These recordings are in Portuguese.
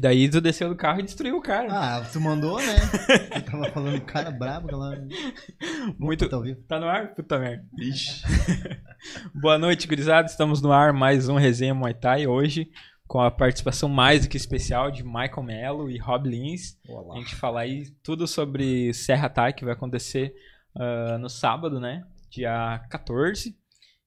daí tu desceu do carro e destruiu o cara. Ah, tu mandou, né? Eu tava falando cara brabo lá. Muito. Tá ouvindo? Tá no ar? Puta merda. Ixi. Boa noite, gurizada. Estamos no ar mais um Resenha Muay Thai hoje com a participação mais do que especial de Michael Mello e Rob Lins. A gente falar aí tudo sobre Serra Thai que vai acontecer ah, no sábado, né? Dia 14.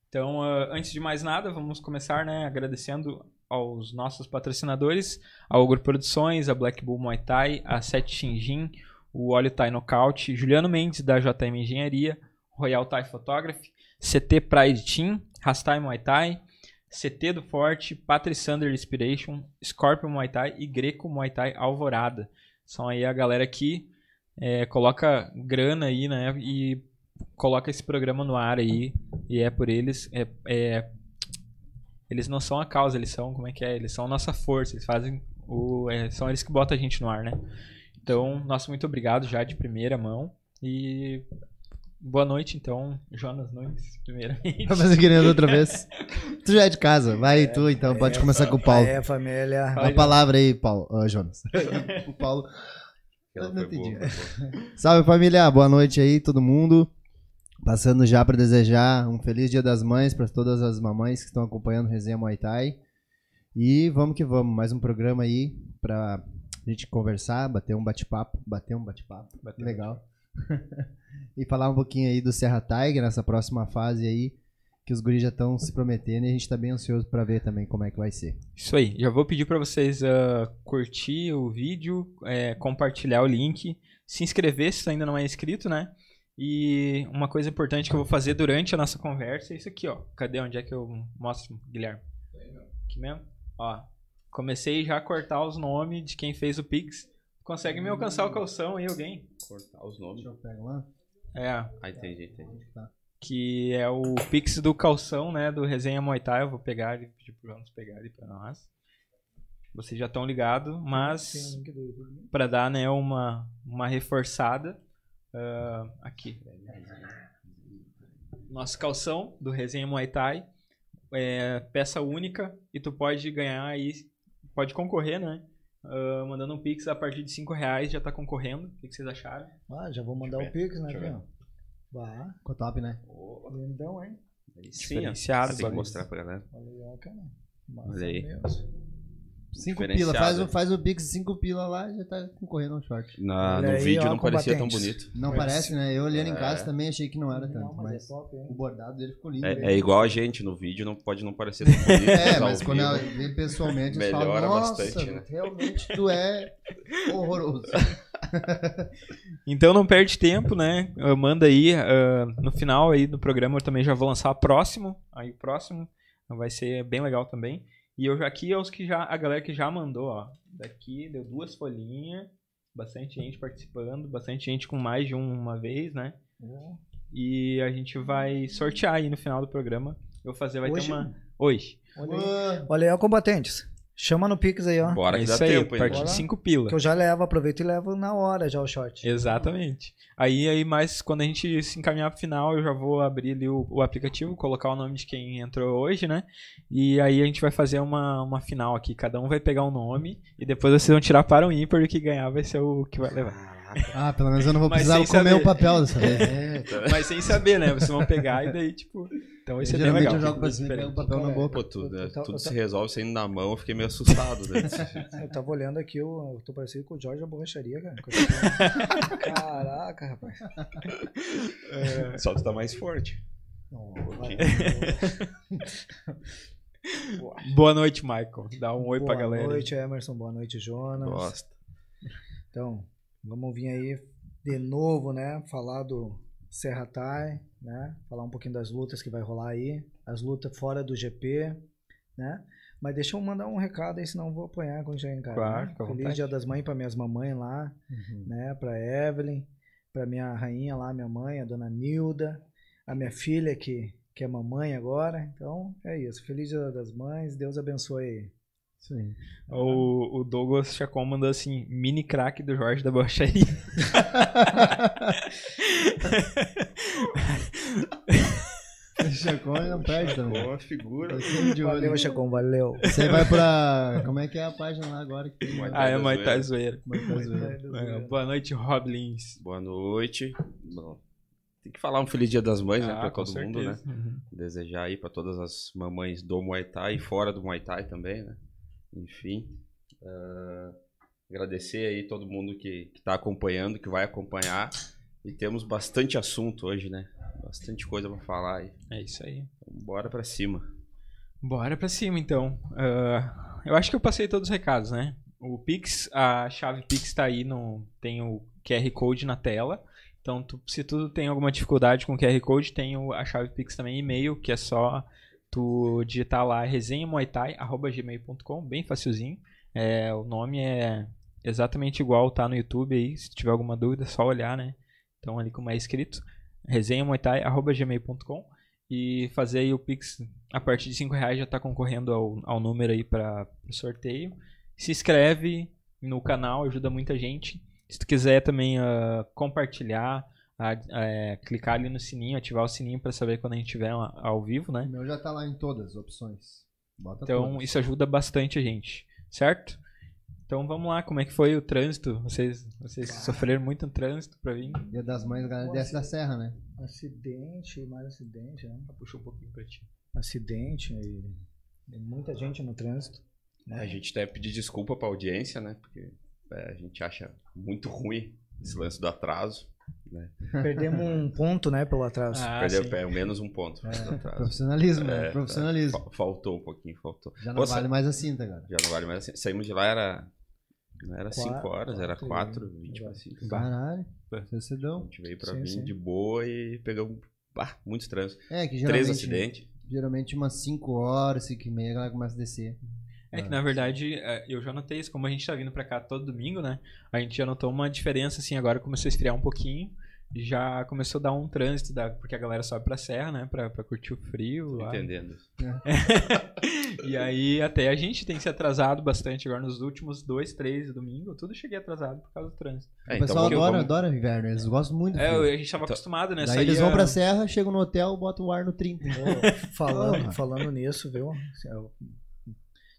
Então, ah, antes de mais nada, vamos começar, né, agradecendo aos nossos patrocinadores, a Ogro Produções, a Black Bull Muay Thai, a Sete Shinjin, o Óleo Thai Nocaute, Juliano Mendes da JM Engenharia, Royal Thai Photography, CT Pride Team, Rastai Muay Thai, CT do Forte, Patrick Sander Inspiration, Scorpion Muay Thai e Greco Muay Thai Alvorada. São aí a galera que é, coloca grana aí, né? E coloca esse programa no ar aí. E é por eles. É, é- eles não são a causa, eles são, como é que é? Eles são a nossa força. Eles fazem o. é, são eles que botam a gente no ar, né? Então, nosso muito obrigado já de primeira mão. E boa noite, então, Jonas Nunes, primeiramente. Vai fazer que nem da outra vez. Tu já é de casa, vai tu então, pode começar com o Paulo. É, família. Fala, A palavra aí, Paulo. Ó, Jonas. o Paulo. Não entendi. boa. Salve família, boa noite aí, todo mundo. Passando já para desejar um feliz Dia das Mães para todas as mamães que estão acompanhando o Resenha Muay Thai. E vamos que vamos, mais um programa aí pra gente conversar, bater um bate-papo, bater um bate-papo, legal. e falar um pouquinho aí do Serra Tiger nessa próxima fase aí, que os guris já estão se prometendo e a gente tá bem ansioso para ver também como é que vai ser. Isso aí. Já vou pedir para vocês ah, curtir o vídeo, é, compartilhar o link, se inscrever se ainda não é inscrito, né? E uma coisa importante que eu vou fazer durante a nossa conversa é isso aqui, ó. Cadê? Onde é que eu mostro, Guilherme? Aqui mesmo? Ó. Comecei já a cortar os nomes de quem fez o Pix. Consegue me alcançar o calção aí, alguém? Cortar os nomes. eu pegar lá. É, Ah, entendi, entendi. que é o Pix do calção, né, do Resenha Muay Thai. Eu vou pegar e pedir pro Jonas pegar ali pra nós. Vocês já estão ligados, mas para dar, né, uma, uma reforçada ah, aqui. Nosso calção do Resenha Muay Thai. É, peça única e tu pode ganhar aí, pode concorrer, né? ah, mandando um Pix a partir de 5 reais já tá concorrendo. O que, que vocês acharam? Ah, já vou mandar o eu Pix, né, Fião? Vá. Ficou top, né? Lindão, hein? Sim. Diferenciado, Tem que mostrar pra galera. Olha aí, cara. Olha aí. mesmo. Cinco pila, faz, o- faz o Pix, cinco pila lá e já tá concorrendo um short. Na, Olha no aí, vídeo ó, não parecia tão bonito. Não Mas- parece, né? Eu olhando em É. casa também achei que não era tanto, Não, mas mas é top, hein? o bordado dele ficou lindo. É, é igual a gente no vídeo, não pode não parecer tão bonito. É, ao mas quando vivo. eu vi pessoalmente, eu falo, Melhora nossa, bastante, né?" realmente tu é horroroso. Então não perde tempo, né? Ah, Manda aí ah, no final aí do programa eu também já vou lançar o próximo. Aí o próximo vai ser bem legal também. E eu já aqui é os que já a galera que já mandou, ó. Daqui deu duas folhinhas, bastante gente participando, bastante gente com mais de uma vez, né? E a gente vai sortear aí no final do programa. Eu vou fazer vai Hoje? ter uma hoje. Olha aí. Olha aí, ó, combatentes. Chama no Pix aí, ó. Bora é que dá isso aí, tempo partir de Bora. 5 pila. Que eu já levo, aproveito e levo na hora já o short. Exatamente. Aí, aí, mais quando a gente se encaminhar pro final, eu já vou abrir ali o, o aplicativo, colocar o nome de quem entrou hoje, né? E aí a gente vai fazer uma, uma final aqui. Cada um vai pegar um nome e depois vocês vão tirar para o ímpar e o que ganhar vai ser o que vai levar. Ah, pelo menos eu não vou Mas precisar comer saber. o papel dessa vez. É, tá. Mas sem saber, né? Vocês vão pegar e daí, tipo. Então isso é bem Geralmente legal. eu jogo pra cima e pego o papel na boca. Pô, tudo, né, Eu tava- tudo eu se resolve saindo na mão, eu fiquei meio assustado, né? Eu tava olhando aqui, eu, eu tô parecido com o Jorge da borracharia, cara. Caraca, rapaz. Só tu tá mais forte. Não, vai- Boa noite, Michael. Dá um oi pra Boa galera. aí. noite, Emerson. Boa noite, Jonas. Gosta. Então, vamos vir aí de novo, né? Falar do Serra Thai, né? Falar um pouquinho das lutas que vai rolar aí. As lutas fora do GP, né? Mas deixa eu mandar um recado aí, senão eu vou apanhar quando chegar em casa. Claro, né? Feliz vontade. Dia das Mães para minhas mamães lá, Uhum. né? Pra Evelyn, pra minha rainha lá, minha mãe, a dona Nilda, a minha filha que, que é mamãe agora. Então, é isso. Feliz Dia das Mães. Deus abençoe aí. Isso aí. O, o Douglas Chacon mandou assim: mini crack do Jorge da Borracharia. Chacon não perde também. Chacon uma figura. Valeu, Chacon, valeu. Você vai pra. Como é que é a página lá agora? Que tem? Ah, é Muay Thai zoeira. boa noite, Rob Lins. Boa noite. Bom, tem que falar um feliz dia das mães, né, Ah, pra com todo mundo, né? certeza. Uhum. Desejar aí pra todas as mamães do Muay Thai e fora do Muay Thai também, né? Enfim, ah, agradecer aí todo mundo que, que tá acompanhando, que vai acompanhar. E temos bastante assunto hoje, né? Bastante coisa pra falar aí. É isso aí. Então, bora pra cima. Bora pra cima, então. Ah, eu acho que eu passei todos os recados, né? O Pix, a chave Pix tá aí, no, tem o QR Code na tela. Então, tu- se tu tem alguma dificuldade com o QR Code, tem o- a chave Pix também e-mail, que é só tu digitar lá resenhamuaitai.gmail.com, bem facilzinho. É, o nome é exatamente igual, tá no YouTube aí. Se tiver alguma dúvida, é só olhar, né? Então, ali como é escrito, resenhamuaitai.gmail.com e fazer aí o Pix a partir de 5 reais já está concorrendo ao, ao número aí para o sorteio. Se inscreve no canal, ajuda muita gente. Se tu quiser também ah, compartilhar, é, clicar ali no sininho, ativar o sininho para saber quando a gente estiver ao ao vivo, O né? meu já tá lá em todas as opções. Bota Então todas. isso ajuda bastante a gente, certo? Então vamos lá, como é que foi o trânsito? Vocês, vocês sofreram muito no trânsito para vir? Dia das Mães, a galera desce da serra, né? Acidente, mais acidente, né? Puxa um pouquinho para ti. Acidente e, e muita gente no trânsito. né? A gente deve pedir desculpa pra audiência, né? Porque é, a gente acha muito ruim esse lance do atraso. Perdemos um ponto, né, pelo atraso. Ah, Perdeu sim. pelo menos um ponto do atraso. Profissionalismo, né? É, Profissionalismo. Fa- Faltou um pouquinho, faltou. Já não Poxa, vale mais a cinta, cara. Já não vale mais assim. Saímos de lá, era. Não era Quatro- 5 horas, era quatro 4, e- 20 para 5. Caralho. É. A Cedão. gente veio pra Sim, vir sim. de boa e pegamos bah, muitos trânsitos. É, que Três geralmente, acidentes. geralmente umas 5 horas, 5 e meia, a galera começa a descer. É que na verdade é, eu já notei isso, como a gente tá vindo pra cá todo domingo, né? A gente já notou uma diferença, assim, agora começou a esfriar um pouquinho. Já começou a dar um trânsito, da, porque a galera sobe pra serra, né? Pra, pra curtir o frio. Tô lá. entendendo. E aí até a gente tem se atrasado bastante agora nos últimos dois, três domingos. Tudo cheguei atrasado por causa do trânsito. É, o pessoal vamos- adora, vamos- adora inverno, eles gostam muito do É, a gente tava acostumado, né? Daí Saía- eles vão pra serra, chegam no hotel, botam o ar no 30. Ô, falando, falando nisso, viu?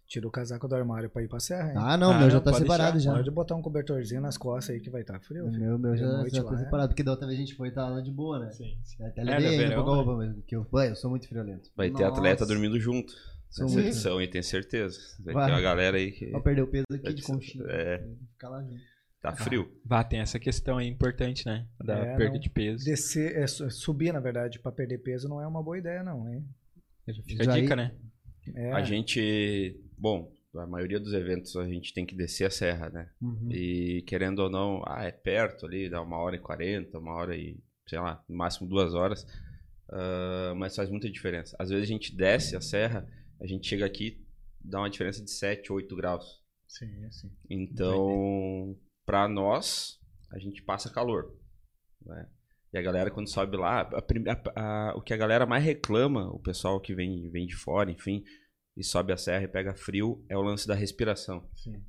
Eu tiro o casaco do armário pra ir pra serra, hein? Ah, não, Ah, meu já não, tá pode separado deixar. já. Pode botar um cobertorzinho nas costas aí que vai estar frio. O filho. meu, meu já, noite já lá, tá é. separado, porque da outra vez a gente foi e tava lá de boa, né? Sim, sim. Até É, levei ainda né? roupa, mas que eu, eu sou muito friolento. Vai ter Nossa. atleta dormindo junto. Sou Nessa edição, e tenho certeza. Vai, Vai. ter uma galera aí que Ó, perdeu o peso aqui de conchinha. é. Ficar lá junto. tá frio. Vá, tem essa questão aí importante, né? Da É, perda não. de peso. Descer, é, su- subir, na verdade, pra perder peso não é uma boa ideia, não, hein? Fica a dica, né? É, A gente. Bom, a maioria dos eventos a gente tem que descer a serra, né? Uhum. E querendo ou não, ah, é perto ali, dá uma hora e quarenta, uma hora e, sei lá, no máximo duas horas. Ah, mas faz muita diferença. Às vezes a gente desce a serra, a gente chega aqui, dá uma diferença de 7, 8 graus. Sim, sim. Então, pra nós, a gente passa calor. Né? E a galera, quando sobe lá, a a- a- o que a galera mais reclama, o pessoal que vem, vem de fora, enfim, e sobe a serra e pega frio, é o lance da respiração. sim.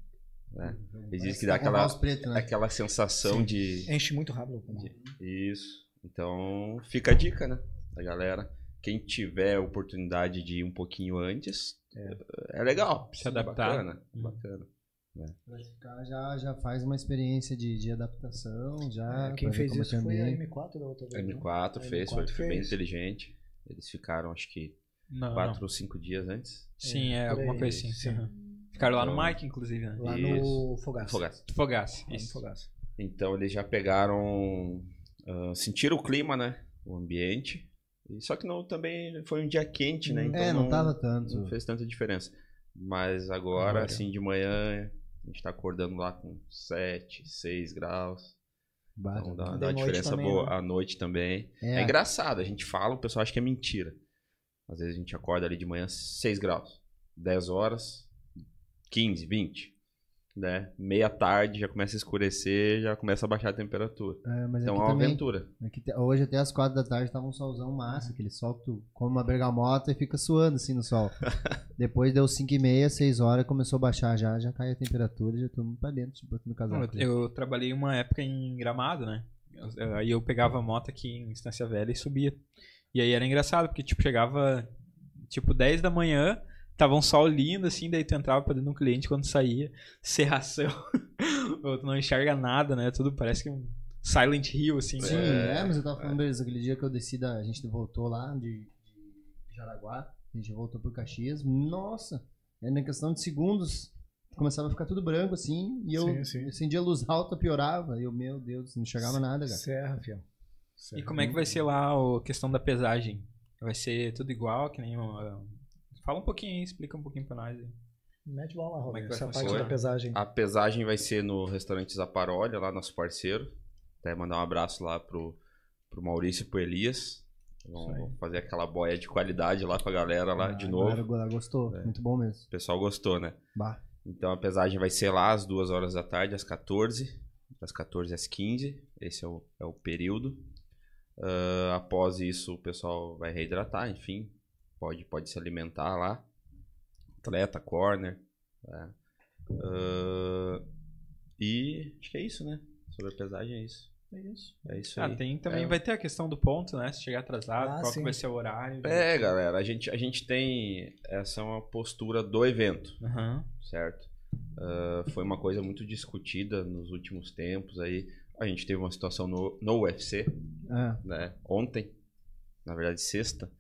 Né? Eles Parece dizem que dá um aquela, preto, né? aquela sensação Sim. de. Enche muito rápido. pulmão. Isso. Então, fica a dica, né? Da galera. Quem tiver oportunidade de ir um pouquinho antes, é, legal. Se adaptar. Bacana. Uhum. bacana. Ficar, já, já faz uma experiência de, de adaptação, já. É, quem fez é isso que é foi a ambiente. M4 da outra vez. né? M4 A fez, M4 foi, foi bem fez. inteligente. Eles ficaram, acho que, Não, quatro não. ou cinco dias antes. Sim, é, por alguma coisa assim. sim. Uhum. Ficaram lá no Então- Mike, inclusive, né? Lá Isso. no Fogaça. Fogaça. Fogaça. Lá no Isso. Fogaça. Então eles já pegaram. ah, sentiram o clima, né? O ambiente. E Só que não, também foi um dia quente, né? Então é, não, tava tanto. não fez tanta diferença. Mas agora, Agora. assim, de manhã, a gente tá acordando lá com 7, 6 graus. Então dá, dá uma diferença também, boa. né? À noite também. É. É, engraçado, a gente fala, o pessoal acha que é mentira. Às vezes a gente acorda ali de manhã 6 graus. 10 horas, 15, 20. Né? Meia tarde já começa a escurecer, já começa a baixar a temperatura. é, mas Então é uma também, aventura. aqui te- hoje até as quatro da tarde tava um solzão massa, aquele sol que tu come uma bergamota e fica suando assim no sol. Depois deu 5 e meia, 6 horas, começou a baixar já, já cai a temperatura, já todo mundo pra dentro, tipo, botando casaco. Eu, eu trabalhei uma época em Gramado, né? Eu- eu- Aí eu pegava a moto aqui em Estância Velha e subia. E aí era engraçado, porque, tipo, chegava, tipo, 10 da manhã, tava um sol lindo, assim, daí tu entrava pra dentro de um cliente quando saía, serração, tu não enxerga nada, né? Tudo parece que um Silent Hill, assim. Sim, né? é, mas eu tava falando deles aquele dia que eu desci da. A gente voltou lá de, de Jaraguá, a gente voltou pro Caxias. Nossa, é na questão de segundos. Começava a ficar tudo branco assim, e eu Sim, sim. acendia a luz alta, piorava. E eu, meu Deus, não enxergava nada, cara. Serra, fiel. E como é que vai ser lá a questão da pesagem? Vai ser tudo igual, que nem... uma- Fala um pouquinho aí, explica um pouquinho pra nós aí. Mete bola é vai Essa parte da pesagem. A pesagem vai ser no restaurante Zaparolha, lá nosso parceiro. Até mandar um abraço lá pro, pro Maurício e pro Elias. Vamos fazer aquela boia de qualidade lá pra galera lá de Ah, A novo. galera go- gostou, É. muito bom mesmo. O pessoal gostou, né? Bah. Então a pesagem vai ser lá às 2 horas da tarde, às 14. Das 14 às 15. Esse é o, é o período. Ah, após isso, o pessoal vai reidratar, enfim. Pode, pode se alimentar lá. Atleta, corner. né? Ah, e acho que é isso, né? Sobre a pesagem é isso. É isso. É isso Ah, aí. tem também, É. vai ter a questão do ponto, né? Se chegar atrasado, Ah, qual que sim. vai ser o horário. É, galera, a gente, a gente tem. Essa é uma postura do evento. Aham. certo? Ah, foi uma coisa muito discutida nos últimos tempos aí. A gente teve uma situação no, no UFC, É, né? Ontem, na verdade sexta,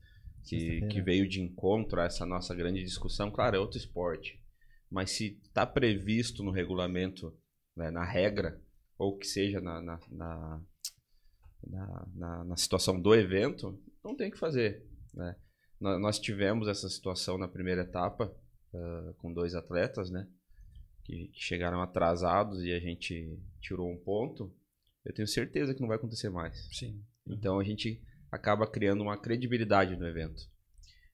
que, que veio de encontro a essa nossa grande discussão. Claro, é outro esporte, mas se está previsto no regulamento, né, na regra, ou que seja na, na, na, na, na- situação do evento, não tem o que fazer, né? Nó- Nós tivemos essa situação na primeira etapa ah, com dois atletas, né? Que, que chegaram atrasados e a gente tirou um ponto. Eu tenho certeza que não vai acontecer mais. Sim. Então a gente acaba criando uma credibilidade no evento.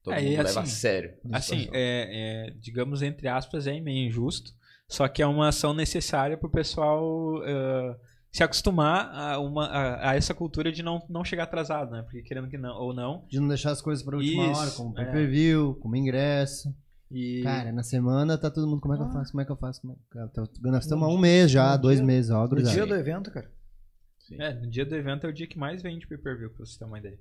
Todo É, mundo leva a assim, sério. Assim, é, é, digamos, entre aspas, é meio injusto. Só que é uma ação necessária pro pessoal eh, se acostumar a, uma, a, a essa cultura de não, não chegar atrasado, né? Porque querendo que não, ou não. de não deixar as coisas pra última Isso, hora, como é. pay-per-view, como ingresso. E Cara, na semana tá todo mundo, como é que eu Ah. faço, como é que eu faço? Como é que... Cara, tô- Nós estamos há um mês já, dois dia- meses, ó, No gurizada. dia do evento, cara. É, no dia do evento é o dia que mais vende pay-per-view, pra você ter uma ideia.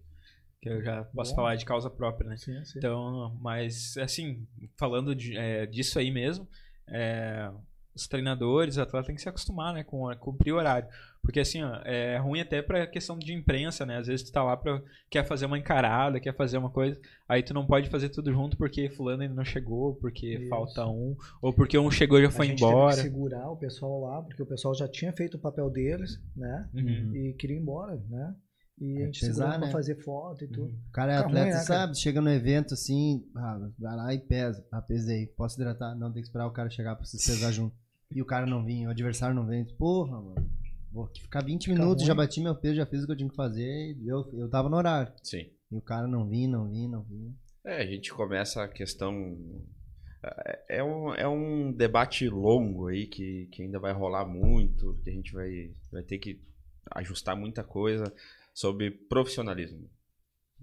Que eu já posso Bom. falar de causa própria, né? Sim, sim. Então, mas assim, falando de- é, disso aí mesmo, é, os treinadores, os atletas têm que se acostumar, né, com a- cumprir o horário. Porque assim, ó, é ruim até pra questão de imprensa, né? Às vezes tu tá lá pra, quer fazer uma encarada, quer fazer uma coisa, aí tu não pode fazer tudo junto porque fulano ainda não chegou, porque Isso. falta um, ou porque um chegou e já foi a gente embora. Teve que segurar o pessoal lá, porque o pessoal já tinha feito o papel deles, né? Uhum. E queria ir embora, né? E a É, gente pesar, segurou pra né? fazer foto e tudo. Uhum. O cara é Fica atleta, ruim, né, sabe? Chega no evento assim, ah, vai lá e pesa. Ah, pesei. Posso hidratar? Não, tem que esperar o cara chegar pra se pesar junto. E o cara não vinha, o adversário não vem. Porra, mano. Vou ficar 20 Fica minutos, já ruim. bati meu peso, já fiz o que eu tinha que fazer. E eu, eu tava no horário. Sim. E o cara não vinha, não vinha, não vinha. É, a gente começa a questão. é- É um, é um debate longo aí que, que ainda vai rolar muito, que a gente vai, vai ter que ajustar muita coisa sobre profissionalismo.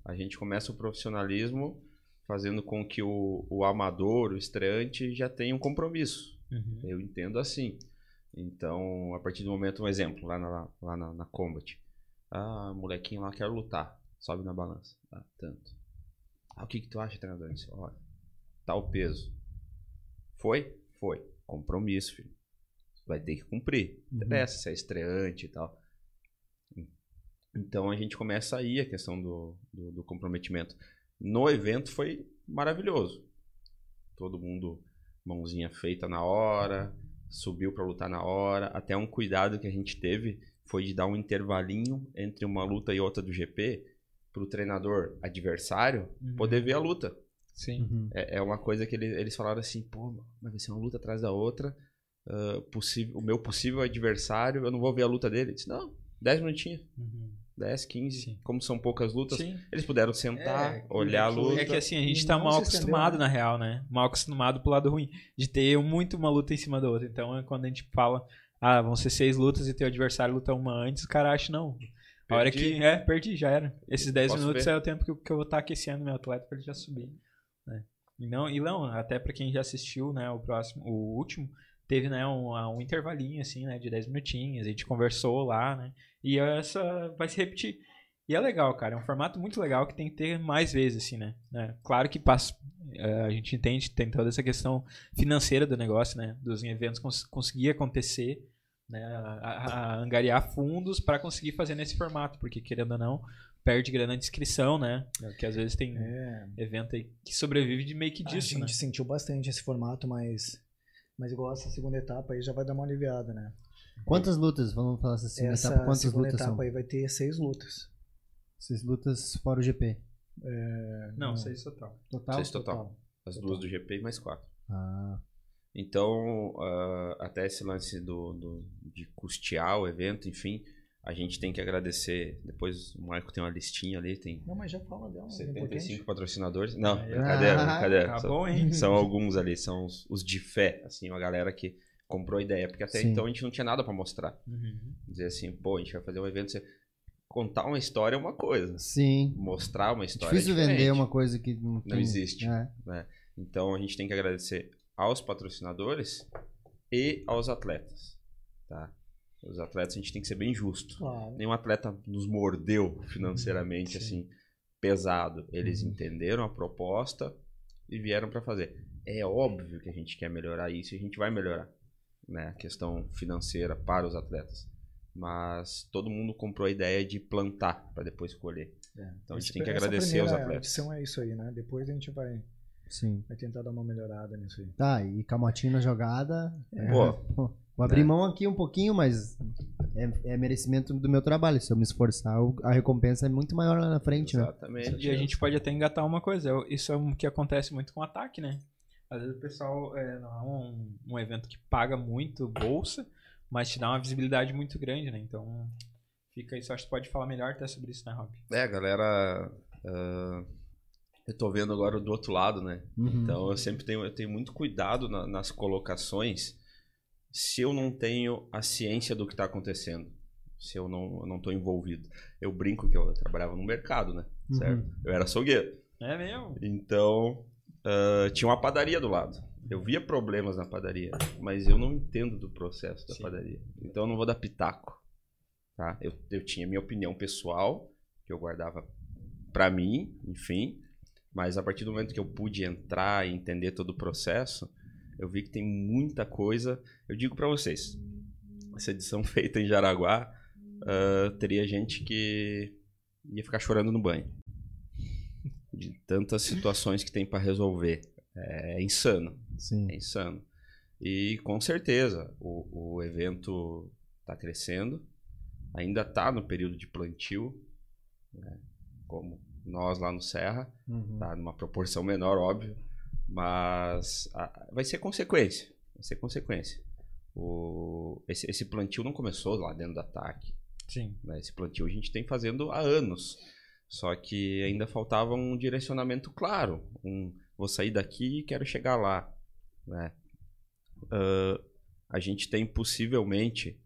A gente começa o profissionalismo fazendo com que o, o amador, o estreante, já tenha um compromisso. Uhum. Eu entendo assim. Então, a partir do momento, um exemplo, lá na, lá na, na Combat. Ah, molequinho lá quer lutar. Sobe na balança. Ah, tanto. Ah, o que, que tu acha, treinador? Disse, Olha, o peso. Foi? Foi. Compromisso, filho. Vai ter que cumprir. Uhum. Interessa se é estreante e tal. Então a gente começa aí a questão do, do, do comprometimento. No evento foi maravilhoso. Todo mundo, mãozinha feita na hora, subiu para lutar na hora. Até um cuidado que a gente teve foi de dar um intervalinho entre uma luta e outra do GP para o treinador adversário Uhum. poder ver a luta. Sim. Uhum. É, é uma coisa que ele- eles falaram assim, pô, mas vai ser uma luta atrás da outra. ah, possível, o meu possível adversário, eu não vou ver a luta dele. Eu disse, não, 10 minutinhos, Uhum. 10, 15. Sim. Como são poucas lutas, Sim. eles puderam sentar, É, olhar a é que- luta. É que assim, a gente tá mal estendeu, acostumado né? na real, né? Mal acostumado pro lado ruim. De ter muito uma luta em cima da outra. Então, é quando a gente fala, ah, vão ser seis lutas e teu adversário luta uma antes, o cara acha, não. A hora Perdi. que. É, perdi, já era. Esses 10 Posso minutos ver? é o tempo que, eu- que eu vou estar aquecendo meu atleta pra ele já subir. né? E não, e não, até pra quem já assistiu, né, o próximo, o último, teve, né, um, um intervalinho, assim, né, de 10 minutinhos, a gente conversou lá, né, e essa vai se repetir. E é legal, cara. É um formato muito legal que tem que ter mais vezes, assim, né? É, claro que passa, é, a gente entende, tem toda essa questão financeira do negócio, né? Dos eventos cons conseguir acontecer, né? A, a angariar fundos para conseguir fazer nesse formato, porque querendo ou não, perde grana de inscrição, né? Que às vezes tem É, evento aí que sobrevive de meio que a disso, gente né? sentiu bastante esse formato, mas, mas igual essa segunda etapa aí já vai dar uma aliviada, né? Quantas lutas? Vamos falar essa segunda essa etapa. Quantas segunda lutas etapa são? aí vai ter seis lutas. Seis lutas fora o GP. Não, seis total. Total? Seis total. As duas do GP e mais quatro. Ah, Então, ah, até esse lance do, do- de custear o evento, enfim, a gente tem que agradecer. Depois o Marco tem uma listinha ali, tem Não, mas já fala dela. é 75 patrocinadores. Não, Ah, é. brincadeira, Ah, brincadeira. Tá São- bom, hein? São alguns ali, são os, os de fé, assim, uma galera que comprou a ideia, porque até Sim. então a gente não tinha nada pra mostrar. Uhum. Dizer assim, pô, a gente vai fazer um evento, você contar uma história é uma coisa, sim. mostrar uma história Difícil é diferente. vender uma coisa que não, tem- existe. É. Então a gente tem que agradecer aos patrocinadores e aos atletas, tá? Os atletas a gente tem que ser bem justo. Claro. Nenhum atleta nos mordeu financeiramente Sim. assim pesado. Eles entenderam a proposta e vieram para fazer. É óbvio que a gente quer melhorar isso e a gente vai melhorar, né? A questão financeira para os atletas. Mas todo mundo comprou a ideia de plantar para depois colher. É. Então a gente Esse- tem que agradecer aos atletas. edição é isso aí, né? Depois a gente vai, Sim. vai tentar dar uma melhorada nisso aí. Tá, e camotinho na jogada. é, Pô. pô, Vou abrir Né? mão aqui um pouquinho, mas é, é merecimento do meu trabalho. Se eu me esforçar, a recompensa é muito maior lá na frente, né? Exatamente. E a gente pode até engatar uma coisa. Isso é o que acontece muito com o ataque, né? Às vezes o pessoal é, não é um, um evento que paga muito bolsa, mas te dá uma visibilidade muito grande, né? Então fica isso. Acho que tu pode falar melhor até sobre isso, né, Rob? É, galera. ah, eu tô vendo agora do outro lado, né? Uhum. Então eu sempre tenho, eu tenho muito cuidado na- nas colocações se eu não tenho a ciência do que está acontecendo. Se eu não, eu não tô envolvido. Eu brinco que eu trabalhava no mercado, né? Uhum. Certo? Eu era açougueiro. É mesmo? Então, ah, tinha uma padaria do lado. Eu via problemas na padaria, mas eu não entendo do processo da Sim. padaria. Então, eu não vou dar pitaco. Tá? Eu, eu tinha minha opinião pessoal, que eu guardava pra mim, enfim. Mas a partir do momento que eu pude entrar e entender todo o processo, eu vi que tem muita coisa. Eu digo pra vocês, essa edição feita em Jaraguá, ah, teria gente que ia ficar chorando no banho de tantas situações que tem para resolver. É insano, Sim. é insano. E com certeza o, o evento está crescendo, ainda está no período de plantio, né, como nós lá no Serra, Uhum. tá numa proporção menor, óbvio, mas a- vai ser consequência, vai ser consequência. O, esse, esse plantio não começou lá dentro do ataque, Sim. né? Esse plantio a gente tem fazendo há anos. Só que ainda faltava um direcionamento claro. Um, vou sair daqui e quero chegar lá. Né? Ah, a gente tem possivelmente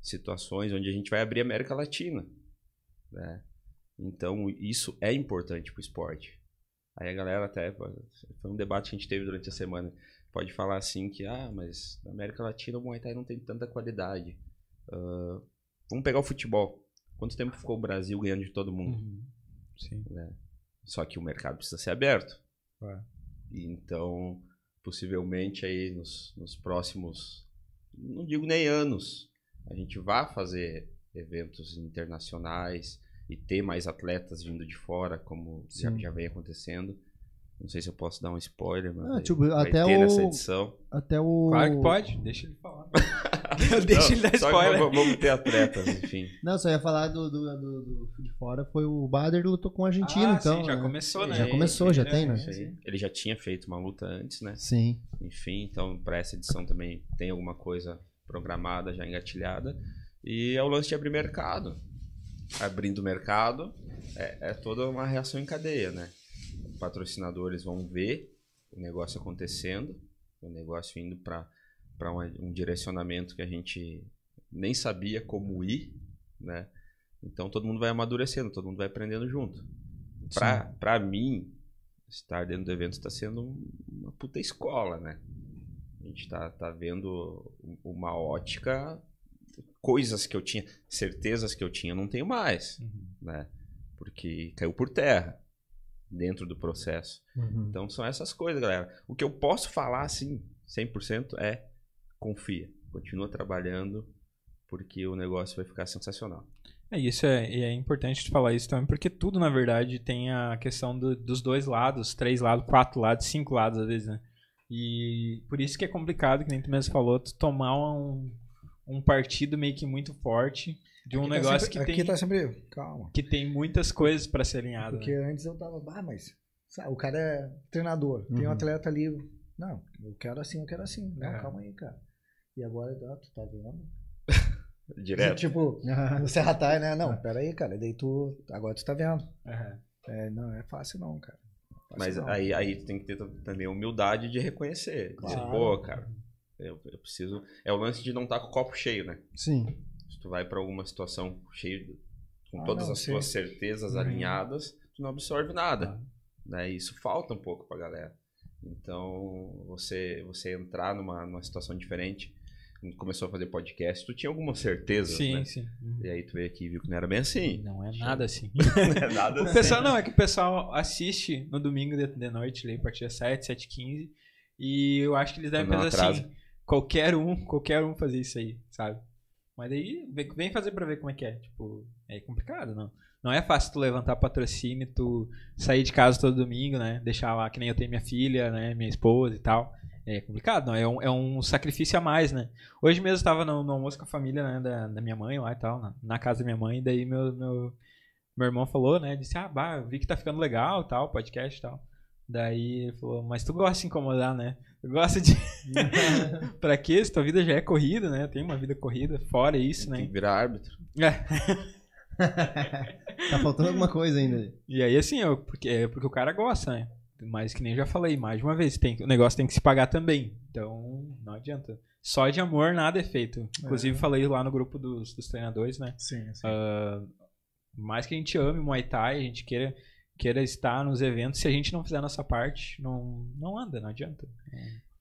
situações onde a gente vai abrir a América Latina. Né? Então isso é importante para o esporte. Aí a galera até. Foi um debate que a gente teve durante a semana. Pode falar assim que, ah, mas na América Latina o Muay Thai não tem tanta qualidade. Ah, vamos pegar o futebol. Quanto tempo ficou o Brasil ganhando de todo mundo? Uhum. Sim. Só que o mercado precisa ser aberto. É. Então, possivelmente aí nos, nos próximos, não digo nem anos, a gente vai fazer eventos internacionais e ter mais atletas vindo de fora, como já, já vem acontecendo. Não sei se eu posso dar um spoiler, mas Ah, vai, tipo, vai até ter o- nessa edição. Até o. Claro que pode, deixa ele falar. deixa ele dar spoiler. vamos- Vamos ter atletas, enfim. Não, só ia falar do, do, do, do de fora. Foi o Bader lutou com o argentino, Ah, então. sim, já né? começou, né? Já começou, já tem, né? Ele já tinha feito uma luta antes, né? Sim. Enfim, então para essa edição também tem alguma coisa programada, já engatilhada. E é o lance de abrir mercado. Abrindo mercado é, é toda uma reação em cadeia, né? Patrocinadores vão ver o negócio acontecendo, o negócio indo para um direcionamento que a gente nem sabia como ir, né? Então todo mundo vai amadurecendo, todo mundo vai aprendendo junto. Pra mim, estar dentro do evento está sendo um- uma puta escola, né? A gente tá, tá vendo uma ótica, coisas que eu tinha, certezas que eu tinha, eu não tenho mais, Uhum. né? porque caiu por terra dentro do processo. Uhum. Então são essas coisas, galera. O que eu posso falar, assim, 100% é confia. Continua trabalhando, porque o negócio vai ficar sensacional. É isso, é, é importante falar isso também, porque tudo, na verdade, tem a questão do- dos dois lados, três lados, quatro lados, cinco lados, às vezes, né? E por isso que é complicado, que nem tu mesmo falou, tu tomar um, um partido meio que muito forte de um Aqui tá negócio sempre- que, Aqui tem, tá sempre. Calma. que tem muitas coisas pra ser alinhado. Porque né? antes eu tava, ah, mas sabe, o cara é treinador, tem um Uhum. atleta ali. Não, eu quero assim, eu quero assim. Não, É. calma aí, cara. E agora, ah, tu tá vendo? Direto. Tipo, no Serra Tai, né? Não, pera aí, cara. Daí tu. Agora tu tá vendo. Aham. É, não, é fácil não, cara. Fácil Mas não. aí, aí tu tem que ter tam- também a humildade de reconhecer. Dizer, Claro. pô, cara, eu, eu preciso. É o lance de não estar com o copo cheio, né? Sim. Se tu vai pra alguma situação cheio, de- com Ah, todas não, as sim. tuas certezas Uhum. alinhadas, tu não absorve nada. Né? E Isso falta um pouco pra galera. Então, você você entrar numa, numa situação diferente, quando começou a fazer podcast, tu tinha algumas certezas, Sim, né? sim. Uhum. E aí tu veio aqui e viu que não era bem assim. Não é nada assim. Não é nada O assim. pessoal não, é que o pessoal assiste no domingo de, de noite, ali, a partir das 7, 7 15 E eu acho que eles devem Não pensar atrasa. assim: qualquer um, qualquer um fazer isso aí, sabe? Mas daí vem- fazer pra ver como é que é. Tipo, é complicado, não. Não é fácil tu levantar patrocínio, tu sair de casa todo domingo, né? Deixar lá, que nem eu tenho minha filha, né? Minha esposa e tal. É complicado, não. É um, é um sacrifício a mais, né? Hoje mesmo eu tava no, no almoço com a família né, da, da minha mãe lá e tal, na, na casa da minha mãe, daí meu, meu, meu irmão falou, né? Disse, ah, bah, vi que tá ficando legal e tal, podcast e tal. Daí ele falou, mas tu gosta de incomodar, né? Tu gosta de. pra quê? Se tua vida já é corrida, né? Tem uma vida corrida, fora isso, Tem né? que virar árbitro. É. Tá faltando alguma coisa ainda. E aí, assim, eu, porque, é porque o cara gosta, né? Mas que nem eu já falei, mais de uma vez, tem, o negócio tem que se pagar também. Então, não adianta. Só de amor nada é feito. Inclusive, falei lá no grupo dos, dos treinadores, né? Sim, sim. Ah, mais que a gente ame Muay Thai, a gente queira, queira estar nos eventos, se a gente não fizer a nossa parte, não, não anda, não adianta.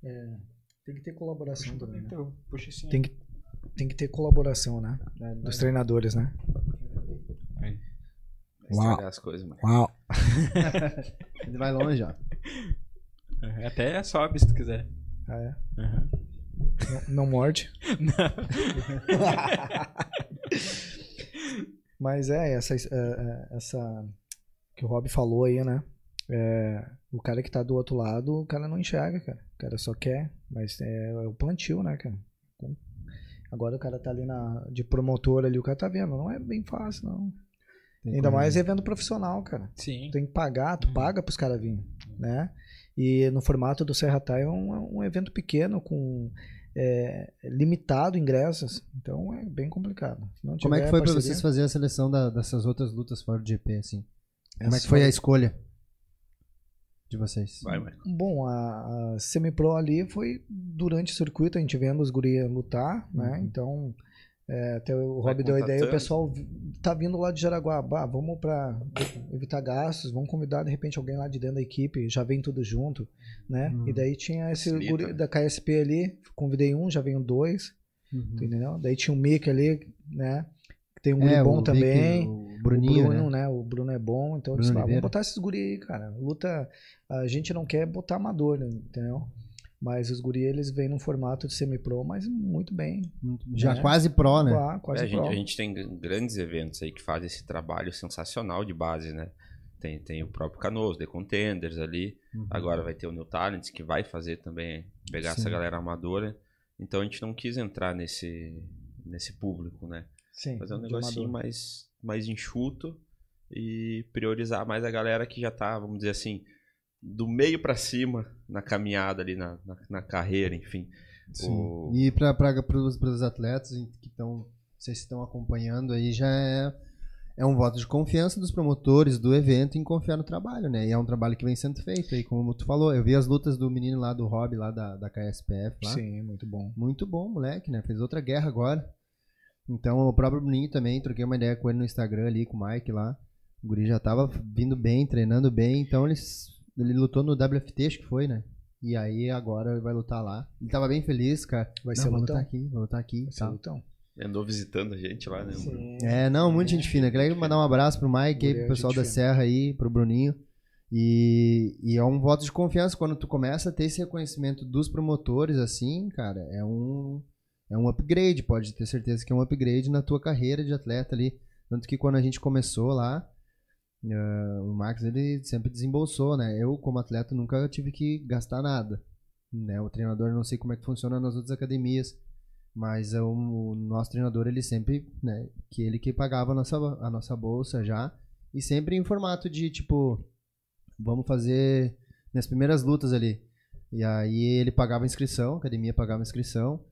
É, tem que ter colaboração também, né? Então, puxa assim. Tem que, tem que ter colaboração, né? Dos treinadores, né? Vai Uau. estragar as coisas, mano. Uau. Ele vai longe, ó. Aham, Até sobe se tu quiser. Ah, é? Aham. Não, não morde. Mas é, essa, é, é, essa que o Rob falou aí, né? É, o cara que tá do outro lado, o cara não enxerga, cara. O cara só quer, mas é, é o plantio, né, cara? Com- Agora o cara tá ali na, de promotor ali, o cara tá vendo. Não é bem fácil, não. Tem Ainda como- mais evento profissional, cara. Sim. Tu tem que pagar, tu Uhum. paga pros caras virem, né? E no formato do Serra Tai é um, um evento pequeno, com é, limitado ingressos, então é bem complicado. Como é que foi pra parceria- vocês fazerem a seleção da- dessas outras lutas fora do GP, assim? Como é que foi a escolha de vocês? Vai. Bom, a, a semi-pro ali foi durante o circuito, a gente vendo os gurias lutar, né? Uhum. Então, é, até o Vai Rob deu a ideia, o contatando. pessoal tá vindo lá de Jaraguá, bah, vamos pra evitar gastos, vamos convidar de repente alguém lá de dentro da equipe, já vem tudo junto, né? Uhum. E daí tinha esse Facilita, guri né? da KSP ali, convidei um, já veio dois, Uhum. entendeu? Daí tinha o Mick ali, né? Tem um guri É, bom o Vic, também. o Bruninho, o Bruno, né? né? O Bruno é bom, então eu disse, ah, vamos botar esses guri aí, cara. Luta, a gente não quer botar amador, né, entendeu? Mas os guri, eles vêm num formato de semi-pro, mas muito bem. Já né? quase pró, né? Qua- Quase É, a, gente, pro. a gente tem grandes eventos aí que fazem esse trabalho sensacional de base, né? Tem, tem o próprio Canoas, The Contenders ali. Uhum. Agora vai ter o New Talents, que vai fazer também, pegar Sim. essa galera amadora. Então a gente não quis entrar nesse, nesse público, né? Sim, Fazer um negocinho mais, mais enxuto e priorizar mais a galera que já tá, vamos dizer assim, do meio pra cima na caminhada ali, na, na, na carreira, enfim. Sim. O- E para os atletas que estão, vocês estão acompanhando aí, já é, é um voto de confiança dos promotores do evento em confiar no trabalho, né? E é um trabalho que vem sendo feito aí, como tu falou. Eu vi as lutas do menino lá do Hobby, lá da, da KSPF, lá. Sim, muito bom. Muito bom, moleque, né? Fez outra guerra agora. Então, o próprio Bruninho também, troquei uma ideia com ele no Instagram ali, com o Mike lá. O guri já tava vindo bem, treinando bem. Então, ele, ele lutou no WFT, acho que foi, né? E aí, agora ele vai lutar lá. Ele tava bem feliz, cara. Vai Não, ser vou lutão. lutar aqui, vou lutar aqui. Vai ser Tá. lutão. Andou visitando a gente lá, né? Sim. É, não, muita gente fina. Queria mandar um abraço pro Mike aí, pro pessoal da fina. Serra aí, pro Bruninho. E, e é um voto de confiança quando tu começa a ter esse reconhecimento dos promotores, assim, cara, é um, é um upgrade, pode ter certeza que é um upgrade na tua carreira de atleta ali. Tanto que quando a gente começou lá, eh, o Max ele sempre desembolsou, né? Eu, como atleta, nunca tive que gastar nada. Né? O treinador, eu não sei como é que funciona nas outras academias, mas é um- o nosso treinador, ele sempre, né, que ele que pagava a nossa, a nossa bolsa já, e sempre em formato de, tipo, vamos fazer minhas primeiras lutas ali. E aí ele pagava a inscrição, a academia pagava a inscrição,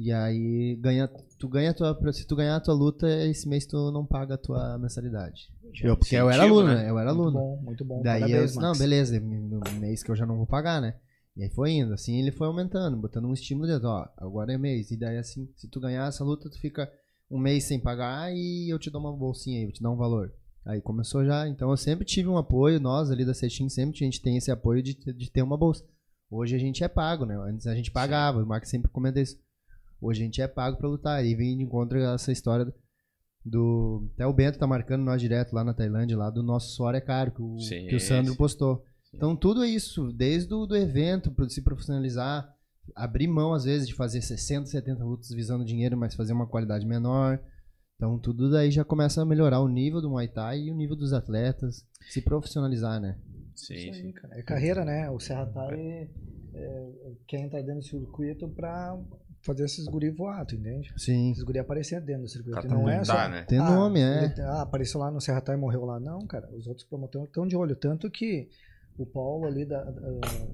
e aí ganha, tu ganha tua, se tu ganhar a tua luta, esse mês tu não paga a tua mensalidade. Eu, porque eu era Incentivo, aluno, né? Eu era Muito aluno. bom, muito bom. Daí Parabéns, eu disse, não, beleza, no mês que eu já não vou pagar, né? E aí foi indo, assim ele foi aumentando, botando um estímulo dentro, ó, agora é mês. E daí assim, se tu ganhar essa luta, tu fica um mês sem pagar e eu te dou uma bolsinha aí, eu te dou um valor. Aí começou já, então eu sempre tive um apoio, nós ali da Cetim, sempre a gente tem esse apoio de, de ter uma bolsa. Hoje a gente é pago, né? Antes a gente pagava, o Marcos sempre comenta isso. Hoje a gente é pago pra lutar. E vem de encontro essa história do-. Até o Bento tá marcando nós direto lá na Tailândia, lá do nosso suor é caro, que o, Sim, que o Sandro sim. postou. Então tudo isso, desde o do evento, para se profissionalizar, abrir mão às vezes de fazer 60, 70 lutas visando dinheiro, mas fazer uma qualidade menor. Então tudo daí já começa a melhorar o nível do Muay Thai e o nível dos atletas, se profissionalizar, né? Sim, Isso aí, sim. cara. É carreira, né? O Serra Thai é, quer entrar dentro do circuito pra fazer esses guri voar, tu entende? Sim. Esses guri aparecer dentro do circuito. Não é só... né? Tem ah, nome, é. ele- ah, apareceu lá no Serra e morreu lá. Não, cara. Os outros promotores estão de olho. Tanto que o Paulo ali da, da-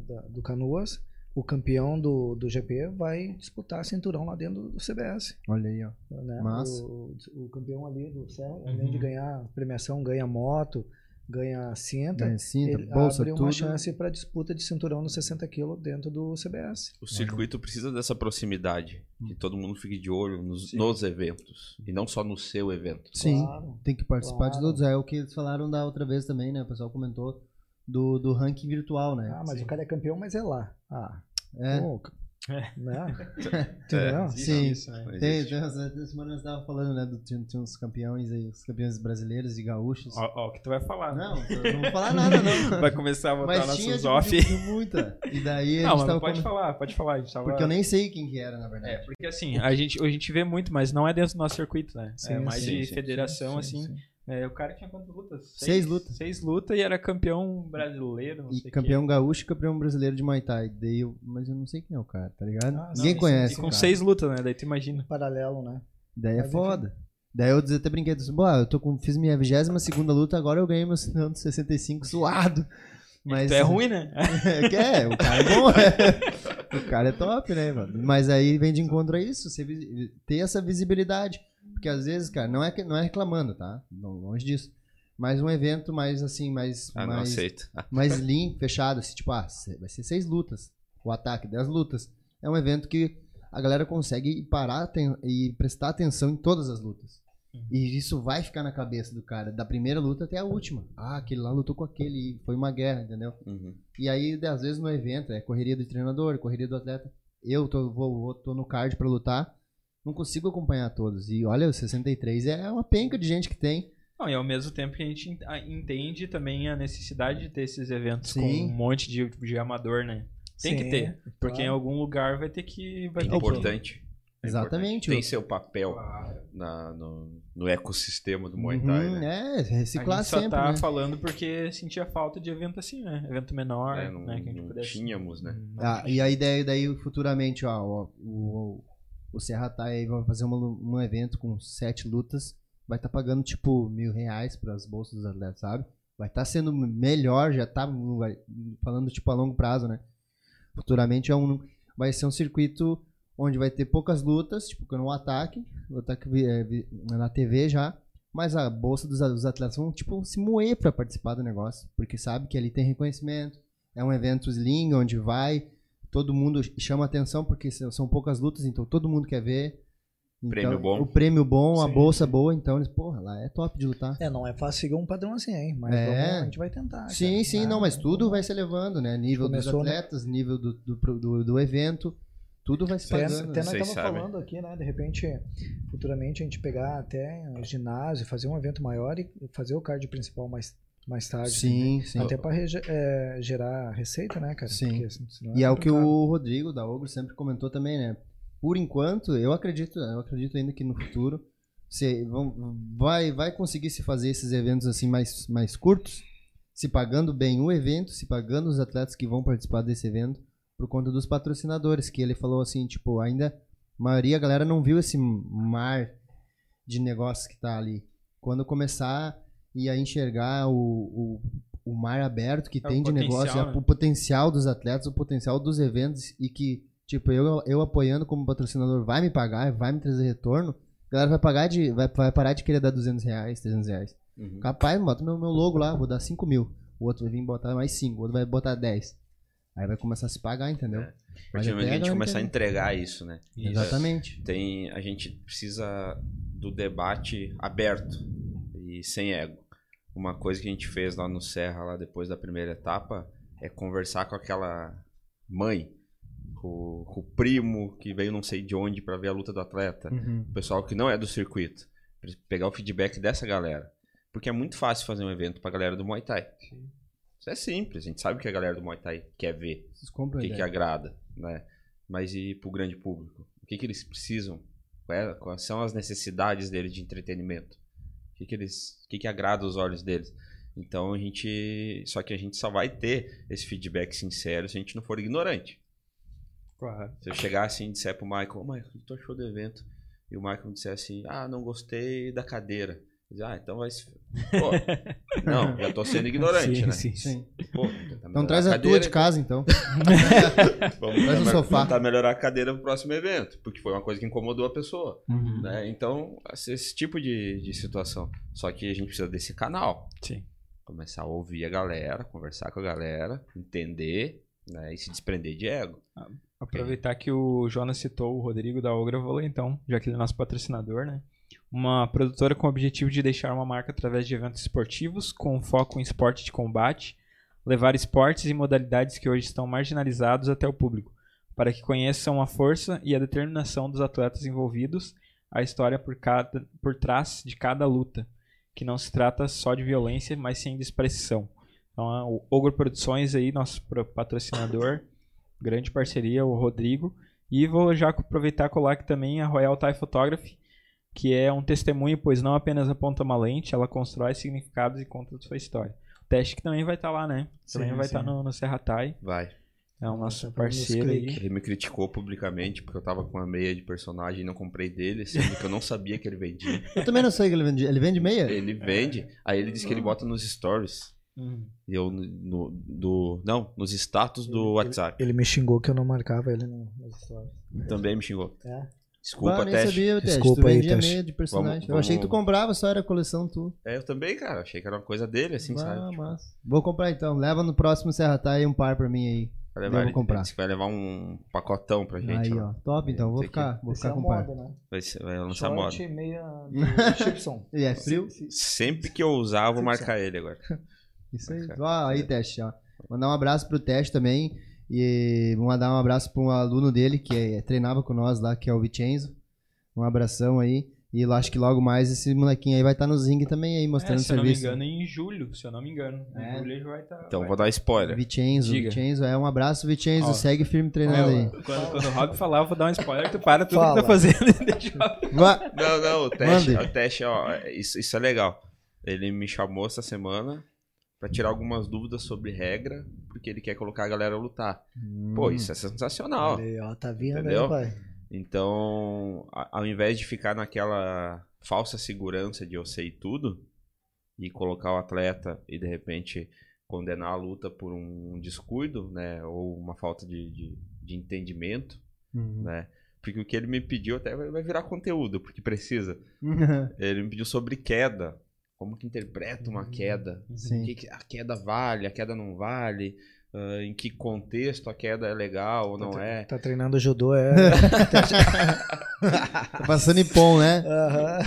da- do Canoas, o campeão do, do GP, vai disputar cinturão lá dentro do CBS. Olha aí, ó. né? Massa. O, o campeão ali do Serra, além Uhum. de ganhar premiação, ganha moto, ganha cinta. Ganha cinta, ele bolsa, abre uma tudo. chance para disputa de cinturão nos 60 kg dentro do CBS. O circuito precisa dessa proximidade, que Hum. todo mundo fique de olho nos, nos eventos, e não só no seu evento. Sim. Claro. Tem que participar de Claro. todos. É o que eles falaram da outra vez também, né? O pessoal comentou do, do ranking virtual, né? Ah, mas Sim. o cara é campeão, mas é lá. Ah, É. pô, É. Entendeu? Sim. Isso, né? Tem, tem, essa semana nós tava falando, né? Do, tinha, tinha uns campeões aí, os campeões brasileiros e gaúchos. Ó, ó, o que tu vai falar. Não, não vou falar nada, não. Vai começar a botar nossos off. de, de muita. E daí a Não, gente mas tava pode falar, pode falar. A gente tava... Porque eu nem sei quem que era, na É, verdade. porque assim, a gente, a gente vê muito, mas não é dentro do nosso circuito, né? Sim, é mais sim, de sim, federação, Sim, assim. É, o cara tinha quantas lutas? Seis lutas. Seis lutas e era campeão brasileiro, não E sei campeão gaúcho e campeão brasileiro de Muay Thai. Daí eu, mas eu não sei quem é o cara, tá ligado? Ah, Ninguém sim, conhece. E com cara. seis lutas, né? Daí tu imagina. Paralelo, né? Daí é Mas, foda. Daí eu até brinquei, disse, "Boa, eu tô com, fiz minha 22 segunda luta, agora eu ganhei meu cinturão de 65 suado. Mas é ruim, né? É, que é, o cara é bom, é. O cara é top, né, mano? Mas aí vem de encontro a isso, você ter essa visibilidade. Porque às vezes, cara, não é, que- não é reclamando, tá? Não, longe disso. Mas um evento mais assim, mais. Ah, não mais, aceito. mais limpo, fechado, assim, tipo, ah, vai ser seis lutas. O ataque, dez lutas. É um evento que a galera consegue parar e prestar atenção em todas as lutas. E isso vai ficar na cabeça do cara, da primeira luta até a última. Ah, aquele lá lutou com aquele, e foi uma guerra, entendeu? Uhum. E aí, às vezes, no evento, é correria do treinador, correria do atleta. Eu tô, vou, vou- tô no card pra lutar, não consigo acompanhar todos. E olha, o 63 é uma penca de gente que tem. Não, e ao mesmo tempo que a gente entende também a necessidade de ter esses eventos com Sim. um monte de, de amador, né? Tem que Sim, ter. Porque em claro. algum lugar vai ter que. Vai É ter que- importante. É Exatamente. importante. Tem seu papel na, no, no ecossistema do Muay Thai, Uhum, né? É, reciclar a gente só sempre, tá né? falando porque sentia falta de evento assim, né? Evento menor, É, não né? Que a gente não pudesse. tínhamos, né? Hum, Ah, e a ideia daí, futuramente, ó, ó, o, o Serra Thai aí vai fazer uma um evento com sete lutas, vai estar pagando, tipo, mil reais pras bolsas dos atletas, sabe? Vai estar sendo melhor, já tá vai- falando, tipo, a longo prazo, né? Futuramente é um, vai ser um circuito onde vai ter poucas lutas, tipo, no ataque, o ataque vi- na TV já, mas a bolsa dos, dos atletas vão, tipo, se moer pra participar do negócio, porque sabe que ali tem reconhecimento, é um evento sling onde vai, todo mundo chama atenção porque são poucas lutas, então todo mundo quer ver. Então, Prêmio bom. O prêmio bom, a Sim, bolsa boa, então eles, porra, lá é top de lutar. É, não é fácil seguir um padrão assim, hein? Mas É. vamos, a gente vai tentar. sim, cara. sim, Ah, não, mas tudo vai se elevando, né? Nível dos né? atletas, nível do, do, do, do evento. Tudo vai se Até, pagando. até né? nós estamos falando aqui, né? De repente, futuramente a gente pegar até o ginásio, fazer um evento maior e fazer o card principal mais, mais tarde. Sim, sim. Até para gerar receita, né, cara? Sim. Porque senão E é o que o Rodrigo da Ogro sempre comentou também, né? Por enquanto, eu acredito, eu acredito ainda que no futuro vão, vai, vai conseguir se fazer esses eventos assim mais, mais curtos, se pagando bem o evento, se pagando os atletas que vão participar desse evento, por conta dos patrocinadores, que ele falou assim, tipo, ainda a maioria, a galera não viu esse mar de negócios que tá ali. Quando começar e a enxergar o, o, o mar aberto que É, tem de negócio, né? o potencial dos atletas, o potencial dos eventos e que, tipo, eu, eu apoiando como patrocinador vai me pagar, vai me trazer retorno, a galera vai pagar de, vai, vai parar de querer dar 200 reais, 300 reais. Uhum. Capaz, bota meu, meu logo lá, vou dar 5 mil. O outro vai vir botar mais 5, o outro vai botar 10. Aí vai começar a se pagar, entendeu? É. A Mas partir do momento que a gente começar a entregar isso, né? Exatamente. Tem, a gente precisa do debate aberto e sem ego. Uma coisa que a gente fez lá no Serra, lá depois da primeira etapa, é conversar com aquela mãe, com, com o primo que veio não sei de onde para ver a luta do atleta, Uhum. o pessoal que não é do circuito, pegar o feedback dessa galera. Porque é muito fácil fazer um evento pra galera do Muay Thai. Isso é simples, a gente sabe o que a galera do Muay Thai quer ver o que, que agrada, né? Mas e pro grande público? O que, que eles precisam? É- Quais são as necessidades deles de entretenimento? O que, que eles, o que, que agrada os olhos deles? Então a gente, só que a gente só vai ter esse feedback sincero se a gente não for ignorante. Claro. Se eu chegar assim e disser pro Michael, Michael, o que tu achou do evento? E o Michael me disser assim, ah, não gostei da cadeira. Ah, então vai se. Pô, não, já tô sendo ignorante, Sim, né? sim. Sim. Pô, tentar Então traz a tua cadeira, de casa, então. Vamos Traz um tentar- sofá. tentar melhorar a cadeira pro próximo evento, porque foi uma coisa que incomodou a pessoa, Uhum. né? Então, esse esse tipo de, de situação. Só que a gente precisa desse canal. Sim. Começar a ouvir a galera, conversar com a galera, entender, né? E se desprender de ego. Aproveitar que o Jonas citou o Rodrigo da Ogra, eu vou ler então, já que ele é nosso patrocinador, né? Uma produtora com o objetivo de deixar uma marca através de eventos esportivos, com foco em esporte de combate, levar esportes e modalidades que hoje estão marginalizados até o público, para que conheçam a força e a determinação dos atletas envolvidos, a história por, cada, por trás de cada luta, que não se trata só de violência, mas sim de expressão. Então, o Ogro Produções aí, nosso patrocinador, grande parceria, o Rodrigo. E vou já aproveitar e colar aqui também a Royal Thai Photography, que é um testemunho, pois não apenas aponta uma lente, ela constrói significados e conta sua história. O teste que também vai estar lá, né? Também Sim, vai estar no, no Serra Thai. Vai. É o nosso Tá parceiro aí. Ele me criticou publicamente porque eu tava com uma meia de personagem e não comprei dele, sendo que eu não sabia que ele vendia. Eu também não sei que ele vende. Ele vende meia? Ele vende, aí ele disse que ele bota nos stories. E eu no, no- do. Não, nos status do WhatsApp. Ele me xingou que eu não marcava ele no, nos stories. Também me xingou. É? Desculpa, nem teste. sabia, Teste. Desculpa tu aí, vendia Teste. meia de personagem. Vamos- Eu achei que tu vamos- comprava, só era coleção tu. É, eu também, cara. Achei que era uma coisa dele, assim, Ah, sabe? Tipo, massa. Vou comprar então. Leva no próximo Serra Thai um par pra mim aí. vai eu levar, vou comprar. ele que vai levar um pacotão pra gente. aí, ó. ó. Top, então. Vou Tem que- ficar, vou ficar é com um par. moda, né? Vai, ser- vai lançar moda. Meia Chipson. E é frio? Sempre que eu usar, eu vou marcar ele agora. Isso aí. Ó, aí, Teste, ó. Mandar um abraço pro Teste também. E vou mandar um abraço pra um aluno dele que é- treinava com nós lá, que é o Vicenzo. Um abração aí. E eu acho que logo mais esse molequinho aí vai estar no Zing também aí, É, mostrando se eu não me serviço. engano, em julho, se eu não me engano. Em É. julho ele vai estar. Então vou dar spoiler. Vicenzo, Diga. Vicenzo. É um abraço, Vicenzo. Ó. Segue firme treinando aí. Quando, quando o Rob falar, eu vou dar um spoiler, tu para tudo Fala. que tá fazendo e deixa eu-. Não, não, o teste, Mande. o teste, ó, isso, isso é legal. Ele me chamou essa semana pra tirar algumas dúvidas sobre regra, porque ele quer colocar a galera a lutar. Pô, isso é sensacional. Aí, ó, tá vindo Entendeu? aí, pai. Então, ao invés de ficar naquela falsa segurança de eu sei tudo e colocar o atleta e de repente condenar a luta por um descuido, né, ou uma falta de, de, de entendimento, Uhum. né? Porque o que ele me pediu até vai vai virar conteúdo, porque precisa. Ele me pediu sobre queda. Como que interpreta uma queda? Sim. O que que a queda vale, a queda não vale? ah, em que contexto a queda é legal ou não é? Tá treinando judô, é. Tá passando em pom, né? Aham.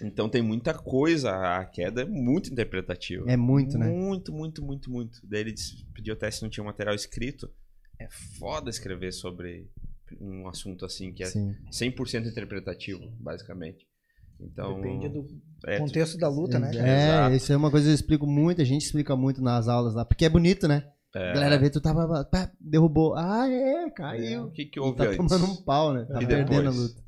Então tem muita coisa. A queda é muito interpretativa. É muito, né? Muito, muito, muito, muito. Daí ele pediu até se não tinha um material escrito. É foda escrever sobre um assunto assim que é Sim. 100% interpretativo, basicamente. Então, Depende do é, tu- contexto da luta, né? É, Exato. isso é uma coisa que eu explico muito, a gente explica muito nas aulas lá, porque é bonito, né? é, A galera vê, tu tava, pá, derrubou, ah, é, caiu. o que que E houve tá antes? tomando um pau, né? Tá E perdendo a depois? luta.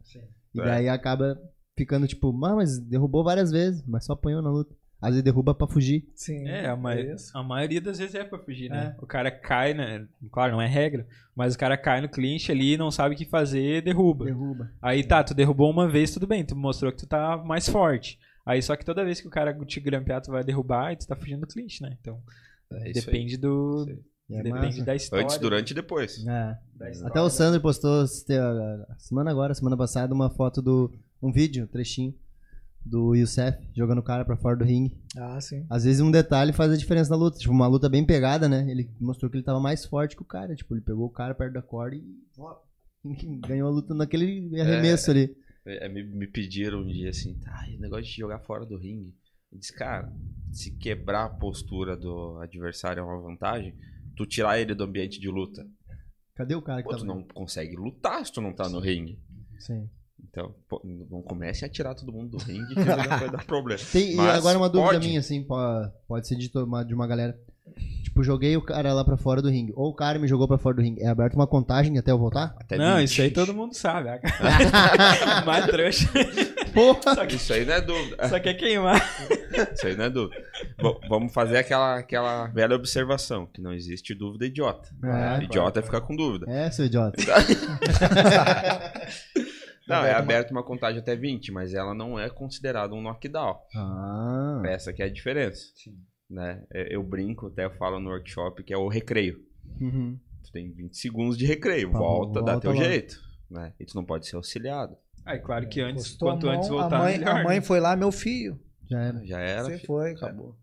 E É. daí acaba ficando tipo, ah, mas derrubou várias vezes, mas só apanhou na luta. Às vezes derruba pra fugir. Sim. É, a, ma- isso. a maioria das vezes é pra fugir, né? O cara cai, né? Claro, não é regra, mas o cara cai no clinch ali, não sabe o que fazer, derruba. Derruba. Aí tá, tu derrubou uma vez, tudo bem, tu mostrou que tu tá mais forte. Aí só que toda vez que o cara te grampear, tu vai derrubar e tu tá fugindo do clinch, né? Então, É aí. depende do. Aí. E é depende massa. da história. Antes, durante e depois. É. Até o Sandro postou semana agora, semana passada, uma foto do. um vídeo, um trechinho do Youssef jogando o cara pra fora do ringue. Ah, sim. Às vezes um detalhe faz a diferença na luta. Tipo, uma luta bem pegada, né? Ele mostrou que ele tava mais forte que o cara. Tipo, ele pegou o cara perto da corda e. ó, ganhou a luta naquele arremesso ali. É, me, me pediram um dia assim, tá, o negócio de jogar fora do ringue. Eu disse, cara, se quebrar a postura do adversário é uma vantagem, tu tirar ele do ambiente de luta. Cadê o cara que Pô, tu tava. não consegue lutar se tu não tá no ringue. Sim. Então, pô, não comece a tirar todo mundo do ringue que vai dar problema. Tem, e Mas agora uma dúvida pode. minha, assim, pode, pode ser de, to- uma- de uma galera. Tipo, joguei o cara lá pra fora do ringue. Ou o cara me jogou pra fora do ringue. É aberto uma contagem até eu voltar? Até Não, 20. isso aí todo mundo sabe. Mais trouxa. Porra! Isso aí não é dúvida. Só quer queimar. Isso aí não é dúvida. V- vamos fazer aquela, aquela velha observação, que não existe dúvida idiota. É, idiota é ficar com dúvida. É, seu idiota. Não, é aberto uma contagem até 20, mas ela não é considerada um knockdown. Ah. Essa que é a diferença. Né? É, Eu brinco, até eu falo no workshop, que é o recreio. Uhum. Tu tem 20 segundos de recreio, Tá, volta, dá volta teu lá. jeito. Né? E tu não pode ser auxiliado. Aí, claro que antes, a quanto mão, antes a voltar, mãe, melhor. a mãe né? foi lá, meu filho. Já era. Já era. Você filho. foi. Acabou.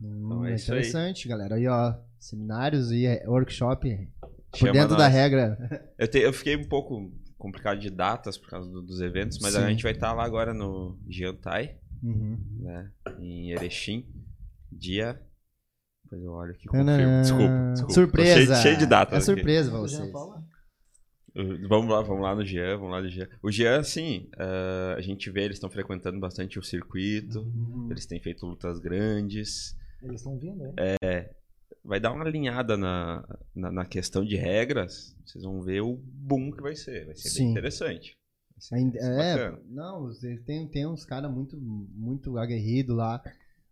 Hum, é é interessante, galera. Aí, ó, seminários e é, workshop por Chama dentro da nós. regra. Eu, te- eu fiquei um pouco complicado de datas por causa do- dos eventos, mas Sim. a gente vai estar lá agora no Jantai, Uhum. né? Em Erechim. Dia. Depois eu olho aqui confirmo. Desculpa, desculpa. Surpresa. Cheio, cheio de datas. É aqui. surpresa pra vocês. Vamos lá, vamos lá no Jean, vamos lá no Jean. O Jean, assim, uh, a gente vê, eles estão frequentando bastante o circuito, Uhum. eles têm feito lutas grandes. Eles estão vindo, né? Vai dar uma alinhada na, na, na questão de regras, vocês vão ver o boom que vai ser. Vai ser Sim. bem interessante. Vai ser, Ainda- vai ser é, bacana. não, tem, tem uns caras muito, muito aguerridos lá,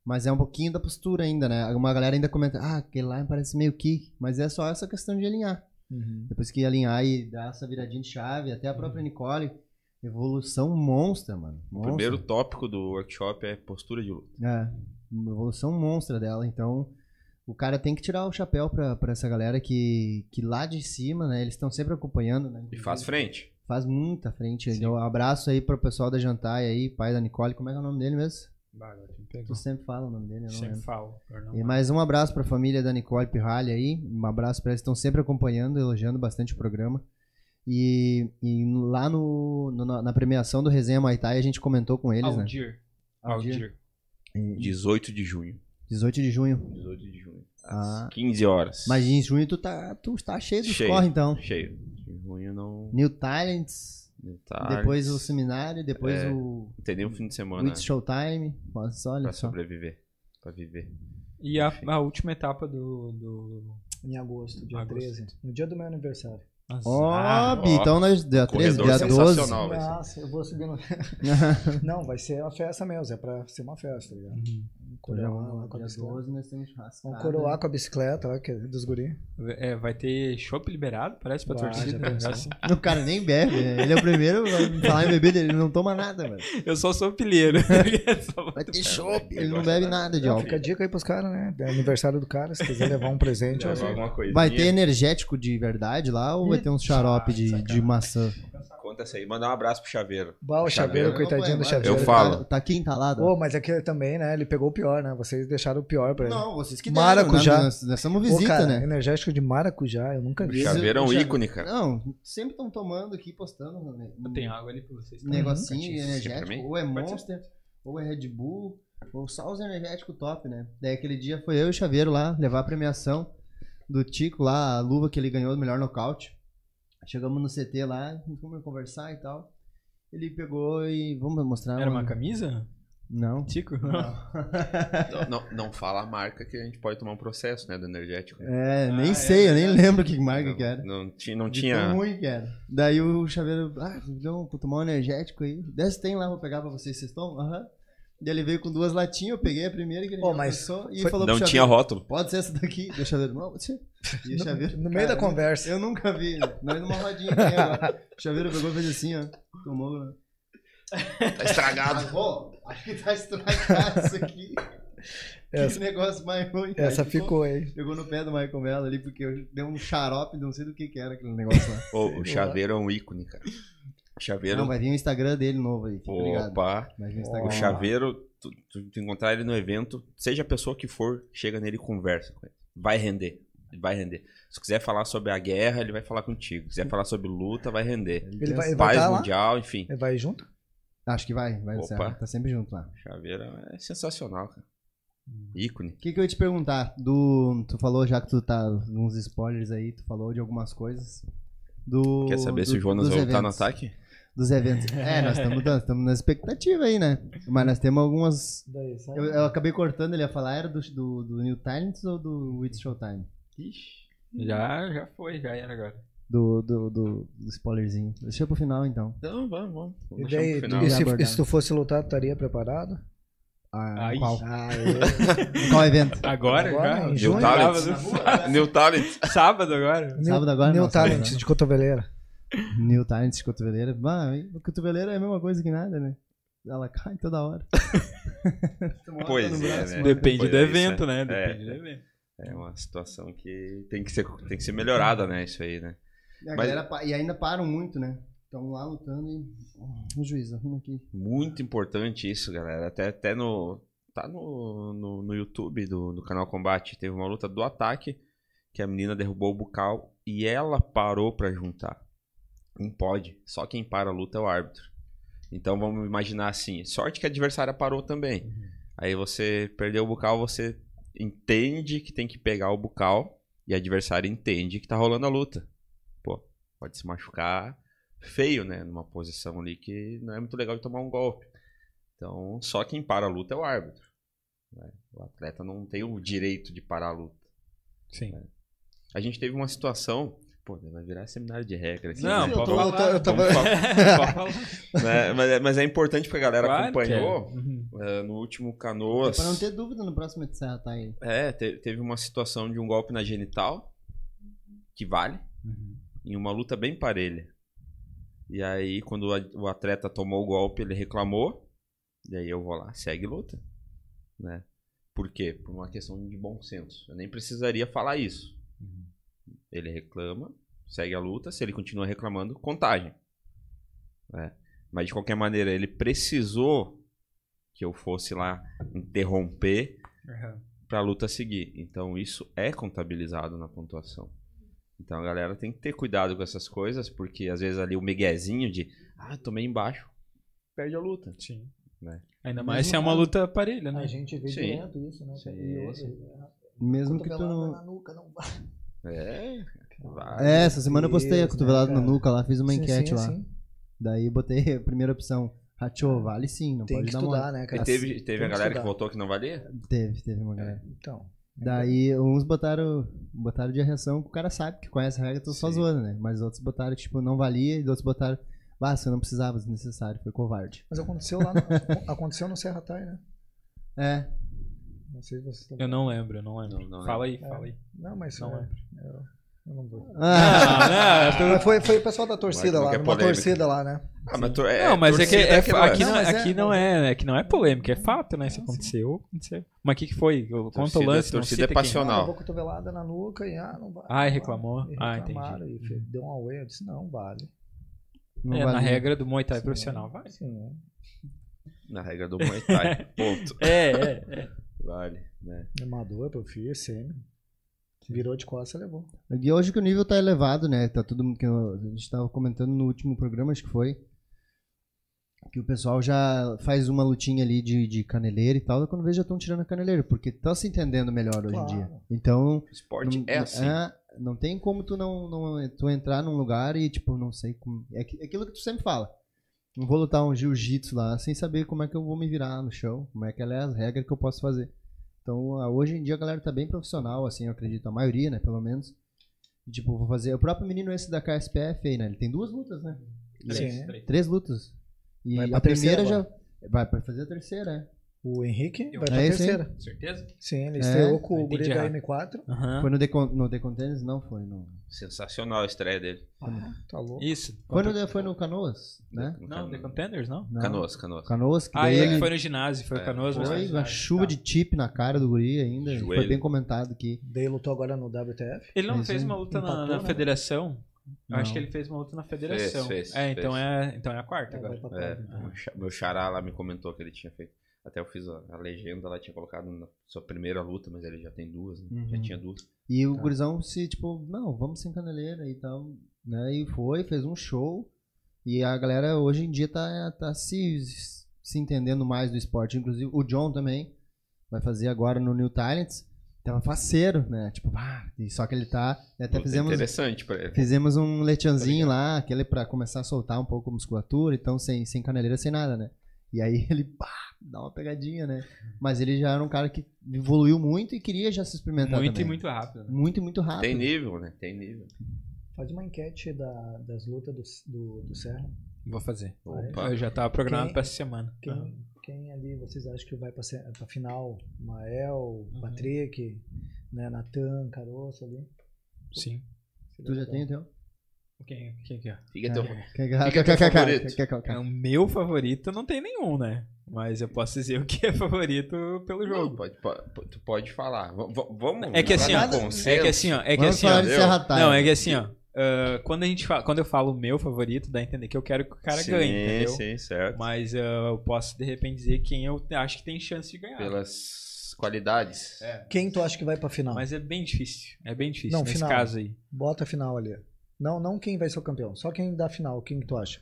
mas é um pouquinho da postura ainda, né? Uma galera ainda comenta, ah, aquele lá parece meio kick, mas é só essa questão de alinhar. Uhum. Depois que alinhar e dar essa viradinha de chave, até a própria Nicole, evolução monstra, mano. O Monstra. primeiro tópico do workshop é postura de luta. É, evolução monstra dela, então o cara tem que tirar o chapéu pra, pra essa galera que, que lá de cima, né, eles estão sempre acompanhando, né? E faz frente. Faz muita frente. Sim. Então, um abraço aí pro pessoal da Jantai aí, pai da Nicole, como é que é o nome dele mesmo? Bah, agora tu sempre fala o nome dele, eu não Sempre lembro. falo. E mais um abraço pra família da Nicole Pirralha aí, um abraço pra eles que estão sempre acompanhando, elogiando bastante o programa. E, e lá no, no- na premiação do Resenha Muay Thai a gente comentou com eles, né? Aldir. Aldir. Aldir. E- 18 de junho. 18 de junho. 18 de junho. Às Ah. 15 horas. Mas em junho tu tá, tu tá cheio dos Cheio. corre, então. Cheio. Em junho não. New Talents, não tá- depois o seminário, depois É, o Não tem nenhum fim de semana It's Showtime. Nossa, olha pra só. sobreviver. Pra viver. E a, a última etapa do. do... Em agosto, dia Agosto. 13. No dia do meu aniversário. Ó. Bi, então nós, dia 13, corredor dia 12. sensacional. vai ser. Nossa, eu vou subir no. Não, vai ser uma festa mesmo. É pra ser uma festa, tá ligado? Uhum. Coroar lá com a bicicleta. 12 nós temos churrasco. Vamos coroar com a bicicleta lá, que é dos guri. É, vai ter chopp liberado, parece, pra Vai, torcida. né? Assim. O cara nem bebe, né? Ele é o primeiro a falar em bebida, ele não toma nada, mano. Eu só sou pilheiro. Só Vai ter chopp, ele ele não bebe nada. nada de Não, álcool. fica a dica aí pros caras, né? É aniversário do cara, se quiser levar um presente, Levar alguma. Vai ter energético de verdade lá ou vai ter uns xarope de, de maçã? Conta essa aí. Mandar um abraço pro Chaveiro. Bah, o chaveiro, Chaveiro. coitadinho do chaveiro. Eu falo. Tá, tá aqui entalado. Ô, mas é que também, né? Ele pegou o pior, né? Vocês deixaram o pior pra ele. Não, vocês que Maracujá. deram, Nós, nós somos Pô, visita, cara, né? energético de maracujá, eu nunca O vi. Chaveiro é um o ícone, cara. Não, sempre estão tomando aqui, postando né, um Tem água ali pra vocês. negocinho. Pra energético. Ou é. Monster, ou é Red Bull, ou só os energéticos top, né? Daí aquele dia foi eu e o Chaveiro lá levar a premiação do Tico lá, a luva que ele ganhou do melhor nocaute. Chegamos no CT lá, fomos conversar e tal. Ele pegou e. Vamos mostrar. Era uma camisa? Não. Tico? Não. Não, não, não fala a marca que a gente pode tomar um processo, né, do energético. É, Ah, nem é sei, eu nem verdade. lembro que marca que era. Não, ti- não De tinha. tão ruim que era. Daí o chaveiro, ah, não, vou tomar um energético aí. Desce tem lá, vou pegar pra vocês, vocês tomam? Aham. Daí ele veio com duas latinhas, eu peguei a primeira que ele Pô, me mas passou e foi- falou Não pro tinha rótulo. Pode ser essa daqui. Daí o chaveiro, não, pode ser. E o No- chaveiro, no meio da cara, conversa. Eu nunca vi, né? nós numa rodinha aqui agora. O chaveiro pegou e fez assim, ó. Tomou, né? Tá estragado. Ah, pô, acho que tá estragado isso aqui. Essa- Que negócio mais ruim. Essa Aí ficou aí. Pegou no pé do Michael Mello ali, porque eu dei um xarope, não sei do que que era aquele negócio lá. Ô, o chaveiro é um ícone, cara. Chaveiro. Não, vai vir o Instagram dele novo aí, fica ligado. Opa. O chaveiro, tu, tu, tu encontrar ele no evento, seja a pessoa que for, chega nele e conversa com ele. Vai render. Vai render. Se quiser falar sobre a guerra, ele vai falar contigo. Se quiser falar sobre luta, vai render. Ele vai, ele vai Paz tá lá? mundial, enfim. Ele vai junto? Acho que vai, vai Opa. Tá sempre junto lá. Chaveiro é sensacional, cara. Ícone. O que, que eu ia te perguntar? Do, tu falou, já que tu tá uns spoilers aí, tu falou de algumas coisas. Do, Quer saber se do- o Jonas vai voltar no ataque? Dos eventos. É, nós estamos na expectativa aí, né? Mas nós temos algumas. Daí. Eu, eu acabei cortando, ele ia falar, era do, do, do New Talents ou do It's Showtime? Ixi. Já, já foi, já era agora. Do, do, do, do spoilerzinho. Deixa pro final então. Não, vamos, vamos. E daí, pro final. e se, e se tu fosse lutar, tu estaria preparado? Ah, Ai. qual? Ah, eu... qual evento? Agora, Agora, já? em New? Talent. Sábado, New Talent. sábado agora. Sábado agora? New Talent de cotoveleira. New Talents de cotoveleira. Bah, hein, cotoveleira é a mesma coisa que nada, né? Ela cai toda hora. Pois é, braço, né? uma- Depende Pois do é, evento, é- né? é. Depende do evento. É uma situação que tem que ser, tem que ser melhorada, né? Isso aí, né? E, a Mas- galera e ainda param muito, né? Estão lá lutando e. O juiz, arruma aqui. Muito importante isso, galera. Até, até no. Tá no, no, no YouTube do, do canal Combate. Teve uma luta do ataque que a menina derrubou o bucal e ela parou pra juntar. Não pode. Só quem para a luta é o árbitro. Então vamos imaginar assim: sorte que a adversária parou também. Aí você perdeu o bucal, você entende que tem que pegar o bucal e a adversária entende que tá rolando a luta. Pô, pode se machucar feio, né? Numa posição ali que não é muito legal de tomar um golpe. Então, só quem para a luta é o árbitro. né? O atleta não tem o direito de parar a luta. Sim. A gente teve uma situação. Pô, vai virar seminário de regra. Assim, Não, né? eu tô- falar. eu tô- eu tava-. Né? Mas, é- mas é importante porque a galera Claro é. acompanhou Uhum. eh, no último Canoas. Pra não ter dúvida no próximo de Serra tá aí. É, te- teve uma situação de um golpe na genital que vale Uhum. em uma luta bem parelha. E aí, quando o atleta tomou o golpe, ele reclamou. E aí eu vou lá, segue luta. Né? Por quê? Por uma questão de bom senso. Eu nem precisaria falar isso. Ele reclama, segue a luta. Se ele continua reclamando, contagem. né? Mas de qualquer maneira, ele precisou que eu fosse lá interromper Uhum. para a luta seguir. Então isso é contabilizado na pontuação. Então a galera tem que ter cuidado com essas coisas, porque às vezes ali o miguezinho de, ah, tomei embaixo, perde a luta. Sim. Né? Ainda Mesmo mais se é uma luta parelha, né? A gente vê Sim. direto isso, né? Sim, E sim. Mesmo que tu não. na nuca não. É, vai. É, essa semana eu postei a Deus, cotovelada né, na nuca lá, fiz uma Sim, enquete sim, lá. sim. Daí eu botei a primeira opção. Rachou, vale sim, não Tem pode que dar estudar, mole. né, E cara? teve, teve Tem a que galera que estudar. votou que não valia? Teve, teve uma galera. Então. Daí uns botaram, botaram de reação que o cara sabe que conhece a regra, tô só zoando, né? Mas outros botaram que, tipo, não valia, e outros botaram, ah, você não precisava, desnecessário, foi covarde. Mas aconteceu lá no, aconteceu no Serra Tai, né? É, Não sei se vocês estão Eu não lembro, eu não lembro. Não, não fala aí, É. fala aí. Não, mas Não é, eu, eu não vou. ah, Não, não, eu Mas foi, foi o pessoal da torcida Não lá, quer uma torcida lá, né? Ah, mas, tor- é, Não, mas é que é, aquele aqui, não, Não, é- aqui não é, aqui não é polêmica, é fato, né? Se aconteceu, aconteceu. Mas o que, que foi? Conta o lance, não torcida é cita quem. passional. Ah, cotovelada na nuca e ah, não vai. Ah, e não reclamou? Ah, reclamaram entendi. E fez- deu um away, eu disse, não, vale. não É, na valia. regra do Muay Thai Sim, profissional, vai. Sim. Na regra do Muay Thai. Ponto. É, é, é. Vale, né? Amador, profio, semi. Virou de costas, levou. E hoje que o nível tá elevado, né? Tá tudo que eu- a gente tava comentando no último programa, acho que foi. Que o pessoal já faz uma lutinha ali de, de caneleira e tal, e quando vê já estão tirando a caneleira, porque tá se entendendo melhor hoje em Claro. dia. Então. O esporte não- é assim. é, não tem como tu não, não tu entrar num lugar e, tipo, não sei como. É é aquilo que tu sempre fala. Não vou lutar um jiu-jitsu lá sem saber como é que eu vou me virar no chão, como é que é as regras que eu posso fazer. Então, ah, hoje em dia a galera tá bem profissional, assim, eu acredito, a maioria, né, pelo menos. E, tipo, vou fazer. O próprio menino esse da KSPF aí, né? Ele tem duas lutas, né? Três, três. Três lutas. E a primeira terceira já. Vai pra fazer a terceira, é. O Henrique Eu- vai pra É terceira. Certeza? Sim, ele É, estreou com o guri da errado. M4. Aham. Foi no The, Con- no The Contenders? Não foi, no. Sensacional a estreia dele. Ah, tá louco. Isso. Foi no, foi no Canoas, né? No Não, The Contenders, não? Não. Canoas, Canoas. Canoas, que Ah, é, ele que foi no ginásio, foi o É, Canoas. foi mas- uma chuva de chip na cara do guri ainda. Foi Joelho. bem comentado aqui. Daí lutou agora no WTF. Ele não Mas fez uma luta na, empatou, na né? federação? Eu acho que ele fez uma luta na federação. fez, é, então fez. é, então é a quarta Vai agora. É, xa- meu xará lá me comentou que ele tinha feito. Até eu fiz a, a legenda lá, tinha colocado na sua primeira luta, mas ele já tem duas, né? Já Uhum. tinha duas. E o Tá. gurizão se, tipo, não, vamos sem caneleira e tal. Né? E foi, fez um show. E a galera hoje em dia tá, tá se, se entendendo mais do esporte. Inclusive o John também vai fazer agora no New Talents. Tava faceiro, né? Tipo, ah, só que ele tá. Até Luta fizemos, Interessante pra ele. fizemos um letianzinho lá, aquele pra começar a soltar um pouco a musculatura, então sem, sem caneleira, sem nada, né? E aí ele, pá, dá uma pegadinha, né? Mas ele já era um cara que evoluiu muito e queria já se experimentar Muito também. e muito rápido. né? Muito e muito rápido. Tem nível, né? Tem nível. Faz uma enquete da- das lutas do, do, do Serra. Vou fazer. Opa. Eu já tava programado Quem- pra essa semana. Quem, quem ali vocês acham que vai pra final? Mael, Patrick, né, Natan, Caroço ali? Sim. Tu já tem, então? Quem, quem que é? Fica teu. Que é teu favorito? É, O meu favorito não tem nenhum, né? Mas eu posso dizer o que é favorito pelo Não, jogo. pode, pode- tu pode falar. V- vamos. É que assim, ó, é que assim, ó, é que assim, ó, de eu- Serra Time. Não, é que assim, ó. ah, quando, a gente fala, quando eu falo o meu favorito, dá a entender que eu quero que o cara sim, ganhe, entendeu? Sim, certo. Mas ah, eu posso, de repente, dizer quem eu acho que tem chance de ganhar. Pelas qualidades. É. Quem tu acha que vai pra final? Mas é bem difícil. É bem difícil Não, nesse final. caso aí. Bota a final ali. Não, não quem vai ser o campeão, só quem dá a final. Quem que tu acha?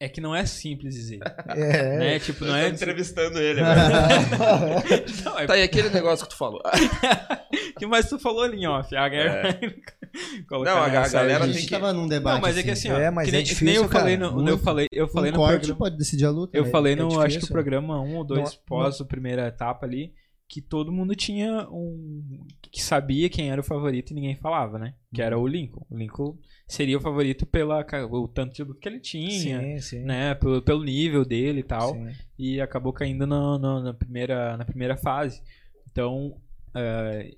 É que não é simples dizer. É. né? Tipo, não é. entrevistando ele agora. Não, é tá, e aquele negócio que tu falou? que mais tu falou ali em off. A galera. Colocar Não, a galera A aí. tem que- tava num debate. Não, mas é que assim, ó, É, mas que é nem, que difícil, nem eu falei cara. no, eu falei, eu falei um no corte programa, pode decidir a luta. eu né? falei é no, acho que o difícil. programa um ou dois Não- pós a primeira etapa ali, que todo mundo tinha um que sabia quem era o favorito e ninguém falava, né? Que Uhum. era o Lincoln. O Lincoln seria o favorito pela o tanto de luta que ele tinha, Sim, sim. né? Pelo, pelo nível dele e tal. Sim. e acabou caindo no- no- na, primeira, na primeira fase. Então, eh,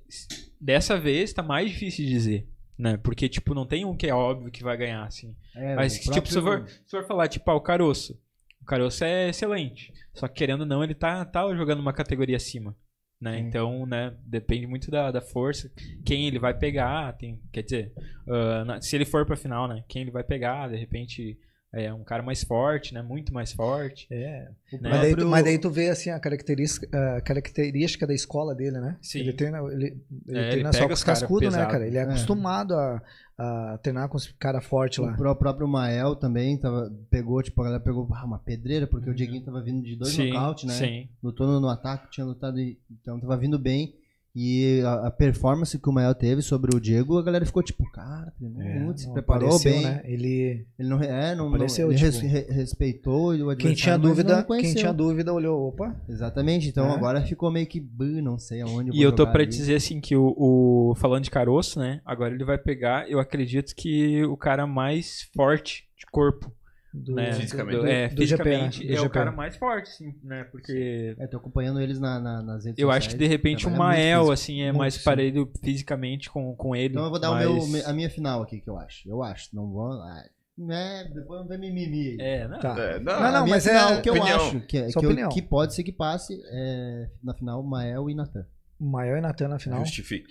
dessa vez tá mais difícil de dizer, né? Porque, tipo, não tem um que é óbvio que vai ganhar, assim. É, Mas, tipo, se for, se for falar, tipo, ah, o Caroço. O Caroço é excelente. Só que, querendo ou não, ele tá, tá jogando uma categoria acima. Né? Então, né, depende muito da, da força, quem ele vai pegar, tem, quer dizer, ah, na- se ele for pra final, né, quem ele vai pegar, de repente é um cara mais forte, né, muito mais forte. É. Né? Mas, daí tu, mas daí tu vê assim a característica, a característica da escola dele, né? Sim. Ele treina, ele, ele É, ele treina pega só com os cascudos, né, cara? Ele é É. acostumado a, a treinar com os cara forte lá. O pró- próprio Mael também tava, pegou, tipo, a galera pegou ah, uma pedreira, porque o Dieguinho tava vindo de dois Uhum. sim, nocaute, né? Sim. Lutou no, no ataque, tinha lutado, e- então tava vindo bem. E a, a performance que o Mael teve sobre o Diego, a galera ficou tipo, cara, treinou É, muito, se não, preparou apareceu, bem. né? Ele, Ele não, é, não, não Apareceu, ele tipo, res- re- respeitou o adversário, quem tinha não dúvida, quem tinha dúvida olhou, opa, Exatamente, então É. agora ficou meio que, "Bã, não sei aonde E eu tô ali." dizer assim que o, o- falando de caroço, né? Agora ele vai pegar, eu acredito que o cara mais forte de corpo, do, né? Fisicamente. do- é, Do- né? fisicamente Do é o cara mais forte, sim, né? Porque É, tô acompanhando eles na, na- nas redes eu sociais. acho que de repente o muito Mael físico. assim é Muito, mais sim. parelho fisicamente com, com ele. Então eu vou dar mas... o meu, a minha final aqui, que eu acho. Eu acho, não vou... ah, né, depois não tem mimimi aí. É, não. Tá. É, Não, não, minha mas é final, que eu opinião. acho que, é- que, eu- que pode ser que passe é, na final Mael e Natan. Maior e Natan na final. Justifique.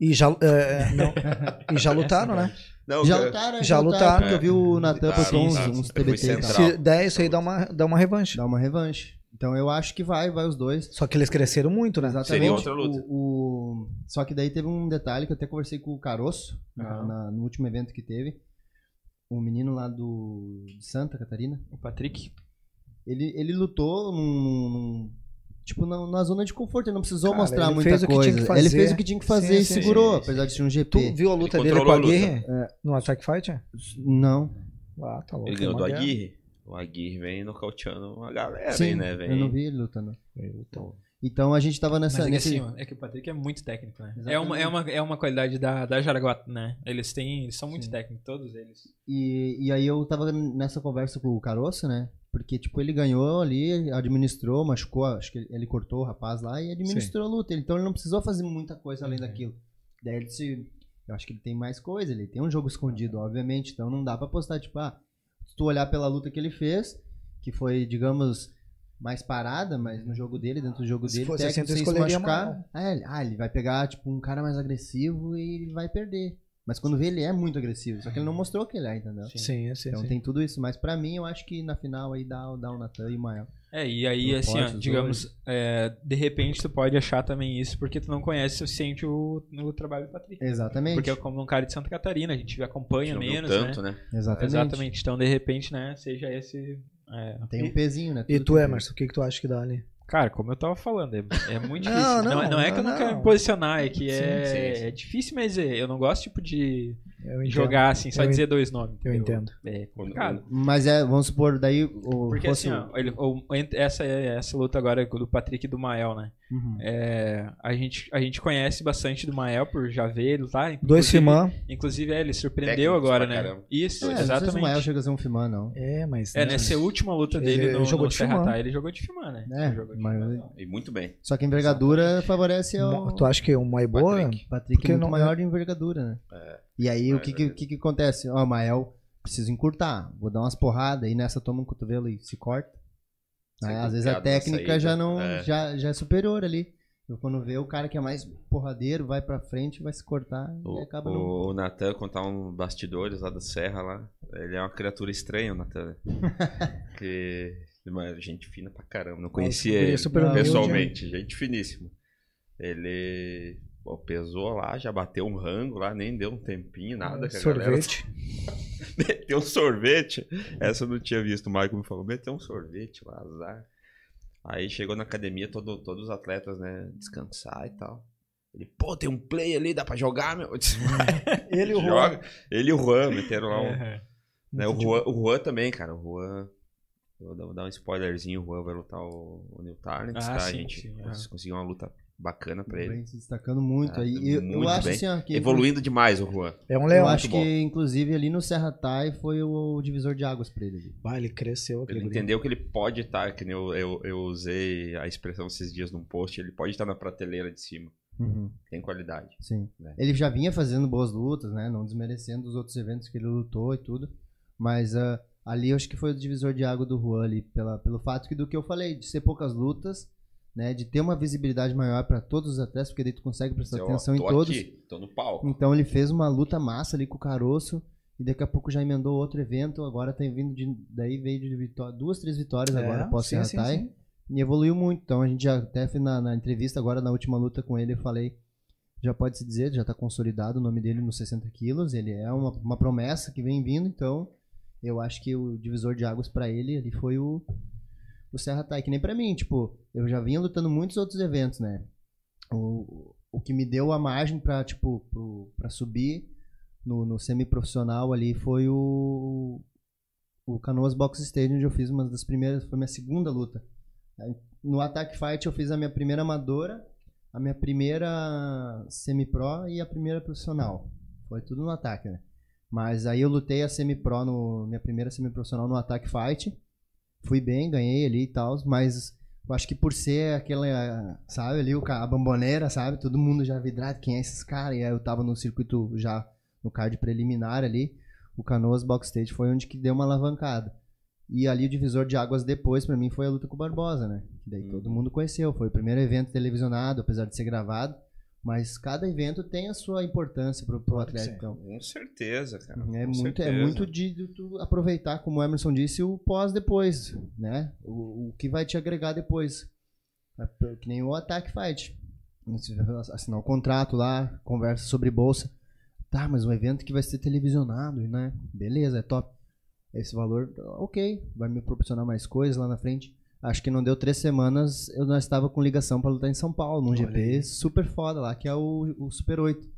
E já, é, não, e já lutaram, né? Não, Já lutaram, já lutaram. porque eu vi o Natan postou uns, uns TBT. Se der isso aí, dá uma, dá uma revanche. Dá uma revanche. Então eu acho que vai, vai os dois. Só que eles cresceram muito, né? Exatamente. Seria outra luta. O, o- Só que daí teve um detalhe que eu até conversei com o Caroço na- Aham. na- no último evento que teve. Um menino lá do de Santa Catarina. O Patrick. Ele, ele lutou num, num- tipo, na, na zona de conforto. Ele não precisou Cara, mostrar ele muita fez o que tinha coisa. que fazer. Ele fez o que tinha que fazer Sim, e sim, segurou, sim, apesar de ser um Tu GP. viu a luta Ele dele com a. Aguirre? No Attack Fight? Não. Ah, tá louco. Ele ganhou é do. Aguirre. O Aguirre vem nocauteando uma galera Sim, aí, né? Vem... eu não vi ele lutando. Então, Então a gente tava Mas nessa. é que, nesse... assim, ó, é que o Patrick é muito técnico, né? É uma, é, uma, é uma qualidade da, da Jaraguá, né? Eles têm. Eles são muito Sim. técnicos, todos eles. E, e aí eu tava nessa conversa com o Caroço, né? Porque, tipo, ele ganhou ali, administrou, machucou, acho que ele, cortou o rapaz lá e administrou a luta. Então ele não precisou fazer muita coisa além Uhum. daquilo. Daí ele se. Eu acho que ele tem mais coisa, ele tem um jogo escondido, obviamente. Então não dá pra postar, tipo, ah, se tu olhar pela luta que ele fez, que foi, digamos, mais parada, mas no jogo dele, dentro do jogo Se dele, fosse assim, técnico, sem se machucar. Ah ele, ah, ele vai pegar, tipo, um cara mais agressivo e ele vai perder. Mas quando vê, ele é muito agressivo. Só que ele não mostrou que ele é, entendeu? sim, sim, Então sim. tem tudo isso, mas pra mim eu acho que na final aí dá, dá o Natan e o Mael. É, e aí, Não assim, ó, os digamos, é, de repente tu pode achar também isso porque tu não conhece o suficiente o, o trabalho do Patrick. Exatamente. Porque é como um cara de Santa Catarina, a gente acompanha menos, tanto, né? né? Exatamente. Exatamente. Então, de repente, né, seja esse. é, Tem um pezinho, né? E tu, tem Emerson, o que, que tu acha que dá ali? Cara, como eu tava falando, é, é muito Não, difícil. Não, não, é- não é que eu não, não quero não. me posicionar, é que Sim, é, sim, sim. é difícil, mas é, eu não gosto tipo de Eu jogar assim, só Eu dizer dois nomes. Eu entendeu? entendo. É complicado. Mas é, vamos supor, daí o. Porque fosse assim, ó, ele- o- essa, essa luta agora do Patrick e do Mael, né? Uhum. É, a, gente, a gente conhece bastante do Mael por já ver ele lá. Dois inclusive- Fimã. Inclusive, é, ele surpreendeu Técnicos agora, né? caramba. Isso, É, não sei se o Mael exatamente. chega a ser um Fimã, não. É, mas. É, né, nessa última luta dele Ele no, jogou no de. Tá, ele jogou de Fimã, né? É, de mas- Fimã. E muito bem. Só que a envergadura favorece ao. Tu acha que o Maiboa? Patrick. Patrick Porque é muito não- maior de envergadura, né? É. E aí o que, é que, que, que acontece? Ó, o Mael precisa encurtar. Vou dar umas porradas, aí nessa toma um cotovelo e se corta. Com às vezes a técnica já não É. já, já é superior ali. Eu, quando vê o cara que é mais porradeiro, vai pra frente, vai se cortar e O, acaba não. o, o Natan, contar um bastidores lá da Serra lá, ele é uma criatura estranha, o Natan. né? que uma gente fina pra caramba. Não conhecia ele é pessoalmente, gente finíssima. Ele pô, pesou lá, já bateu um rango lá, nem deu um tempinho, nada. que a galera- Sorvete. Meteu um sorvete. Essa eu não tinha visto. O Michael me falou: meteu um sorvete lá, azar. Aí chegou na academia, todo, todos os atletas, né, descansar e tal. Ele, pô, tem um play ali, dá pra jogar, meu? Eu disse, "Vai, Ele e o Juan. Ele e o Juan meteram lá um. É. né, o, Juan, o Juan também, cara. O Juan. Vou dar, um spoilerzinho: o Juan vai lutar o, o New Ah, tá? sim, a gente sim, cons- conseguiu uma luta bacana pra ele. Vem se destacando muito. Ah, aí. E eu, eu acho bem. assim, ó, que Evoluindo demais o Juan. É um Eu leão. acho bom. que, inclusive, ali no Serra Tai foi o divisor de águas pra ele. ali. Bah, ele cresceu Ele entendeu que ele pode estar, que nem eu, eu, eu usei a expressão esses dias num post, ele pode estar na prateleira de cima. Tem qualidade. Sim. Né? Ele já vinha fazendo boas lutas, né? Não desmerecendo os outros eventos que ele lutou e tudo. Mas ah, ali eu acho que foi o divisor de água do Juan ali, pela, pelo fato que do que eu falei, de ser poucas lutas, né? De ter uma visibilidade maior pra todos os atletas, porque daí tu consegue prestar Eu atenção em tô todos. aqui, tô no palco. Então ele fez uma luta massa ali com o Caroço. E daqui a pouco já emendou outro evento. Agora tá vindo de. Daí veio de vitó- duas, três vitórias É, agora após sim, Serra sim, Tai. sim. E evoluiu muito. Então a gente já até na, na entrevista agora, na última luta com ele, eu falei. Já pode se dizer, já está consolidado o nome dele nos 60 quilos. Ele é uma, uma promessa que vem vindo, então eu acho que o divisor de águas para ele ali foi o, o Serra Tai. Que nem para mim, tipo, eu já vinha lutando muitos outros eventos, né? O, o que me deu a margem para tipo, pro, pra subir no, no semi-profissional ali foi o, o Canoas Box Stadium, onde eu fiz uma das primeiras, foi minha segunda luta. No Attack Fight eu fiz a minha primeira amadora, a minha primeira semi-pro e a primeira profissional. Foi tudo no ataque, né? Mas aí eu lutei a semi-pro, no, minha primeira semi-profissional no Attack Fight. Fui bem, ganhei ali e tal, mas eu acho que por ser aquela, sabe, ali a bamboneira, sabe? Todo mundo já vidrado, quem é esses caras? E aí eu tava no circuito já, no card preliminar ali. O Canoas Box Stage foi onde que deu uma alavancada. E ali o divisor de águas depois, pra mim, foi a luta com o Barbosa, né? Que daí Uhum. todo mundo conheceu. Foi o primeiro evento televisionado, apesar de ser gravado. Mas cada evento tem a sua importância Claro que atleta. Então, Com certeza, cara. é muito, é certeza. muito de, tu aproveitar, como o Emerson disse, o pós-depois, né? O, o que vai te agregar depois. É Que nem o Attack Fight. Você vai assinar o contrato lá, conversa sobre bolsa. Tá, mas um evento que vai ser televisionado, né? Beleza, é top. Esse valor, ok, vai me proporcionar mais coisas lá na frente. Acho que não deu três semanas, eu nós estava com ligação pra lutar em São Paulo, num Olha GP super foda lá, que é o, o Super 8.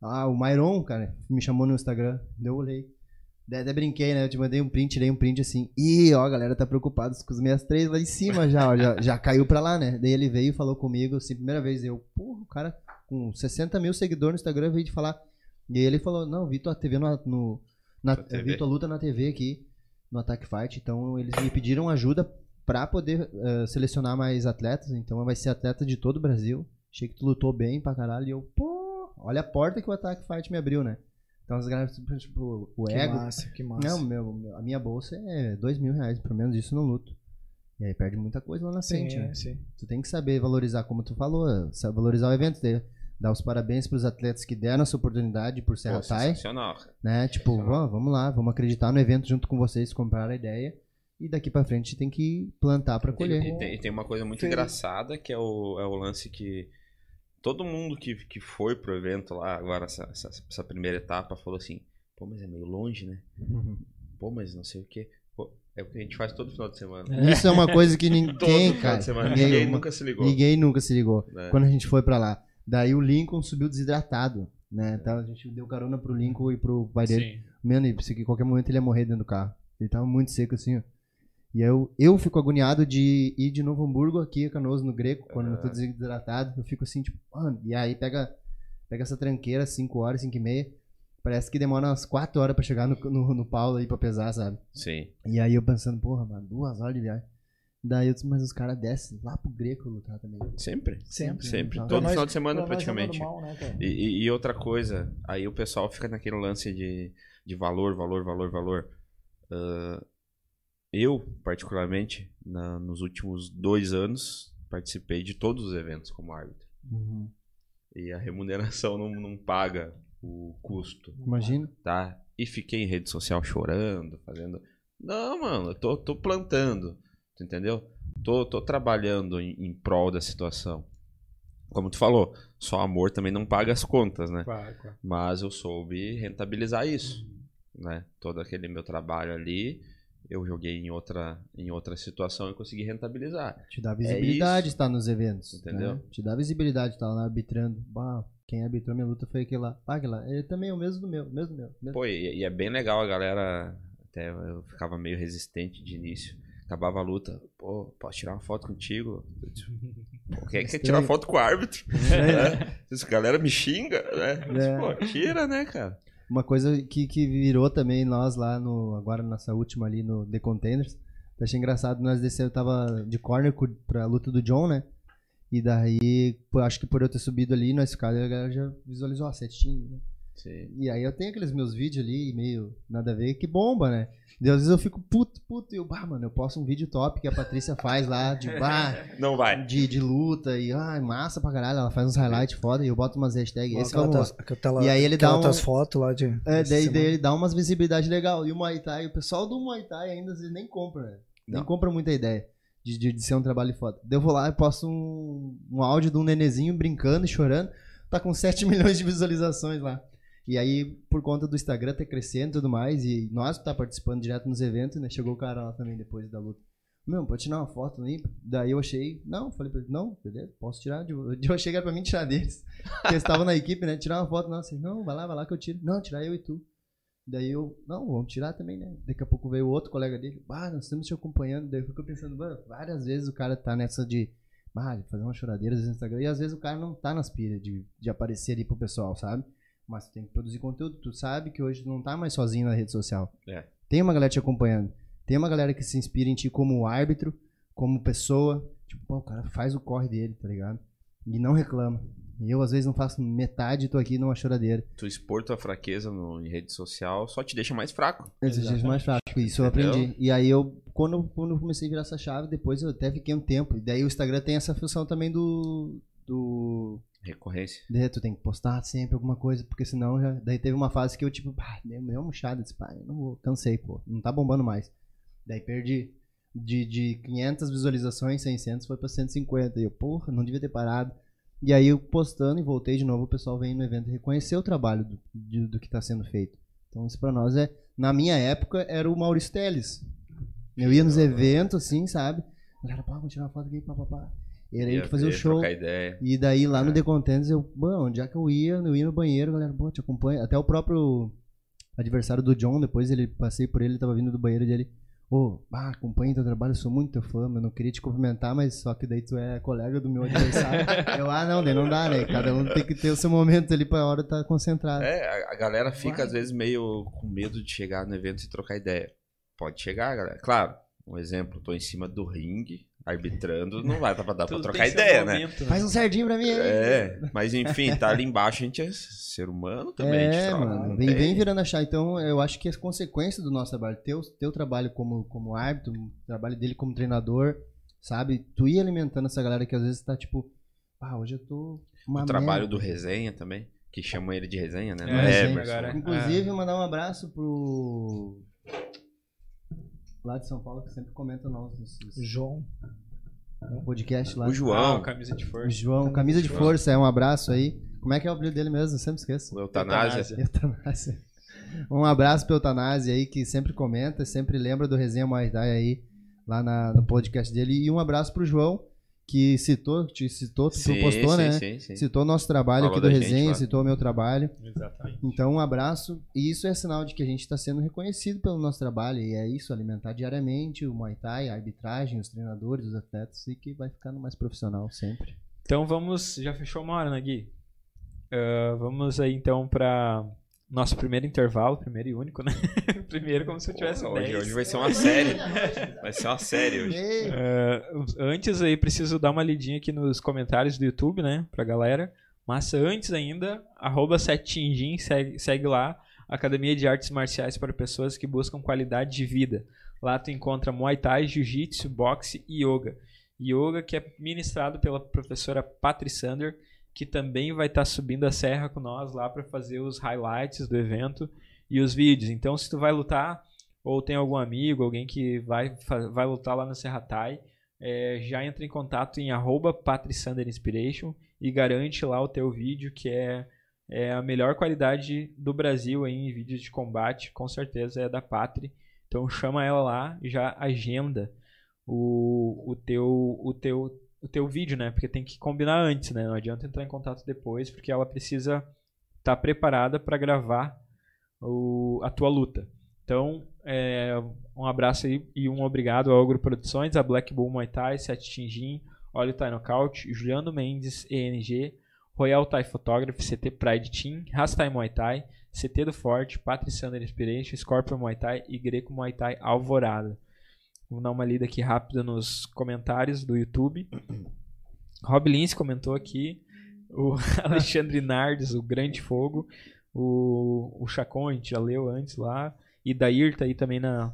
Ah, o Myron, cara, me chamou no Instagram, daí eu olhei. Daí até brinquei, né? Eu te mandei um print, tirei um print assim. Ih, ó, a galera tá preocupada com os 63 lá em cima já, ó, já, já caiu pra lá, né? Daí ele veio e falou comigo, assim, primeira vez, eu, porra, o cara com 60 mil seguidores no Instagram veio de falar. E aí ele falou, não, vi tua TV no, no na, vi tua luta na TV aqui, no Attack Fight, então eles me pediram ajuda pra poder eh, selecionar mais atletas, então vai ser atleta de todo o Brasil. Achei que tu lutou bem pra caralho, e eu, pô, olha a porta que o Attack Fight me abriu, né? Então as galera, tipo, o Que ego, massa, que massa. não, meu, meu- a minha bolsa é dois mil reais, pelo menos isso no luto. E aí perde muita coisa lá na sim, frente, né? sim. Tu tem que saber valorizar, como tu falou, valorizar o evento, ter- dar os parabéns pros atletas que deram essa oportunidade por Serra Pô, Thai, sensacional, né? Tipo, sensacional. vamos, vamos lá, vamos acreditar no evento junto com vocês, comprar a ideia e daqui pra frente tem que plantar pra E, colher. e tem, e tem uma coisa muito Feliz. engraçada que é o, é o lance que todo mundo que, que foi pro evento lá, agora, essa, essa, essa primeira etapa, falou assim: pô, mas é meio longe, né? Uhum. Pô, mas não sei o quê. Pô, é o que a gente faz todo final de semana. Isso é uma coisa que Todo ninguém, final cara, de semana. ninguém, Ninguém uma- nunca se ligou. ninguém nunca se ligou. né? Quando a gente foi pra lá. Daí o Lincoln subiu desidratado, né? Então a gente deu carona pro Lincoln e pro pai dele. Sim. Mano, e pensei que em qualquer momento ele ia morrer dentro do carro. Ele tava muito seco assim, ó. E eu, eu fico agoniado de ir de Novo Hamburgo aqui a Canoas no Greco, quando eu tô Aham. desidratado. Eu fico assim, tipo, mano. E aí pega, pega essa tranqueira, 5 horas, 5 e meia. Parece que demora umas 4 horas pra chegar no, no, no Paulo aí pra pesar, sabe? Sim. E aí eu pensando, porra, mano, duas horas de viagem. Daí eu disse, mas os caras descem lá pro Greco lutar também. Sempre. Sempre. Sempre. Pra Todo final de semana, Pra nós é praticamente. normal, né? E, e- outra coisa, aí o pessoal fica naquele lance de, de valor, valor, valor, valor. Ah, eu, particularmente, na- nos últimos dois anos, participei de todos os eventos como árbitro. E a remuneração não, não paga o custo, Imagina. tá? E fiquei em rede social chorando, fazendo. Não, mano, eu tô, tô plantando, entendeu? Tô, tô trabalhando em, em prol da situação. Como tu falou, só amor também não paga as contas, né? Claro, claro. Mas eu soube rentabilizar isso, né? Todo aquele meu trabalho ali, eu joguei em outra, em outra situação e consegui rentabilizar. Te dá visibilidade isso. estar nos eventos. Entendeu? né? Te dá visibilidade estar lá arbitrando. Bah, quem arbitrou minha luta foi aquele lá. Ah, aquele lá. Ele também é o mesmo do meu, mesmo meu. Mesmo. Pô, e, e é bem legal a galera, até eu ficava meio resistente de início. Acabava a luta, pô, posso tirar uma foto contigo? Pô, quem é que quer tirar foto com o árbitro? É. Essa galera me xinga, né? É. Pô, tira, né, cara? Uma coisa que, que virou também nós lá no. Agora nossa última ali no The Containers. Eu achei engraçado, nós descemos, tava de corner pra luta do John, né? E daí, acho que por eu ter subido ali, nós ficamos, a galera já visualizou a setinha, né? Sim. E aí eu tenho aqueles meus vídeos ali, meio nada a ver, que bomba, né? E às vezes eu fico puto, puto, e eu, bah, mano, eu posto um vídeo top que a Patrícia faz lá, de, bah, Não vai. de, de luta, e, ah, massa pra caralho, ela faz uns highlights foda, e eu boto umas hashtags, esse Aquela aquela- E aí ele dá um- tuas fotos lá de. É, daí, daí ele dá umas visibilidade legal. E o Muay Thai, o pessoal do Muay Thai ainda às vezes nem compra, né? Nem Não. compra muita ideia de, de, de ser um trabalho foda. Daí eu vou lá e posto um, um áudio de um nenezinho brincando e chorando. Tá com 7 milhões de visualizações lá. E aí, por conta do Instagram ter crescendo e tudo mais, e nós tá participando direto nos eventos, né? Chegou o cara lá também depois da luta. Meu, pode tirar uma foto aí? Daí eu achei, não, falei pra ele, não, beleza, posso tirar. de- Eu achei que era pra mim tirar deles. Porque eles estavam na equipe, né? Tirar uma foto, não, assim, não, vai lá, vai lá que eu tiro. Não, tirar eu e tu. Daí eu, não, vamos tirar também, né? Daqui a pouco veio outro colega dele, bah, nós estamos te acompanhando. Daí eu fico pensando, "Mano, várias vezes o cara tá nessa de, de fazer uma choradeira no Instagram. E às vezes o cara não tá nas pilhas de, de aparecer ali pro pessoal, sabe? Mas tu tem que produzir conteúdo. Tu sabe que hoje tu não tá mais sozinho na rede social. É. Tem uma galera te acompanhando. Tem uma galera que se inspira em ti como árbitro, como pessoa. Tipo, pô, o cara faz o corre dele, tá ligado? E não reclama. E eu, às vezes, não faço metade e tô aqui numa choradeira. Tu expor tua fraqueza no, em rede social só te deixa mais fraco. Esses dias mais fraco. Isso eu aprendi. E aí eu, quando, quando eu comecei a virar essa chave, depois eu até fiquei um tempo. E daí o Instagram tem essa função também do. do. Recorrência. de, tu tem que postar sempre alguma coisa, porque senão já. Daí teve uma fase que eu, tipo, pá, deu meio murchada. Disse, pá, não vou, cansei, pô. Não tá bombando mais. Daí perdi. De, de 500 visualizações, 600 foi pra 150. E eu, porra, não devia ter parado. E aí eu postando e voltei de novo, o pessoal vem no evento reconhecer o trabalho do, de- do que tá sendo feito. Então isso pra nós é. Na minha época era o Maurício Teles. Eu ia nos eventos, assim, sabe? Galera, pá, vamos tirar uma foto aqui, pá, pá, pá. E aí a Ia gente fazia o ver, show. trocar ideia. E daí lá no É. The Contents, eu, mano, onde é que eu ia? Eu ia no banheiro, galera, pô, te acompanha. Até o próprio adversário do John, depois ele passei por ele, ele tava vindo do banheiro dele. Ô, ah, acompanha teu trabalho, sou muito teu fã, eu não queria te cumprimentar, mas só que daí tu é colega do meu adversário. eu, ah, não, daí não dá, né? Cada um tem que ter o seu momento ali pra hora estar concentrado. É, a, a galera fica Vai. às vezes meio com medo de chegar no evento e trocar ideia. Pode chegar, galera. Claro, um exemplo, tô em cima do ringue, arbitrando, não vai dar pra, dar pra Tudo trocar ideia, né? momento, Faz um cerdinho pra mim aí. É, mas enfim, tá ali embaixo, a gente é ser humano também. É, troca, mano, vem, vem virando a chave. Então, eu acho que as consequências do nosso trabalho, teu, teu trabalho como, como árbitro, o trabalho dele como treinador, sabe? Tu ir alimentando essa galera que às vezes tá tipo, ah, hoje eu tô uma O trabalho merda. do resenha também, que chamam ele de resenha, né? É, é, agora. Inclusive, mandar um abraço pro. Lá de São Paulo, que sempre comenta nossos João. no podcast lá. O Ah, João, o camisa de O força. João, camisa de força, é um abraço aí. Como é que é o apelido dele mesmo? Eu sempre esqueço. o Eutanásia. Eutanásia. Um abraço pro Eutanásia aí, que sempre comenta, sempre lembra do Resenha Muay Thai aí, lá na- no podcast dele. E um abraço pro João, que citou, te citou, tu Sim, postou, sim, né? sim, sim. Citou nosso trabalho Falou aqui do da gente Resenha, lá. citou o meu trabalho. Exatamente. Então, um abraço. E isso é sinal de que a gente está sendo reconhecido pelo nosso trabalho. E é isso, alimentar diariamente o Muay Thai, a arbitragem, os treinadores, os atletas, e que vai ficando mais profissional sempre. Então vamos. Já fechou uma hora, né, Gui? Ah, vamos aí então pra nosso primeiro intervalo, primeiro e único, né? primeiro como se eu tivesse Pô, hoje, 10. hoje vai ser uma série. Vai ser uma série hoje. Ah, antes aí, preciso dar uma lidinha aqui nos comentários do YouTube, né? Pra galera. Mas antes ainda, arroba setinjin, segue, segue lá. Academia de Artes Marciais para pessoas que buscam qualidade de vida. Lá tu encontra Muay Thai, Jiu-Jitsu, Boxe e Yoga. Yoga que é ministrado pela professora Patri Sander, que também vai estar subindo a serra com nós lá para fazer os highlights do evento e os vídeos. Então, se tu vai lutar ou tem algum amigo, alguém que vai, vai lutar lá no Serra Thai, é, já entra em contato em arroba e garante lá o teu vídeo, que é, é a melhor qualidade do Brasil em vídeos de combate, com certeza é da Patri. Então chama ela lá e já agenda o, o, teu, o, teu, o teu vídeo, né? Porque tem que combinar antes, né? Não adianta entrar em contato depois, porque ela precisa estar preparada para gravar o, a tua luta. Então, é, um abraço aí e um obrigado ao Agro Produções, a Black Bull Muay Thai, Sete Tinjin, Olho Thai Knockout, Juliano Mendes, ENG, Royal Thai Photography, CT Pride Team, Rastai Muay Thai, CT do Forte, Patrisander Inspiration, Scorpion Muay Thai e Greco Muay Thai Alvorada. Vamos dar uma lida aqui rápida nos comentários do YouTube. Rob Lins comentou aqui, o Alexandre Nardes, o Grande Fogo, o, o Chacon, a gente já leu antes lá, e Dair tá aí também na,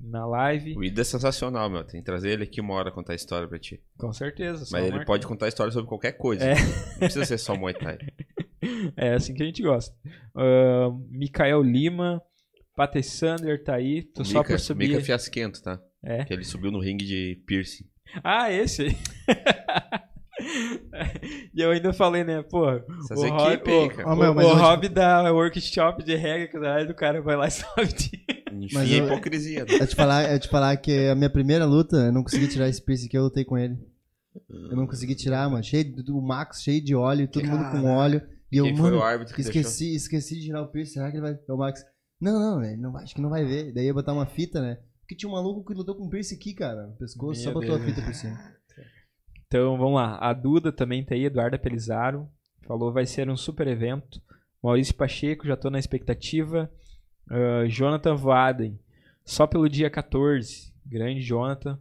na live. O Ida é sensacional, meu. Tem que trazer ele aqui uma hora contar a história pra ti. Com certeza. Mas ele marcar. pode contar a história sobre qualquer coisa. É. Não precisa ser só Muay Thai. É assim que a gente gosta. Ah, Mikael Lima, Patê Sander tá aí. Tô só por subir. Mica Fiasquento, tá? É. Que ele subiu no ringue de piercing. Ah, esse aí. e eu ainda falei, né, pô. Essas o Rob, aí, o, cara. O, meu, o te- Rob dá workshop de regra, caralho, do cara vai lá e sobe. de- Enfim, Mas eu- hipocrisia. né? Eu te falar, eu te falar que a minha primeira luta, eu não consegui tirar esse piercing que eu lutei com ele. Eu não consegui tirar, mano. Cheio do o Max, cheio de óleo, todo mundo com óleo. E eu, Quem foi mano, o árbitro que esqueci, esqueci de tirar o piercing. Será que ele vai. O Max. Não, não, ele não vai, acho que não vai ver. Daí ia botar uma fita, né? Porque tinha um maluco que lutou com piercing aqui, cara. No pescoço, só Meu botou Deus. a fita por cima. Então, vamos lá. A Duda também tá aí, Eduarda Pelizaro. Falou vai ser um super evento. Maurício Pacheco, já tô na expectativa. Ah, Jonathan Vaden, só pelo dia 14. Grande Jonathan.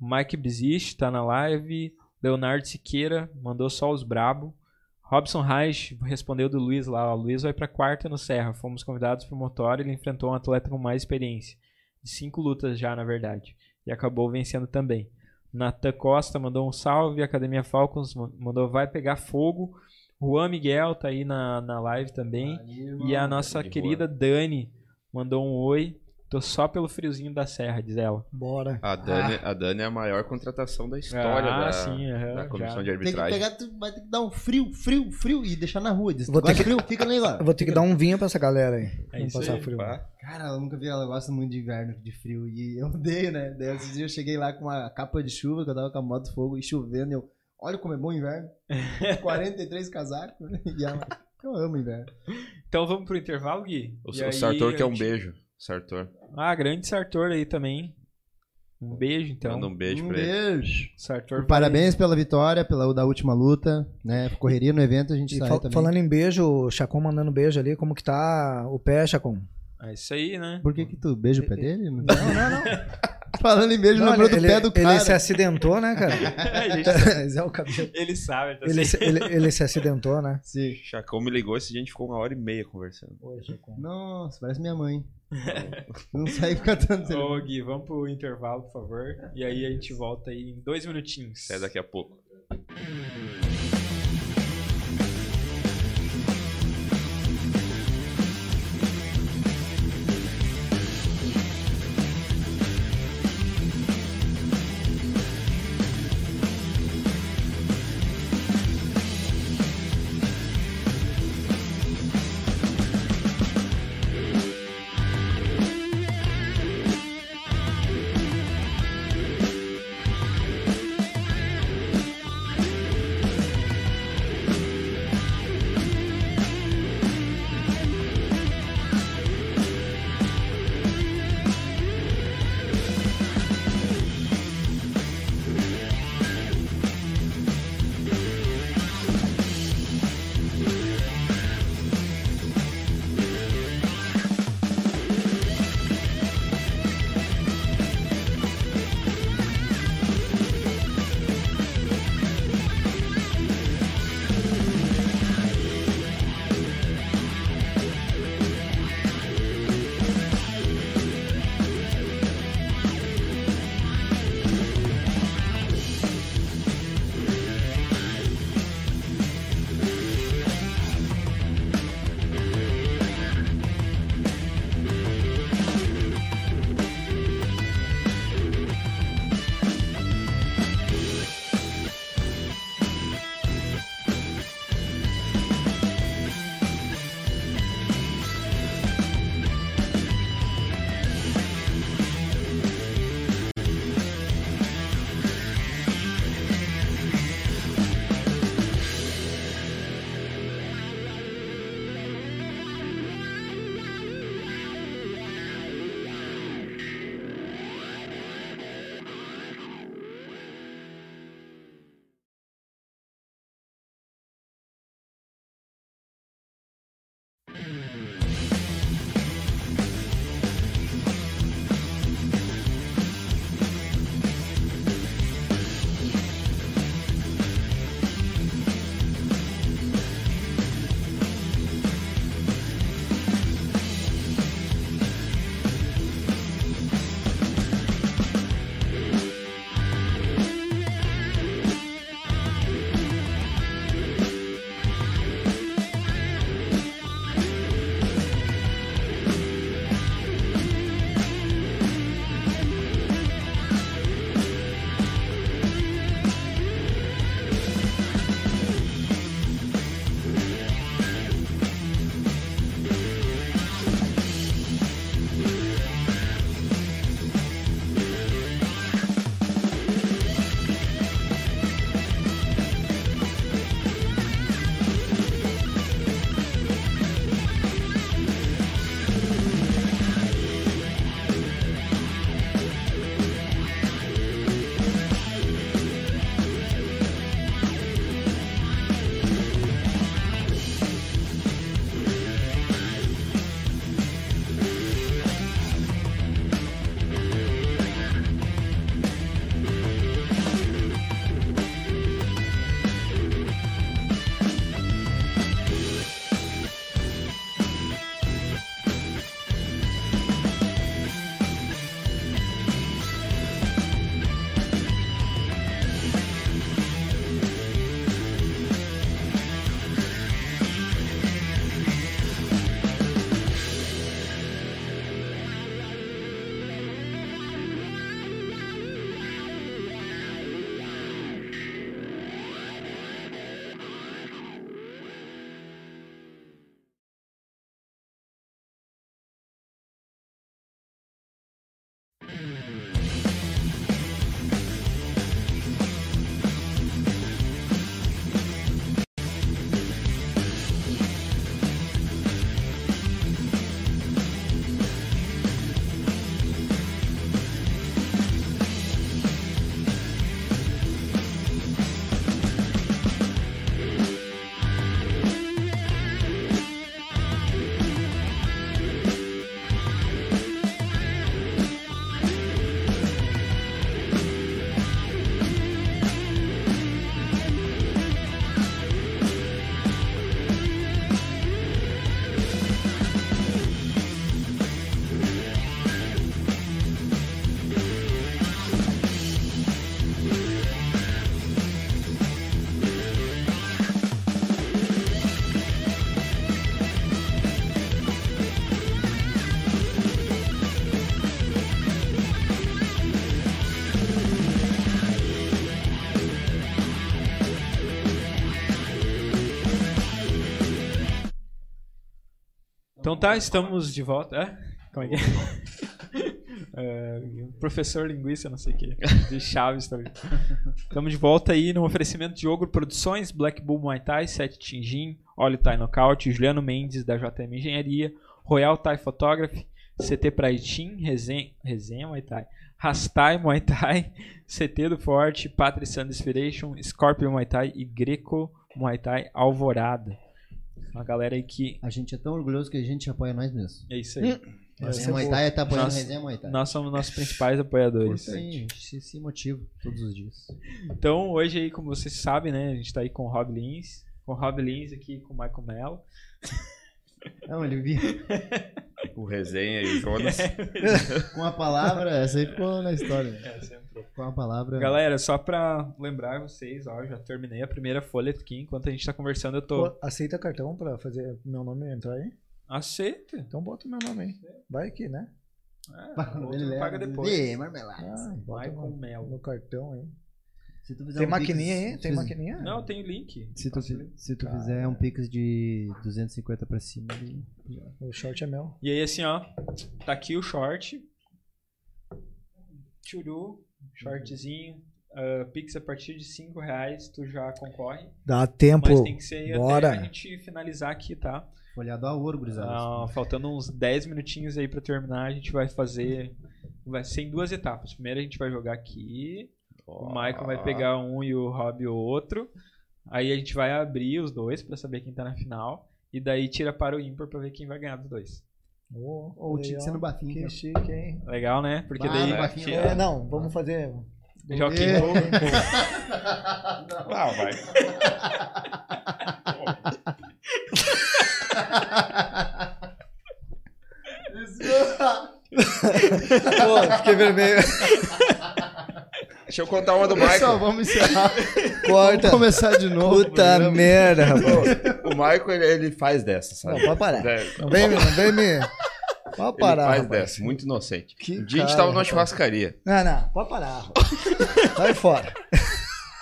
Mike Bizist tá na live. Leonardo Siqueira, mandou só os brabo. Robson Reich respondeu do Luiz lá. O Luiz vai pra quarta no Serra. Fomos convidados pro motor ele enfrentou um atleta com mais experiência. De cinco lutas já, na verdade. E acabou vencendo também. Natan Costa mandou um salve. Academia Falcons ma- mandou vai pegar fogo. Juan Miguel tá aí na, na live também. E a nossa De querida Dani mandou um oi. Tô só pelo friozinho da serra, diz ela. Bora. A Dani, a Dani é a maior contratação da história Ah, da, sim, aham, da comissão já. de Tem que arbitragem. pegar, tu vai ter que dar um frio, frio, frio e deixar na rua. Diz, Vou ter que- frio? Fica ali lá. Eu vou ter que dar um vinho pra essa galera aí. É isso passar aí, frio. Pá. Cara, eu nunca vi ela gosta muito de inverno, de frio. E eu odeio, né? Daí esses dias eu cheguei lá com uma capa de chuva, que eu tava com a moto de fogo e chovendo. E eu, olha como é bom o inverno. 43 casacos. E ela, eu amo inverno. Então vamos pro intervalo, Gui? O, E o aí Sartor quer um gente- beijo. Sartor. Ah, grande Sartor aí também. Um beijo, então. Manda um beijo um pra ele. beijo. Sartor vai- Parabéns pela vitória, pela da última luta, né? Correria no evento, a gente E sai fal- também. falando em beijo, o Chacon mandando beijo ali, como que tá o pé, Chacon? É isso aí, né? Por que que tu beija o pé dele? Não, não, não. Falando em beijo, Não, lembrou do ele, pé do ele cara. se acidentou, né, cara? Mas é o cabelo. ele sabe, tá Ele, assim. se- ele, ele se acidentou, né? Sim. Chacão me ligou esse dia, a gente ficou uma hora e meia conversando. Oi, Chacon. Nossa, parece minha mãe. Não sai ficar tanto tempo. Ô, Gui, vamos pro intervalo, por favor. E aí a gente volta aí em dois minutinhos. Até daqui a pouco. Tá, estamos de volta. É? Como é que é? É, professor linguista, não sei o que. De Chaves também. Estamos de volta aí no oferecimento de Ogro Produções, Black Bull Muay Thai, Sete Tinjin, Olho Thai Knockout, Juliano Mendes da JM Engenharia, Royal Thai Photography, CT Praitim, Resenha, Resenha Muay Thai, Rastai Muay Thai, CT do Forte, Patrick Sand Inspiration, Scorpion Muay Thai e Greco Muay Thai Alvorada. Uma galera aí que. A gente é tão orgulhoso que a gente apoia nós mesmos. É isso aí. Resenha Muay Thai tá apoiando Nós- Resenha Muay Thai. Nós somos nossos principais apoiadores. Aí, a gente se, se motiva todos os dias. Então, hoje aí, como vocês sabem, né, a gente tá aí com o Rob Lins, com o Rob Lins aqui com o Michael Mello. Não, ele vinha O resenha e o Jonas. com a palavra, essa aí ficou na história. Com a palavra. Galera, só pra lembrar vocês, ó, já terminei a primeira folha aqui, enquanto a gente tá conversando, eu tô... Pô, aceita cartão pra fazer meu nome entrar aí? Aceita. Então bota meu nome aí. Vai aqui, né? É, o leva, paga depois. "Ê, marmelada." Ah, bota Michael no, Melo. no cartão aí. Se tu fizer Tem um maquininha pix- aí? Tem maquininha? Não, tem o link. Se tu, fi- se tu fizer um pix de 250 pra cima, ele- O short é meu. E aí, assim, ó, tá aqui o short. Churu, shortzinho. ah, Pix a partir de 5 reais, tu já concorre. Dá tempo. Mas tem que ser bora. até a gente finalizar aqui, tá? folhado a ouro, gurizada. Ah, faltando uns 10 minutinhos aí pra terminar, a gente vai fazer. Vai ser em duas etapas. Primeiro a gente vai jogar aqui. O Michael vai pegar um e o Rob o outro. Aí a gente vai abrir os dois pra saber quem tá na final. E daí tira para o ímpar pra ver quem vai ganhar dos dois. Oh, Ou ser no legal. bafinho. Que chique, hein? Legal, né? Porque Ah, daí. bafinho. tira- É, não, vamos fazer. Joaquim É. Rowe. Ah, vai. Pô, fiquei vermelho. Deixa eu contar uma do Pessoal, Michael. vamos encerrar. Corta. Vamos começar de novo. o Puta programa. merda, rapaz. O Michael, ele, ele faz dessa, sabe? Não, pode parar. É, Não vem, me- vem. Pode Ele parar. faz rapaz. dessa, muito inocente. Que um dia a gente cara, tava numa churrascaria. Não, não, pode parar. rapaz. Sai fora.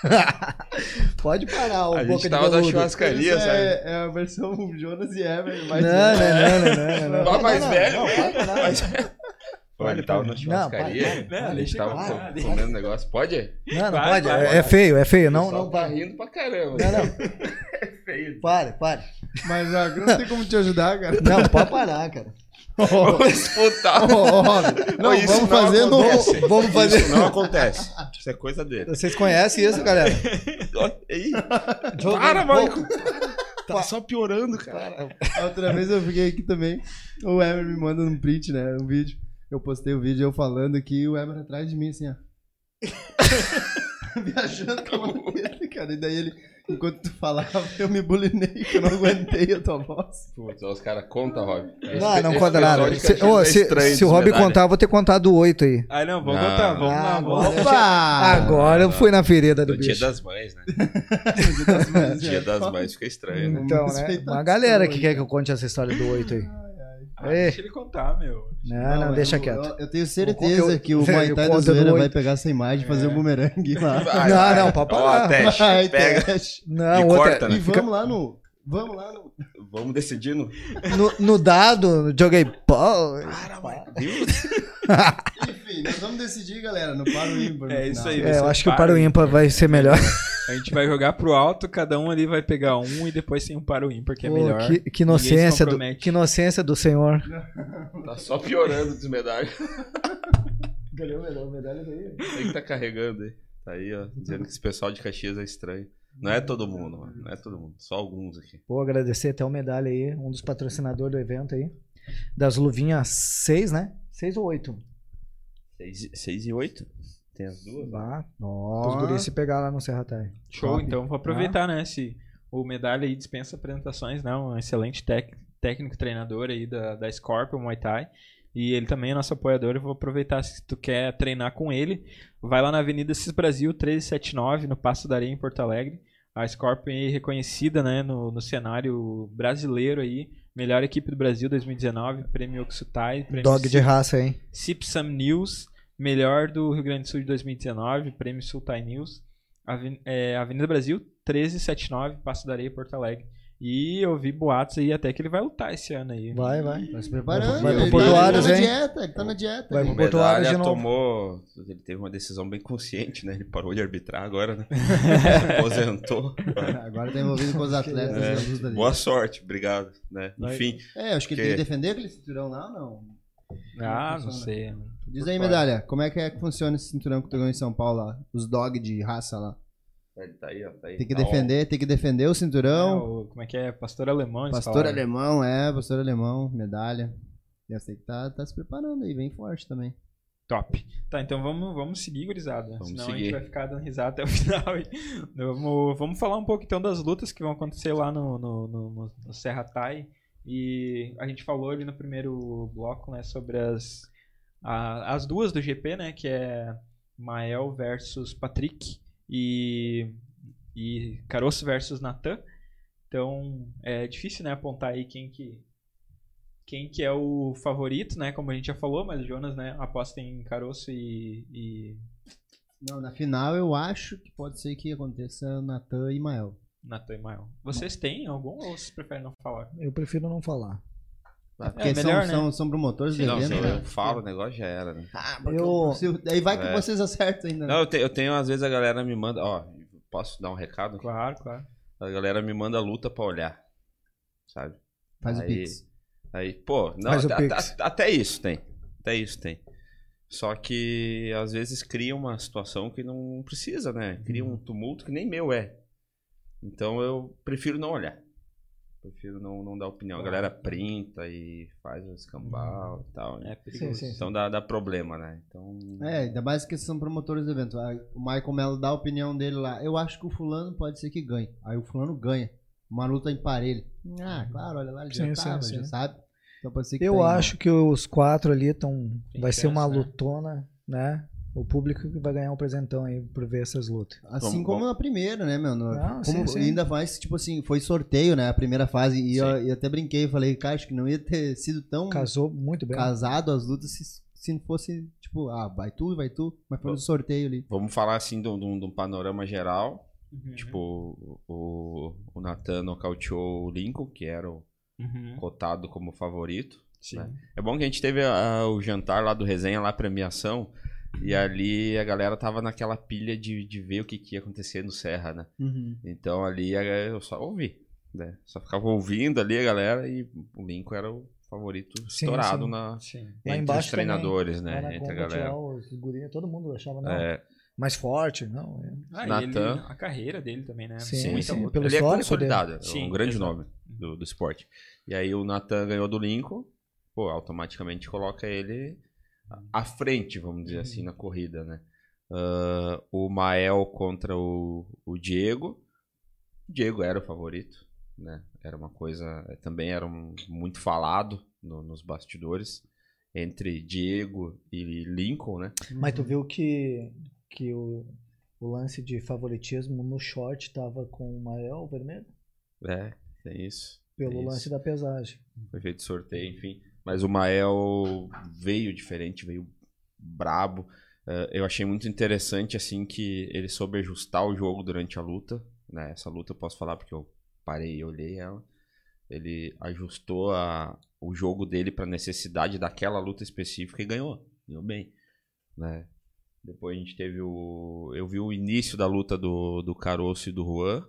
pode parar, ô A boca gente de tava na boludo. churrascaria, sabe? é, é a versão Jonas e. Não, mais não, não, não, não, não. Vai mais Não, não, velho, Não, né? pode ele tava na Não, churrascaria. a gente Deixa tava eu co- falar. comendo um negócio. Pode? Não, não Vai, pode. vai, é, vai. é feio, é feio. Não, não, tá rindo pra caramba. Não, não. É feio. Pare, pare. Mas ó, não tem como te ajudar, cara. Não, pode parar, cara. Vamos disputar. Não, Isso vamos não fazer no. Vamos fazer. Isso não acontece. Isso é coisa dele. Vocês conhecem isso, galera? Para, Michael. Tá só piorando, cara. A Outra vez eu fiquei aqui também. O Emer me manda um print, né? Um vídeo. Eu postei o vídeo eu falando aqui e o Emer atrás de mim, assim, ó. Viajando com a dele, cara. E daí ele, enquanto tu falava, eu me bulinei, que eu não aguentei a tua voz. Putz, os caras contam, Rob. Esse- Não, não esse conta nada. Se, que ô, é se, se o de Rob contar, eu vou ter contado oito aí. Aí não, vamos Não. contar, vamos Ah, lá, vamos bora. Opa! Agora eu fui na ferida do Do dia bicho. das mães, né? dia das mães fica estranho, né? Então, né? Uma galera que quer que eu conte essa história do oito aí. Ah, É. deixa ele contar, meu. Não, não, mas deixa eu, quieto. Eu, eu tenho certeza Eu- que o Muay Thai da Zoeira vai pegar essa imagem e fazer um bumerangue lá. Vai, Não, vai. não, pode Ó, teste. Vai, Pega. teste. Não, E outra. corta, né? E vamos lá no. Vamos lá no. Vamos decidindo. No, no dado, joguei pau. Enfim, nós vamos decidir, galera, no paro ímpar. no É isso final. aí. É, eu acho que o para para o aí. ímpar vai ser melhor. A gente vai jogar pro alto, cada um ali vai pegar um e depois tem um para o ímpar, que é Pô, melhor. que, que inocência do, que inocência do senhor. Tá só piorando dos medalhas. Ganhou medalha daí. Tem que tá carregando aí. Tá aí, ó. Dizendo que esse pessoal de Caxias é estranho. Não é todo mundo, mano. Não é todo mundo. Só alguns aqui. Vou agradecer até o medalha aí, um dos patrocinadores do evento aí. Das luvinhas seis, né? Seis ou oito? 6 e 8? Tem as duas? Lá. Ó. Os guris se pegar lá no Serratai. Show, Top. então vou aproveitar, né? Se o medalha aí dispensa apresentações, né? Um excelente tec- técnico treinador aí da, da Scorpion Muay Thai. E ele também é nosso apoiador. Eu vou aproveitar se tu quer treinar com ele. Vai lá na Avenida Cis Brasil 1379, no Passo da Areia, em Porto Alegre. A Scorpion aí reconhecida né, no, no cenário brasileiro aí. Melhor equipe do Brasil 2019, prêmio Oxutai, prêmio Dog de raça, hein? Cipsam News, melhor do Rio Grande do Sul de 2019, prêmio Sultai News. É, Avenida Brasil, 1379, Passo da Areia, Porto Alegre. E eu vi boatos aí até que ele vai lutar esse ano aí. Vai, vai. Tá se preparando. Vai ele, pro tá, Portuários, ele tá na hein? dieta, ele tá na dieta. Vai pro de novo. tomou. Ele teve uma decisão bem consciente, né? Ele parou de arbitrar agora, né? Aposentou. Agora tá envolvido com os atletas É, da luz dali. boa sorte, obrigado. Né? Vai. Enfim, É, acho que ele Que- tem que defender aquele cinturão lá ou não? Ah, não funciona? sei. Diz aí, medalha, como é que é que funciona esse cinturão que tu ganhou em São Paulo lá? Os dog de raça lá. Ele tá aí, ó. Tá aí. Tem que Tá, ó. defender, tem que defender o É, cinturão. o- como é que é? Pastor alemão. Pastor alemão, é, pastor alemão, medalha. Eu sei que tá, tá se preparando aí, bem forte também. Top. Tá, então vamos, vamos seguir, gurizada. Vamos Senão a seguir. gente vai ficar dando risada até o final. vamos, vamos falar um pouco então das lutas que vão acontecer lá no, no, no, no- no Serra Tai. E a gente falou ali no primeiro bloco, né, sobre as, a- as duas do GP, né, que é Mael versus Patrick e, e Caroço versus Natan. Então é difícil, né, apontar aí quem que quem que é o favorito, né? Como a gente já falou, mas o Jonas, né, aposta em Caroço e, e Não, na final eu acho que pode ser que aconteça Natan e Mael. Natan e Mael. Vocês têm algum ou vocês preferem não falar? Eu prefiro não falar. Porque É, melhor, são, né? são, são promotores Não, se evento, eu né? falo, o negócio já era, né? Ah, Eu- se- Daí vai que É. vocês acertam ainda. né? Não, eu, te- eu tenho, às vezes a galera me manda. Ó, posso dar um recado? Claro, claro. A galera me manda luta pra olhar. Sabe? Faz o aí- pix. Aí, pô, não, Faz o até, Pix. até- até isso tem. Até isso tem. Só que às vezes cria uma situação que não precisa, né? Cria Uhum. um tumulto que nem meu é. Então eu prefiro não olhar. Prefiro não, não dar opinião. A galera printa e faz o escambau e tal. né? É. Sim, sim. Então dá, dá problema, né? Então. É, ainda mais que são promotores do evento. O Michael Mello dá a opinião dele lá. Eu acho que o fulano pode ser que ganhe. Aí o fulano ganha. Uma luta em parelho. Ah, claro, olha lá, ele já Sim, sim, tava, sim. já sabe. Então pode ser que Eu tenha. acho que os quatro ali estão. Vai ser uma né? lutona, né? O público que vai ganhar um presentão aí por ver essas lutas. Assim Vamos- como na primeira, né, meu? No- Não, como sim, sim. ainda mais, tipo assim, foi sorteio, né? A primeira fase. E eu, eu até brinquei, falei, cara, acho que não ia ter sido tão Casou muito bem. casado as lutas se, se não fosse, tipo, ah, vai tu, vai tu. Mas foi no sorteio ali. Vamos falar assim de um, de um- de um panorama geral. Uhum. Tipo, o, o Nathan nocauteou o Lincoln, que era o Uhum. cotado como favorito. Sim. né? É bom que a gente teve a- o jantar lá do resenha, lá a premiação, e ali a galera tava naquela pilha de, de ver o que, que ia acontecer no Serra, né? Então ali a- eu só ouvi, né? Só ficava ouvindo ali a galera e o Lincoln era o favorito Sim, estourado sim. na, Sim. Entre embaixo os treinadores, na né? Entre a galera. lá, os guri, todo mundo achava não, É, mais forte, não. é. Ah, Nathan. ele- a carreira dele também, né? Sim, Muita sim, luta. pelo ele é consolidado, é Sim, um grande exato. nome do, do esporte. E aí o Nathan ganhou do Lincoln, pô, automaticamente coloca ele à frente, vamos dizer assim, na corrida, né? Ah, o Mael contra o, o Diego. O Diego era o favorito, né? Era uma coisa, também era um- muito falado no- nos bastidores entre Diego e Lincoln, né? Mas tu viu que, que o, o lance de favoritismo no short tava com o Mael vermelho? É, tem isso. Pelo tem isso. lance da pesagem. Foi feito sorteio, enfim. Mas o Mael veio diferente, veio brabo. Eh, eu achei muito interessante, assim, que ele soube ajustar o jogo durante a luta. Né? Essa luta eu posso falar porque eu parei e olhei ela. Ele ajustou a, o jogo dele para necessidade daquela luta específica e ganhou. Ganhou bem. Né? Depois a gente teve o. Eu vi o início da luta do, do Caroço e do Juan.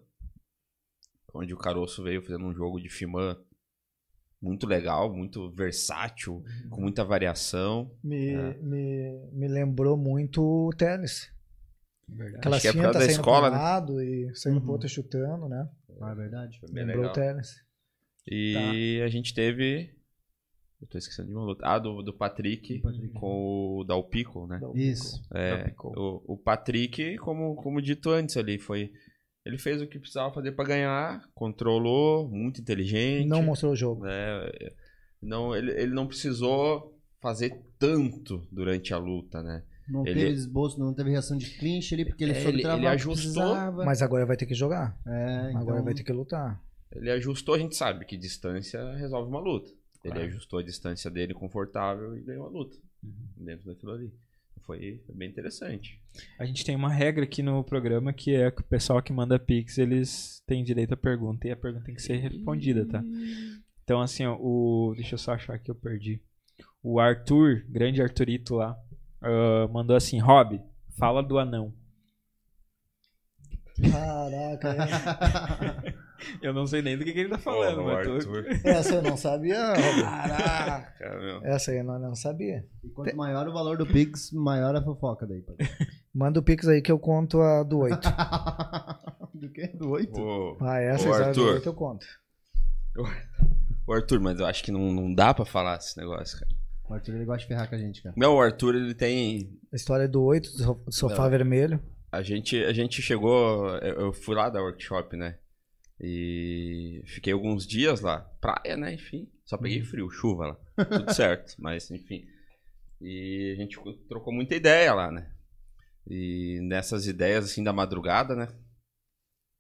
Onde o Caroço veio fazendo um jogo de Fimã muito legal, muito versátil, com muita variação. Me, É. me, me lembrou muito o tênis. Verdade. Aquelas que é da saindo escola, pro né? lado e saindo pro Uhum. outro chutando, né? Ah, é verdade. Foi bem Lembrou legal. o tênis. E a gente teve. Eu tô esquecendo de uma luta. Ah, do, do Patrick, Patrick. com o Dalpico, né? Isso. É, Dalpico. o, o Patrick, como, como dito antes ali, foi. Ele fez o que precisava fazer pra ganhar, controlou, muito inteligente. Não mostrou o jogo. né? Não, ele, ele não precisou fazer tanto durante a luta, né? Não Ele- teve esboço, não teve reação de clinch ali, porque ele É, soube ele- ele ajustou, precisava. Mas agora vai ter que jogar. É, então... Agora vai ter que lutar. Ele ajustou, a gente sabe que distância resolve uma luta. Ele Claro. ajustou a distância dele confortável e ganhou a luta. Uhum. Dentro daquilo ali. Foi bem interessante. A gente tem uma regra aqui no programa que é que o pessoal que manda Pix, eles têm direito à pergunta e a pergunta tem que ser respondida, tá? Então, assim, ó, o. Deixa eu só achar que eu perdi. O Arthur, grande Arthurito lá, ah, mandou assim: Rob, fala do anão. Caraca, é. Eu não sei nem do que, que ele tá falando, Porra, o mas tô- Arthur. essa eu não sabia. Caraca, meu. Essa aí eu não, não sabia. E quanto maior o valor do Pix, maior a fofoca daí. pai. Manda o Pix aí que eu conto a do 8. do que? Do 8? Ô, Ah, essa Ô, história do Arthur. 8 eu conto. ô, Arthur, mas eu acho que não, não dá pra falar esse negócio, cara. O Arthur ele gosta de ferrar com a gente, cara. Não, o Arthur, ele tem. A história do 8, do so- do sofá Não. vermelho. A gente, a gente chegou. Eu eu fui lá da workshop, né? E fiquei alguns dias lá. Praia, né? Enfim. Só peguei frio, chuva lá. Tudo certo. Mas, enfim. E a gente trocou muita ideia lá, né? E nessas ideias, assim, da madrugada, né?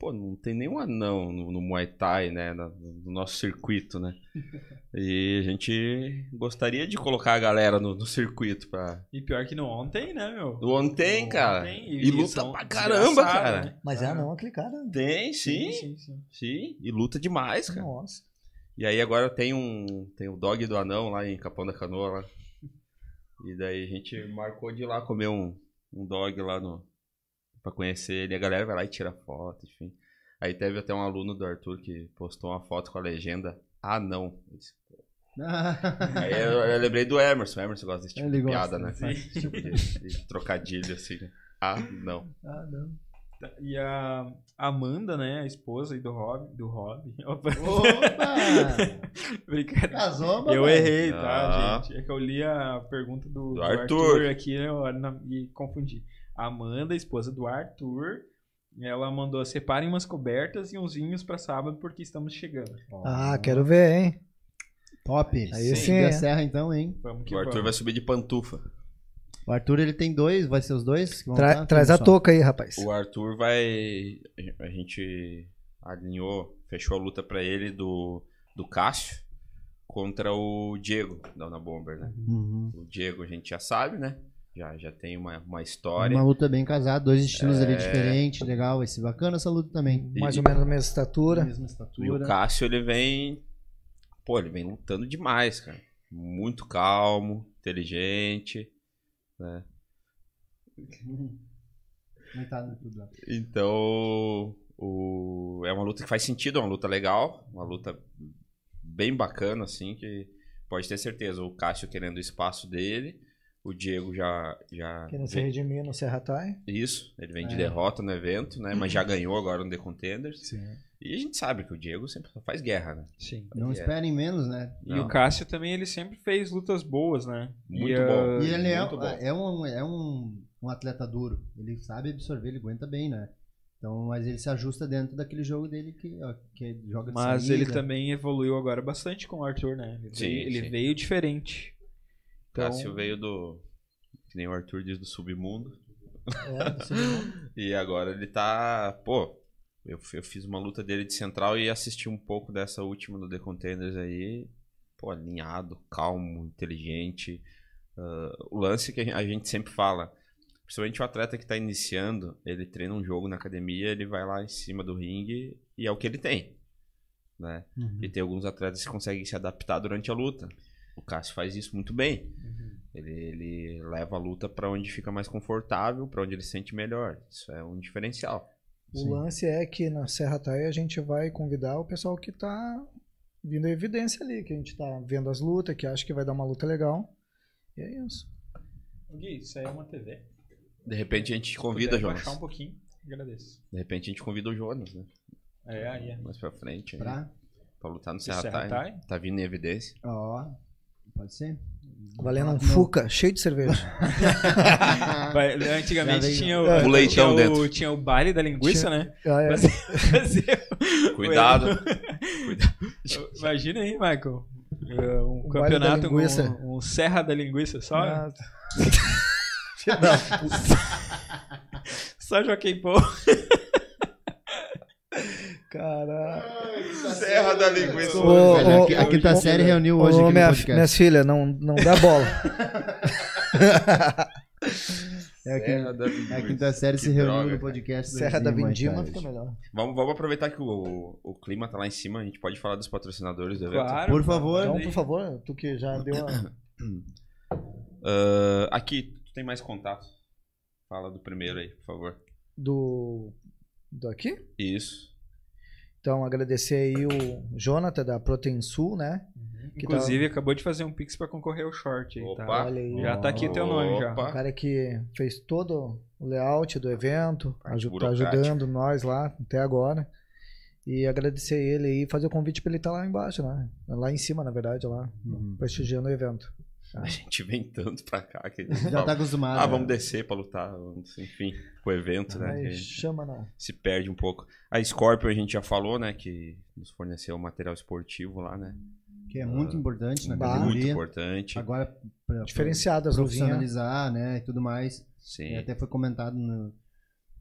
Pô, não tem nenhum anão no, no Muay Thai, né? No, no nosso circuito, né? E a gente gostaria de colocar a galera no, no circuito pra. E pior que no ontem, né, meu? Ontem, cara. Ontem, E luta são pra caramba, cara. né? Mas é não, aquele cara. Tem, sim. sim, sim. Sim, e luta demais, cara. Nossa. E aí agora tem um tem o dog do anão lá em Capão da Canoa lá. E daí a gente marcou de ir lá comer um, um dog lá no para conhecer ele. A galera vai lá e tira foto, enfim. Aí teve até um aluno do Arthur que postou uma foto com a legenda Ah, não. Eu disse, Aí eu, eu lembrei do Emerson. O Emerson gosta desse tipo Ele de gosta, piada, né? né? Esse tipo de, de trocadilho assim. né? Ah, não. ah, não. E a Amanda, né, a esposa aí do Rob, do Rob. Opa. Opa! Brincadeira. Casou, Eu errei, tá, Ah. gente? É que eu li a pergunta do, Do do Arthur. Arthur. aqui eu, na- e confundi. Amanda, esposa do Arthur, ela mandou separem umas cobertas e uns vinhos pra sábado porque estamos chegando. Ah, quero ver, hein? Top. Aí sim, a é. serra então, hein? Vamos que O Arthur vai vamos. subir de pantufa. O Arthur ele tem dois, vai ser os dois? Tra- tá? traz a só. touca aí, rapaz. O Arthur vai. A gente alinhou, fechou a luta pra ele do, do Cássio contra o Diego, da Una Bomber, né? Uhum. O Diego a gente já sabe, né? Já, já tem uma, uma história. Uma luta bem casada, dois estilos É. ali diferentes, legal, vai ser bacana essa luta também. Mais E- ou menos a mesma estatura. Mesma E o estatura. Cássio, ele vem. Pô, ele vem lutando demais, cara. Muito calmo, inteligente. Né? Não tá no tudo lá. Então, o... é uma luta que faz sentido, é uma luta legal, uma luta bem bacana, assim, que pode ter certeza. O Cássio querendo o espaço dele, o Diego já. já Querendo se redimir no Serra Tai. Isso, ele vem de É. derrota no evento, né? Mas já ganhou agora no The Contenders. Sim. E a gente sabe que o Diego sempre faz guerra, né? Sim. Não É. esperem menos, né? E Não. o Cássio também, ele sempre fez lutas boas, né? Muito E, bom. E ele é, bom. é, um, é um, um atleta duro. Ele sabe absorver, ele aguenta bem, né? Então, mas ele se ajusta dentro daquele jogo dele que, ó, que joga de Mas saída. ele também evoluiu agora bastante com o Arthur, né? Ele, Sim, veio, ele sim. veio diferente. Então, Cássio veio do. Que nem o Arthur diz, do submundo. É, do submundo. E agora ele tá. Pô, eu, eu fiz uma luta dele de central e assisti um pouco dessa última do The Contenders aí. Pô, alinhado, calmo, inteligente. Ah, o lance que a gen- a gente sempre fala, principalmente o atleta que tá iniciando, ele treina um jogo na academia, ele vai lá em cima do ringue e é o que ele tem. Né? Uhum. E tem alguns atletas que conseguem se adaptar durante a luta. O Cássio faz isso muito bem. Uhum. Ele, ele leva a luta pra onde fica mais confortável, pra onde ele se sente melhor. Isso é um diferencial. O Sim. lance é que na Serra Tai a gente vai convidar o pessoal que tá vindo a evidência ali, que a gente tá vendo as lutas, que acha que vai dar uma luta legal. E é isso. Gui, isso aí é uma TV. De repente a gente convida, Jonas. baixar um pouquinho, agradeço. De repente a gente convida o Jonas, né? É, aí é. Mais pra frente. Aí, Pra? pra lutar no Serra Serra Tai. Tai? né? Tá vindo em evidência. Ó, pode ser? Valendo um. Fuca cheio de cerveja. Antigamente tinha o, É. O leitão tinha o, dentro. tinha o baile da linguiça, né? Ah, é. Fazer o- Cuidado. o- Imagina aí, Michael. Uh, Um campeonato com linguiça. um, um Serra da Linguiça só. Ah, Só Joaquim Paul. Caralho. Serra da Linguiça. Ô, ô, aqui, aqui tá série reuniu hoje Ô, aqui minha, no podcast. minhas filhas, não, não dá bola. É que, Serra da é a quinta série Que se reuniu no podcast do Serra da Vindima fica melhor. Vamos, vamos aproveitar que o, o clima tá lá em cima, a gente pode falar dos patrocinadores do evento. Claro. Por favor. Então, por favor, tu que já deu a... Ah, aqui, tu tem mais contato? Fala do primeiro aí, por favor. do... do aqui? Isso. Então, agradecer aí o Jonathan da Protein Sul, né? Que Inclusive, acabou de fazer um pix pra concorrer ao short aí, Opa. tá? Olha aí. Já tá aqui teu nome já. O cara que fez todo o layout do evento, Parte aju tá ajudando nós lá até agora. E agradecer ele aí e fazer o convite pra ele estar lá embaixo, né? Lá em cima, na verdade, lá, Uhum. prestigiando o evento. A gente vem tanto pra cá que Já tá acostumado. Ah, né? vamos descer pra lutar, vamos, enfim, pro evento, né? chama não. se perde um pouco. A Scorpio a gente já falou, né? Que nos forneceu material esportivo lá, né? Que é muito importante na Bah. Muito categoria. importante. Agora, pra, Diferenciado as luvinhas. profissionalizar, né, e tudo mais. Sim. E até foi comentado no-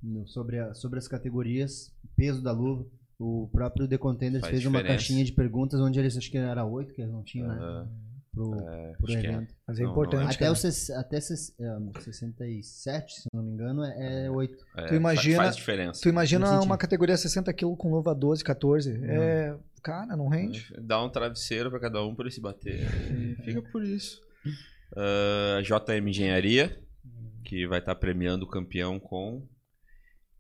no- sobre, a- sobre as categorias, peso da luva. O próprio The Contenders Faz fez uma diferença. caixinha de perguntas onde eles acho que era oito que eles não tinham, né? Pro, É, pro é. evento. Mas é Não, importante. não Até, cara. o ses- até ses- é, 67, se não me engano, é, é 8. É, Tu imagina- Faz, diferença. Tu imagina uma categoria 60 kg com luva 12, 14. É. Cara, não rende. Dá um travesseiro pra cada um pra ele se bater. E fica por isso. Ah, JM Engenharia, que vai estar premiando o campeão com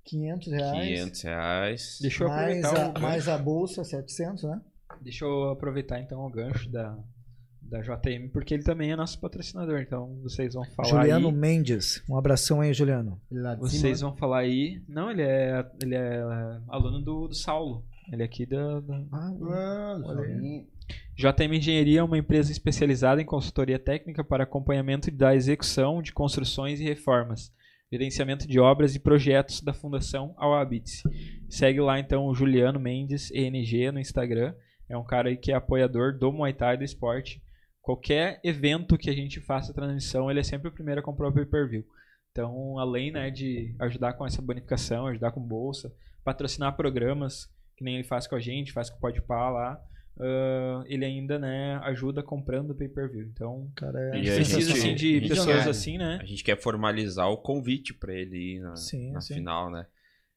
500 reais. 500 reais. Deixa eu mais, aproveitar a, o gancho. mais a bolsa, 700, né? Deixa eu aproveitar então o gancho da, da JM, porque ele também é nosso patrocinador, então vocês vão falar Juliano aí. Mendes. Um abração aí, Juliano. Lá de Vocês cima. vão falar aí. Não, ele é, ele é aluno do, do Saulo. Ele é aqui da, da, Ah, Ah, Olha. JM Engenharia é uma empresa especializada em consultoria técnica para acompanhamento da execução de construções e reformas, gerenciamento de obras e projetos da Fundação Awabits. Segue lá então o Juliano Mendes ENG no Instagram. É um cara aí que é apoiador do Muay Thai do esporte. Qualquer evento que a gente faça transmissão, ele é sempre o primeiro a comprar o pay-per-view. Então, além né, de ajudar com essa bonificação, ajudar com bolsa, patrocinar programas, que nem ele faz com a gente, faz com o Podpah lá, ah, ele ainda né, ajuda comprando o pay-per-view. Então, cara, é E a precisa gente- assim, de pessoas assim, né? A gente quer formalizar o convite pra ele ir na, Sim, na sim. final, né?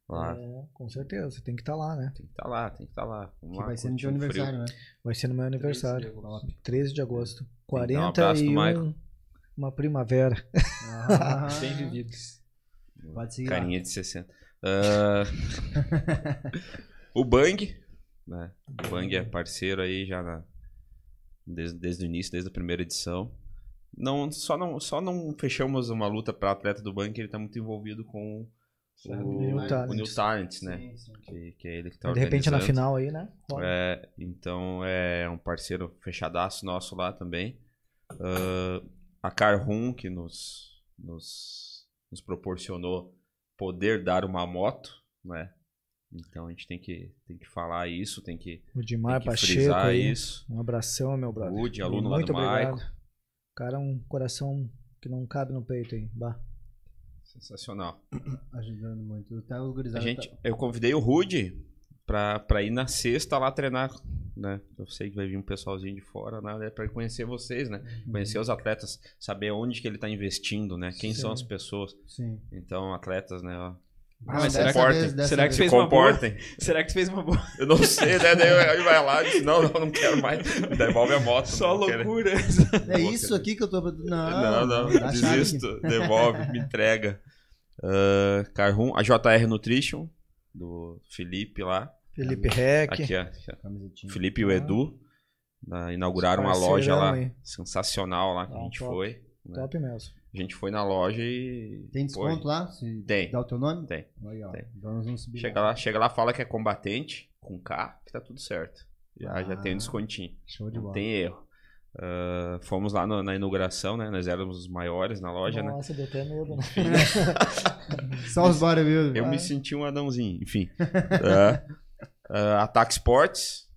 Lá. É, com certeza, tem que estar lá, né? Tem que estar lá, tem que estar lá. Vamos Que lá, vai ser no teu um frio. aniversário, né? Vai ser no meu aniversário. Top. 13 de agosto. Tem que dar um abraço pro 41. Michael. uma primavera. Ah, Bem vividos. Pode seguir lá. Carinha de 60. Ah, o Bang, né? O Bang é parceiro aí já na- desde, desde o início, desde a primeira edição. Não, só, não, só não fechamos uma luta para atleta do Bang, que ele tá muito envolvido com o, New o Talent. New Talent, né? Sim, sim. Que, que é ele que tá de repente na organizando. final aí, né? Bora. É, então é um parceiro fechadaço nosso lá também. Ah, a Carrum, que nos, nos, nos proporcionou poder dar uma moto, né? Então a gente tem que, tem que falar isso, tem que, O tem que Pacheco frisar aí. isso. Um abração, meu brother. Aluno lá Muito do obrigado. Maico. O cara é um coração que não cabe no peito aí. Bah. Sensacional. Ajudando muito. Tá, A gente, tá- eu convidei o Rude pra, pra ir na sexta lá treinar, né? Eu sei que vai vir um pessoalzinho de fora, né? Pra conhecer vocês, né? Conhecer os atletas, saber onde que ele tá investindo, né? Quem são Sim. as pessoas. Sim. Então, atletas, né? Ah, mas será que- comportem. vez- será que vez- se fez uma boa? comportem. Será que fez uma boa? Eu não sei, né? Daí ele vai lá e diz, não, não, não quero mais. Devolve a moto. Só quero. loucura. É isso aqui que eu tô. Não, Não, não, chave desisto. Devolve, me entrega. Uh, Carrum, a JR Nutrition, do Felipe lá. Felipe Reck. Aqui, ó. Felipe e o Edu né, inauguraram uma loja lá aí. sensacional lá que a Ah, gente top. foi. né? Top mesmo. A gente foi na loja e. Tem desconto foi. lá? Se Tem. Dá o teu nome? Tem. Aí, ó. Tem. Então nós vamos subir. Chega lá, chega lá, fala que é combatente, com K, que tá tudo certo. Já, já tem um Ah. descontinho. Show de Não bola. tem erro. Ah, fomos lá no- na inauguração, né? Nós éramos os maiores na loja, né? Nossa, deu até medo, né? Só os bodybuilders. Eu me senti um anãozinho, enfim. É. Ah, Ataque Sports,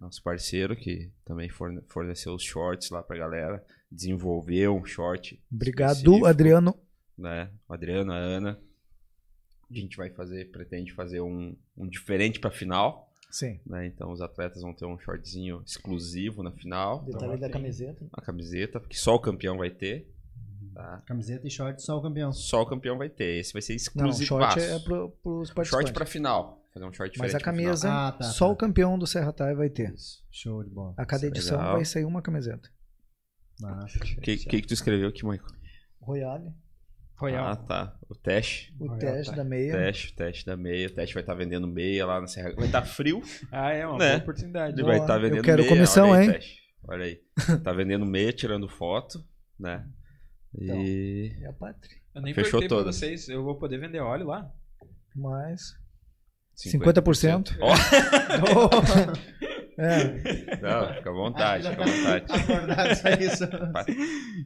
nosso parceiro, que também forne- forneceu os shorts lá pra galera. Desenvolveu um short. Obrigado, Adriano. Né? O Adriano, a Ana. A gente vai fazer, pretende fazer um, um diferente pra final. Sim. Né? Então os atletas vão ter um shortzinho exclusivo na final. Detalhe da camiseta. A camiseta, porque só o campeão vai ter. Tá? Camiseta e short, só o campeão. Só o campeão vai ter. Esse vai ser Não, exclusivo. short é pro, pros participantes. Short pra final. Fazer um short Mas a camisa, Ah, tá, só tá. o campeão do Serra Tai vai ter. Show de bola. A cada Isso edição legal. vai sair uma camiseta. O que, que que tu escreveu aqui, Michael? Royale, Royal. Ah, tá. O teste. o Royale teste Tai. da meia. Teste, o teste da meia. O teste vai estar vendendo meia lá na Serra. Vai estar frio. Ah, é uma Né? boa oportunidade. Ele Boa. vai estar Eu vendendo quero meia. comissão, Olha aí, hein? Teste. Olha aí. Tá vendendo meia, tirando foto, né? E. E a Pátria. Eu nem Fechou perguntei pra todas. vocês, eu vou poder vender óleo lá? Mais 50%. 50%. Ó, É, não, fica à vontade, fica à vontade.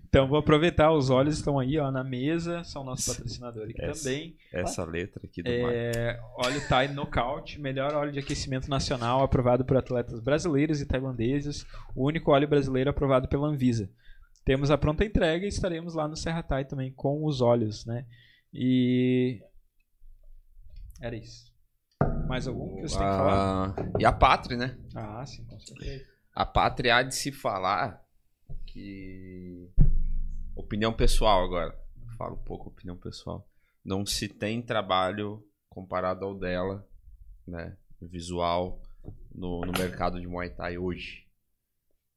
Então vou aproveitar, os óleos estão aí ó, na mesa, são nossos patrocinadores aqui Essa. também. Essa letra aqui do. É, óleo Thai Knockout, melhor óleo de aquecimento nacional aprovado por atletas brasileiros e tailandeses, o único óleo brasileiro aprovado pela Anvisa. Temos a pronta entrega e estaremos lá no Serra Thai também com os óleos, né? E era isso. Mais algum que você tem que falar? Ah, e a pátria, né? Ah, sim, com certeza. A pátria há de se falar que. Opinião pessoal agora. Falo um pouco opinião pessoal. Não se tem trabalho comparado ao dela, né? Visual no, no mercado de Muay Thai hoje.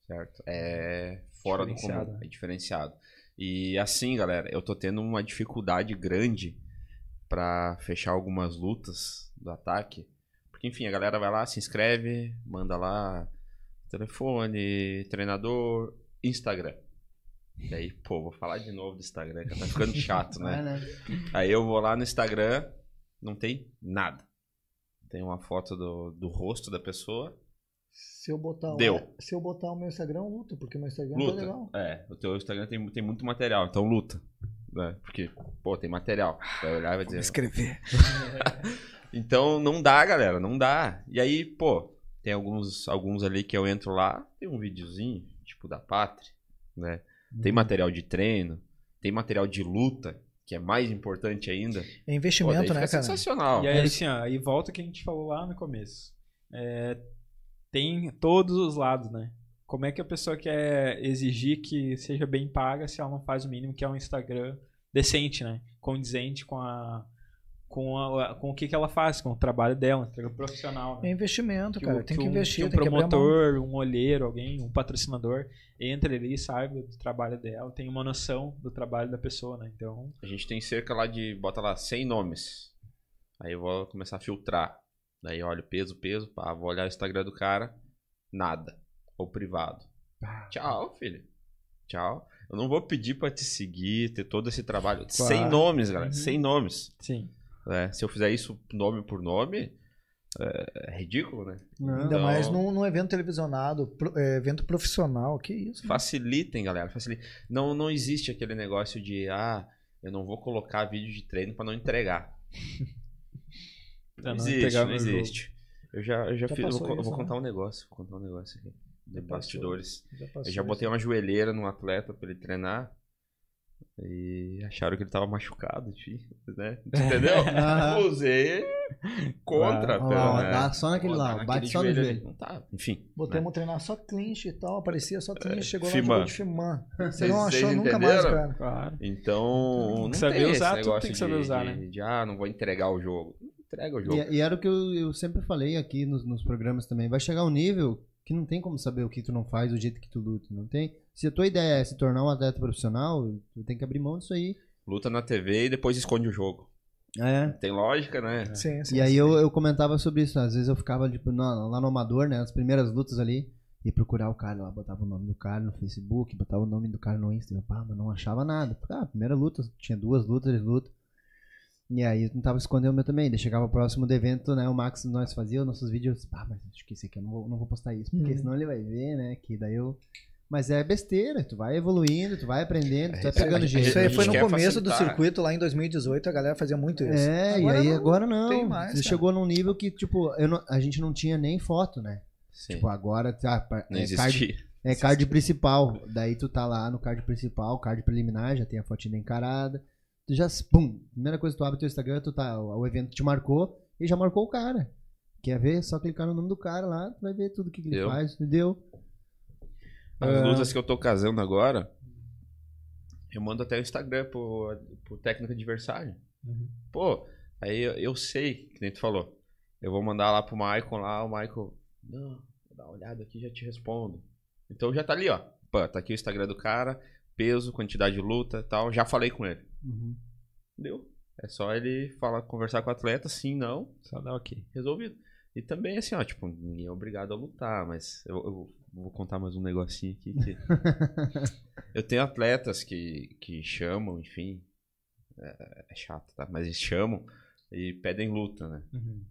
Certo? É fora do comum. né? É diferenciado. E assim, galera, eu tô tendo uma dificuldade grande pra fechar algumas lutas do ataque. Porque, enfim, a galera vai lá, se inscreve, manda lá telefone, treinador, Instagram. E aí, pô, vou falar de novo do Instagram, que tá ficando chato, né? né? Aí eu vou lá no Instagram, não tem nada. Tem uma foto do, do rosto da pessoa, se eu botar Deu. se eu botar o meu Instagram, luta, porque o meu Instagram tá luta. legal. É, o teu Instagram tem, tem muito material, então luta. Né? Porque, pô, tem material. Vai olhar e vai dizer. escrever. Então não dá, galera, não dá. E aí, pô, tem alguns, alguns ali que eu entro lá, tem um videozinho, tipo da Pátria, né? Tem Uhum. material de treino, tem material de luta, que é mais importante ainda. É Pô, investimento, fica né, cara? sensacional. E aí, assim, ó, aí volta o que a gente falou lá no começo. É, tem todos os lados, né? Como é que a pessoa quer exigir que seja bem paga se ela não faz o mínimo que é um Instagram decente, né? Condizente com a com, a, com o que, que ela faz, com o trabalho dela, Instagram profissional. É Né? investimento, Que cara. o- tem que que um- investir, que um que promotor, um olheiro, alguém, um patrocinador entre ali, saiba do trabalho dela, tem uma noção do trabalho da pessoa, né? Então, A gente tem cerca lá de, bota lá, 100 nomes. Aí eu vou começar a filtrar. Daí olho peso, peso, pá, vou olhar o Instagram do cara, nada. Ou privado. Tchau, filho. Tchau. Eu não vou pedir pra te seguir, ter todo esse trabalho. Claro. 100 nomes, galera. Uhum. 100 nomes. sim. Né? Se eu fizer isso nome por nome, é, é ridículo, né? Não. Ainda Então- mais num, num evento televisionado, pro- é, evento profissional, que isso. Facilitem, galera. Facilitem. Não, não existe aquele negócio de, ah, eu não vou colocar vídeo de treino pra não entregar. Não, não existe, não meu jogo. existe. Eu já, eu já, Já fiz. Eu vou, eu vou isso, né? contar um negócio. Vou contar um negócio aqui. De passou. bastidores. Já passou Eu já botei uma joelheira num atleta pra ele treinar. E acharam que ele tava machucado, tio, né? Entendeu? Usei contra. Pela- ó, dá só naquele lá, naquele bate só no joelho. Não tá. Enfim. Botamos né? treinar só clinch e tal, aparecia só clinch, chegou lá Fiman. jogou de Fiman. Você não achou nunca mais, cara. Claro. Então, não que saber tem esse usar, tudo negócio tem que saber de, usar, de- né? de, ah, não vou entregar o jogo. Entrega o jogo. E, e era o que eu, eu sempre falei aqui nos, nos programas também. Vai chegar um nível que não tem como saber o que tu não faz, o jeito que tu luta. Não tem. Se a tua ideia é se tornar um atleta profissional, tu tem que abrir mão disso aí. Luta na TV e depois esconde o jogo. É. Tem lógica, né? Sim, sim. E aí sim. eu, eu comentava sobre isso. Às vezes eu ficava tipo, na- lá no Amador, né? Nas primeiras lutas ali. E procurar o cara lá, botava o nome do cara no Facebook, botava o nome do cara no Insta. Eu, pá, mas não achava nada. Ah, primeira luta, tinha duas lutas de luta. E aí eu tentava esconder o meu também. Daí chegava o próximo do evento, né? O Max, nós fazíamos nossos vídeos. Pá, mas acho que esse aqui eu não vou, não vou postar isso. Porque Uhum. senão ele vai ver, né? Que daí eu. Mas é besteira, tu vai evoluindo, tu vai aprendendo, tu vai É, pegando a- jeito. Isso aí foi no começo do facilitar. circuito, lá em 2018, a galera fazia muito isso. É, Agora e aí não agora não. tem mais, Você cara. chegou num nível que, tipo, eu não- a gente não tinha nem foto, né? Sim. Tipo, agora pa- não é, card, é card principal. Daí tu tá lá no card principal, card preliminar, já tem a fotinha encarada. Tu já, pum, primeira coisa que tu abre teu Instagram, tu tá, o, evento te marcou e já marcou o cara. Quer ver? Só clicar no nome do cara lá, tu vai ver tudo que, que ele faz, entendeu? As É. lutas que eu tô casando agora, eu mando até o Instagram pro, pro técnico adversário. Uhum. Pô, aí eu, eu sei, que nem tu falou. Eu vou mandar lá pro Michael lá, o Michael. Não, vou dar uma olhada aqui e já te respondo. Então já tá ali, ó. Pô, tá aqui o Instagram do cara, peso, quantidade de luta e tal. Já falei com ele. Uhum. Deu. É só ele falar, conversar com o atleta, sim, não, Só dá ok. resolvido. E também, assim, ó, tipo, ninguém é obrigado a lutar, mas eu, eu vou contar mais um negocinho aqui que. eu tenho atletas que, que chamam, enfim. É, é chato, tá? Mas eles chamam e pedem luta, né? Uhum.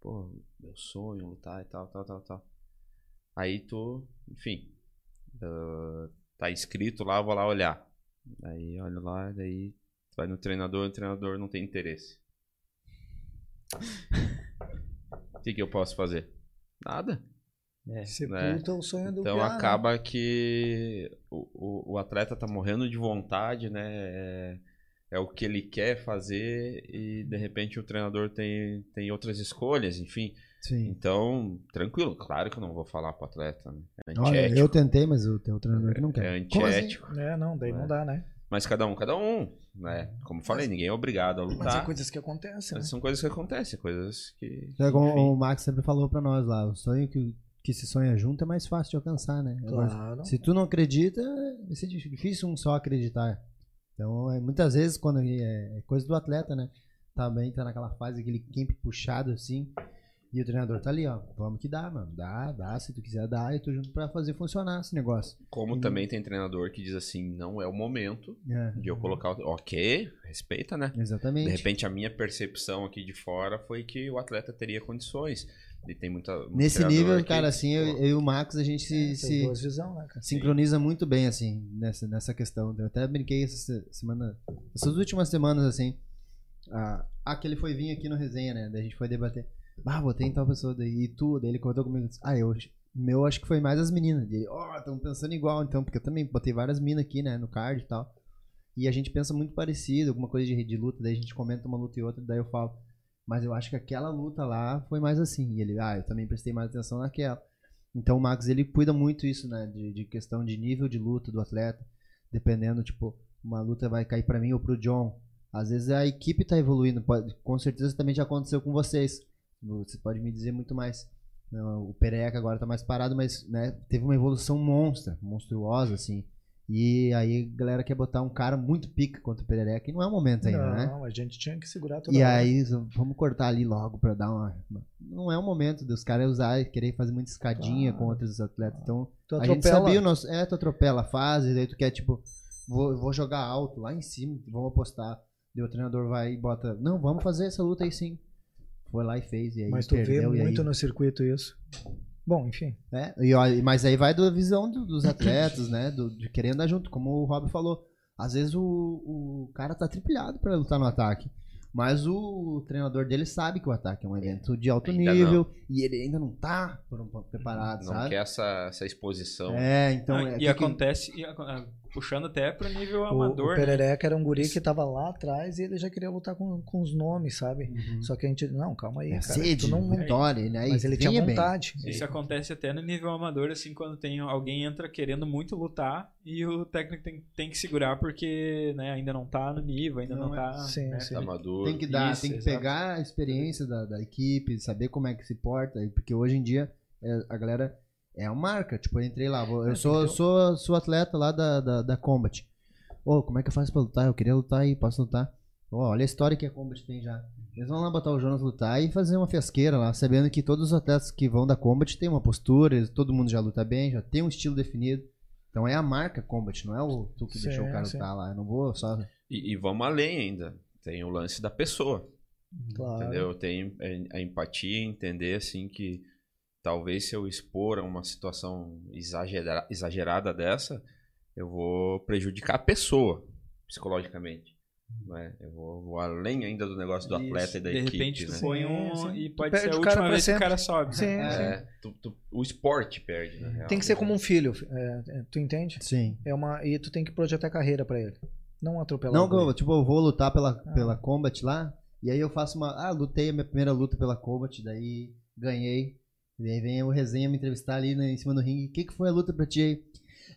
Pô, meu sonho lutar e tal, tal, tal, tal. Aí tu, enfim, ah, tá inscrito lá, eu vou lá olhar. Aí olha lá, daí vai no treinador, o treinador não tem interesse. O que, que eu posso fazer? Nada. É. Sepulta o sonho do Então piá, né? acaba que o, o, o atleta tá morrendo de vontade, né? É, é o que ele quer fazer e de repente o treinador tem, tem outras escolhas, enfim. Sim. Então, tranquilo, claro que eu não vou falar pro atleta, né? É Olha, eu tentei, mas o teu treinador que não quer. É assim? antiético. É, não, daí É. não dá, né? Mas cada um, cada um, né? Como eu falei, ninguém é obrigado a Mas lutar. é coisas que acontecem, né? Mas São coisas que acontecem, coisas que. É como enfim. o Max sempre falou pra nós lá, o sonho que, que se sonha junto é mais fácil de alcançar, né? Agora, Claro. se tu não acredita, vai ser difícil um só acreditar. Então, é, muitas vezes, quando é, é coisa do atleta, né? Também tá naquela fase, aquele camp puxado assim, e o treinador tá ali, ó, vamos que dá, mano, dá, dá, se tu quiser dar, e tu junto pra fazer funcionar esse negócio. Como Hum. também tem treinador que diz assim, não é o momento É, de eu colocar. o- Ok, respeita, né? De exatamente. repente a minha percepção aqui de fora foi que o atleta teria condições. E tem muita. muito Nesse nível, que, cara, assim, eu, eu e o Max, a gente se, Tem se, duas visões, né, sincroniza muito bem, assim, nessa, nessa questão. Eu até brinquei essa se- semana, essas últimas semanas, assim. Ah, ah, que ele foi vir aqui no resenha, né? Daí a gente foi debater. Ah, votei em tal pessoa daí. E tu? Daí ele contou comigo. disse, Ah, eu. Meu, acho que foi mais as meninas. Ele, ó, estamos pensando igual, então, porque eu também botei várias minas aqui, né, no card e tal. E a gente pensa muito parecido, alguma coisa de, de luta, daí a gente comenta uma luta e outra, daí eu falo, mas eu acho que aquela luta lá foi mais assim. E ele, ah, eu também prestei mais atenção naquela. Então o Max, ele cuida muito isso, né, de, de questão de nível de luta do atleta, dependendo, tipo, uma luta vai cair pra mim ou pro John. Às vezes a equipe tá evoluindo, pode, com certeza também já aconteceu com vocês. Você pode me dizer muito mais. Não, O Pereca agora tá mais parado, mas né, teve uma evolução monstra, monstruosa, assim. E aí a galera quer botar um cara muito pica contra o Perereca e não é o momento ainda, né? Não, a gente tinha que segurar toda E hora. aí, vamos cortar ali logo pra dar uma. Não é o momento dos caras usar e querer fazer muita escadinha Claro. com outros atletas. Então, a gente sabia o nosso. É, tu atropela a fase, daí tu quer, tipo, vou, vou jogar alto lá em cima, vamos apostar. Daí o treinador vai e bota, não, vamos fazer essa luta aí sim. Foi lá e fez, e aí Mas tu vê perdeu, aí- muito no circuito isso. Bom, enfim. é, e mas aí vai da visão do- dos atletas, né? Do, de querer andar junto, como o Rob falou. Às vezes o, o cara tá tripilhado pra lutar no ataque. Mas o treinador dele sabe que o ataque é um evento de alto Ainda nível e ele ainda não tá por um- preparado, Não sabe? quer essa, essa exposição. É, então. Ah, é, e que que- acontece, e ah, puxando até pro nível O, amador, o né? Perereca era um guri que tava lá atrás e ele já queria lutar com, com os nomes, sabe? Uhum. Só que a gente, não, calma aí, É cara. sede, tu não, vitória, né? mas ele tinha venha bem. vontade. Isso acontece até no nível amador, assim, quando tem alguém entra querendo muito lutar e o técnico tem, tem que segurar porque né, ainda não tá no nível, ainda não, Não é- tá. Sim, né, sim. Tá maduro. Tem que dar, Isso, tem que exato. pegar a experiência da, da equipe, saber como é que se porta, e- porque hoje em dia é, a galera é uma marca. Tipo, eu entrei lá, eu É, sou, tem eu sou, sou atleta lá da, da, da Combat. Ô, como é que eu faço pra lutar? Eu queria lutar aí, posso lutar? Ó, olha a história que a Combat tem já. Eles vão lá botar o Jonas lutar e fazer uma fiasqueira lá, sabendo que todos os atletas que vão da Combat têm uma postura, eles- todo mundo já luta bem, já tem um estilo definido. Então é a marca Combat, não é o tu que Sim, deixou o cara sim. lutar lá. Eu não vou só. E, e vamos além ainda. Tem o lance da pessoa. Claro. Entendeu? Tem a empatia, entender assim que talvez se eu expor a uma situação exagera- exagerada dessa, eu vou prejudicar a pessoa psicologicamente. Né? Eu vou, vou além ainda do negócio do Isso. atleta e da De equipe. repente tu né? põe Sim, um sim. e Tu pode ser a última vez que o sempre. cara sobe. Sim, É, tu- tu- o esporte perde, na real. Tem que ser como um filho, é, é, tu entende? Sim. É uma, e tu tem que projetar carreira pra ele. Não atropelar Não, tipo, eu vou lutar pela, Ah. pela Combat lá, e aí eu faço uma. Ah, lutei a minha primeira luta pela Combat, daí ganhei. E aí vem o resenha me entrevistar ali né, em cima do ringue. O que, que foi a luta pra ti aí?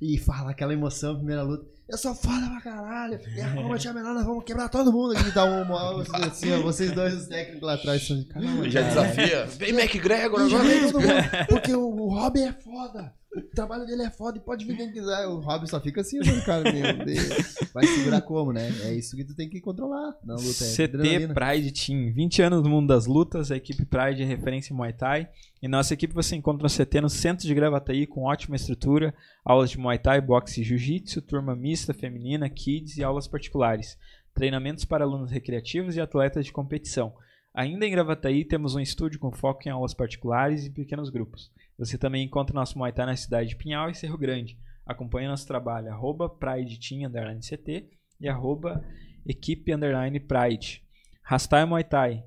E fala aquela emoção, primeira luta. eu sou foda pra caralho. E a combat é melhor, nós vamos quebrar todo mundo aqui. Dá um moral assim, ó, vocês dois, os técnicos lá atrás, são de caramba. Já cara. desafia. Vem McGregor agora. vem todo mundo, porque o, o Robin é foda. O trabalho dele é foda e pode vir quem quiser. O Robin só fica assim, olhando, cara. Meu Deus. Vai segurar como, né? É isso que tu tem que controlar na luta. É CT adrenalina. Pride Team, 20 anos no mundo das lutas, a equipe Pride é referência em Muay Thai. E nossa equipe você encontra no CT no centro de Gravataí com ótima estrutura, aulas de Muay Thai, boxe e Jiu-Jitsu, turma mista, feminina, kids e aulas particulares, treinamentos para alunos recreativos e atletas de competição. Ainda em Gravataí temos um estúdio com foco em aulas particulares e pequenos grupos. Você também encontra nosso Muay Thai na cidade de Pinhal e Cerro Grande. Acompanhe nosso trabalho, arroba Pride Team, underline CT e arroba equipe underline Pride. Rastai Muay Thai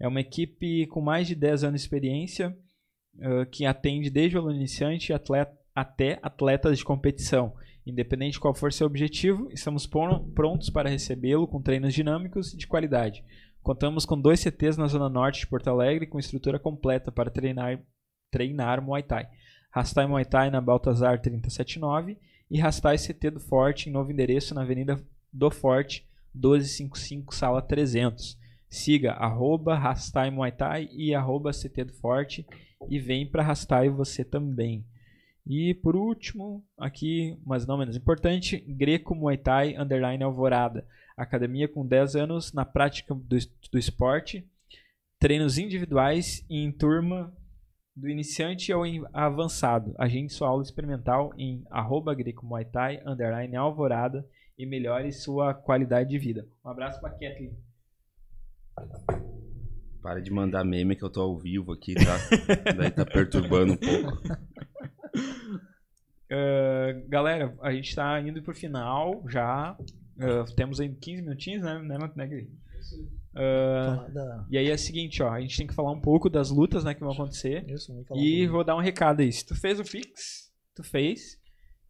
é uma equipe com mais de 10 anos de experiência uh, que atende desde o aluno iniciante atleta, até atletas de competição. Independente de qual for seu objetivo, estamos prontos para recebê-lo com treinos dinâmicos e de qualidade. Contamos com dois CTs na Zona Norte de Porto Alegre com estrutura completa para treinar, treinar Muay Thai. Rastai Muay Thai na Baltazar 379 e Rastai CT do Forte em novo endereço na Avenida do Forte 1255, sala 300. Siga arroba Rastai Muay Thai e arroba CT do Forte e vem para Rastai você também. E por último, aqui, mas não menos importante, Greco Muay Thai Underline Alvorada. Academia com 10 anos na prática do, do esporte, treinos individuais e em turma do iniciante ao avançado. Agende sua aula experimental em arroba Greco Muay Thai Underline Alvorada e melhore sua qualidade de vida. Um abraço para Kathleen. Para de mandar meme que eu tô ao vivo aqui, tá? Daí tá perturbando um pouco. Uh, galera, a gente tá indo pro final já. Uh, temos aí 15 minutinhos, né, né, né Gui? Uh, da... E aí é o seguinte, ó, a gente tem que falar um pouco das lutas, né, que vão acontecer. Isso, E vou dar um recado aí. Se tu fez o Fix, tu fez.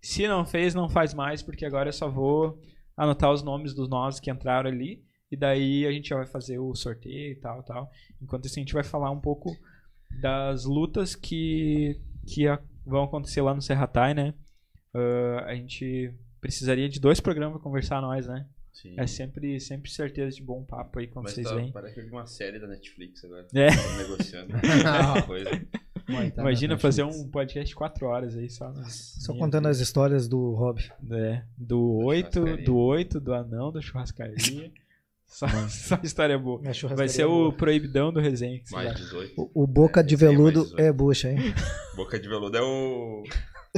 Se não fez, não faz mais, porque agora eu só vou anotar os nomes dos nós que entraram ali. E daí a gente já vai fazer o sorteio e tal, tal. Enquanto isso, a gente vai falar um pouco das lutas que, que a- vão acontecer lá no Serratai, né? Ah, a gente precisaria de dois programas pra conversar nós, né? Sim. É sempre, sempre certeza de bom papo aí quando Mas vocês tá, vêm. parece que eu vi uma série da Netflix agora. É. Negociando. Coisa. Muay Thai Imagina na fazer um podcast de quatro horas aí só. Só contando as histórias do Rob. É, do 8, churrascaria. do 8, do anão, da churrascaria. Só, só história boa. Churrascaria Vai ser o proibidão do resenha. Mais acha. 18. O, o Boca de Esse aí é Veludo 18. é bucha, hein? Boca de veludo é o.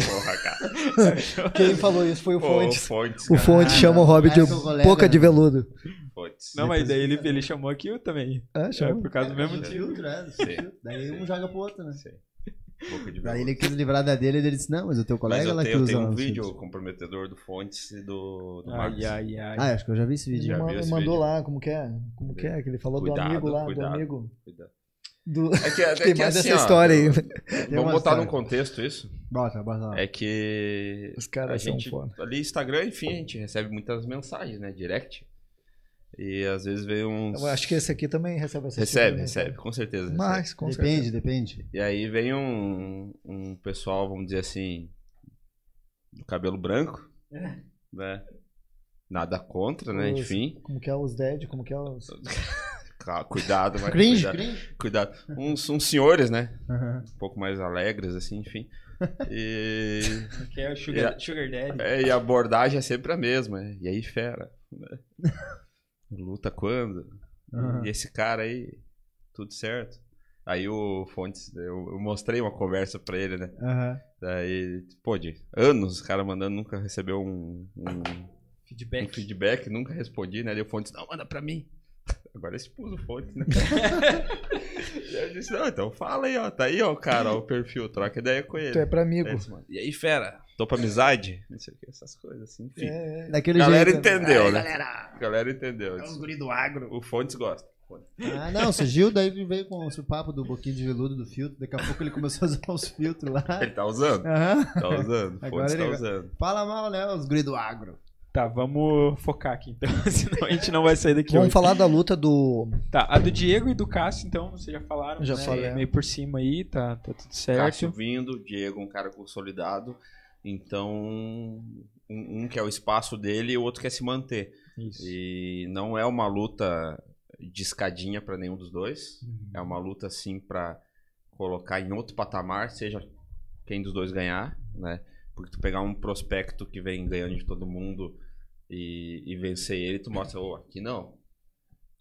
Porra, cara. Quem falou isso foi o Pô, Fontes. Fontes. O cara. Fontes chama o Rob de Boca de? Veludo. Fontes. Não, mas daí ele, ele chamou aqui também. Ah, É, chama. por causa do mesmo é, do Sim. filtro. Daí um joga pro outro, né? De Daí ele quis livrar da dele e ele disse, não, mas o teu Mas colega eu lá tenho, que eu usa tenho um vídeo comprometedor do Fontes e do, do Ai, Marcos. ai, ai. Ah, acho que eu já vi esse vídeo. Ele Já mandou vídeo? lá, como que é? Como que é? Que ele falou Cuidado, do amigo lá, cuidado. do amigo. Cuidado. Do... É que, é Tem que mais assim, essa ó, história aí. Vamos botar num história. contexto isso. Bota, bota lá. É que Os a caras são gente, foda. ali Instagram, enfim, a gente recebe muitas mensagens, né? Direct. E às vezes vem uns. Eu acho que esse aqui também recebe essa Recebe, né? recebe, com certeza. Mas, com depende, certeza. depende. E aí vem um, um pessoal, vamos dizer assim, do cabelo branco, né? Nada contra, né? Os- Enfim, Como que é os dead, como que é os... cuidado, mas Cringe, cuidado, cringe. cuidado. Uns, uns senhores, né? Aham. Um pouco mais alegres, assim, enfim. E, Que é o Sugar, Sugar Daddy. é, e a abordagem é sempre a mesma. né? E aí, fera? né? Luta quando? Aham. E esse cara aí, tudo certo. Aí o Fontes, eu, eu mostrei uma conversa pra ele, né? Aham. Daí, pô, de anos, os caras mandando, nunca recebeu um, um, um Feedback. feedback, nunca respondi, né? Daí o Fontes, não, manda pra mim. Agora eu expus o Fontes, né? e eu disse, não, então fala aí, ó. Tá aí, ó, cara, ó, o perfil, troca ideia com ele. Tu é pra amigo. Aí mandam, E aí, fera? Tô pra amizade? Não sei o que, essas coisas assim, enfim. É, é. Daquele A galera jeito. entendeu, Ai, né? galera. A galera entendeu. É os guri do agro. O Fontes gosta. Ah, não, surgiu, daí veio com o papo do boquinho de veludo do filtro. Daqui a pouco ele começou a usar os filtros lá. Ele tá usando? Aham. Tá usando. O Agora Fontes tá ele- usando. Fala mal, né? Os guri do agro. Tá, vamos focar aqui então, senão a gente não vai sair daqui Vamos hoje. falar da luta do... Tá, a do Diego e do Cássio, então, vocês já falaram. Já né? falei. Meio por cima aí, tá, tá tudo certo. Cássio vindo, Diego um cara consolidado. Então, um, um quer o espaço dele e o outro quer se manter. Isso. E não é uma luta de escadinha para nenhum dos dois. Uhum. É uma luta assim para colocar em outro patamar, seja quem dos dois ganhar, né? Porque tu pegar um prospecto que vem ganhando de todo mundo e, e vencer ele, tu mostra, oh, aqui não.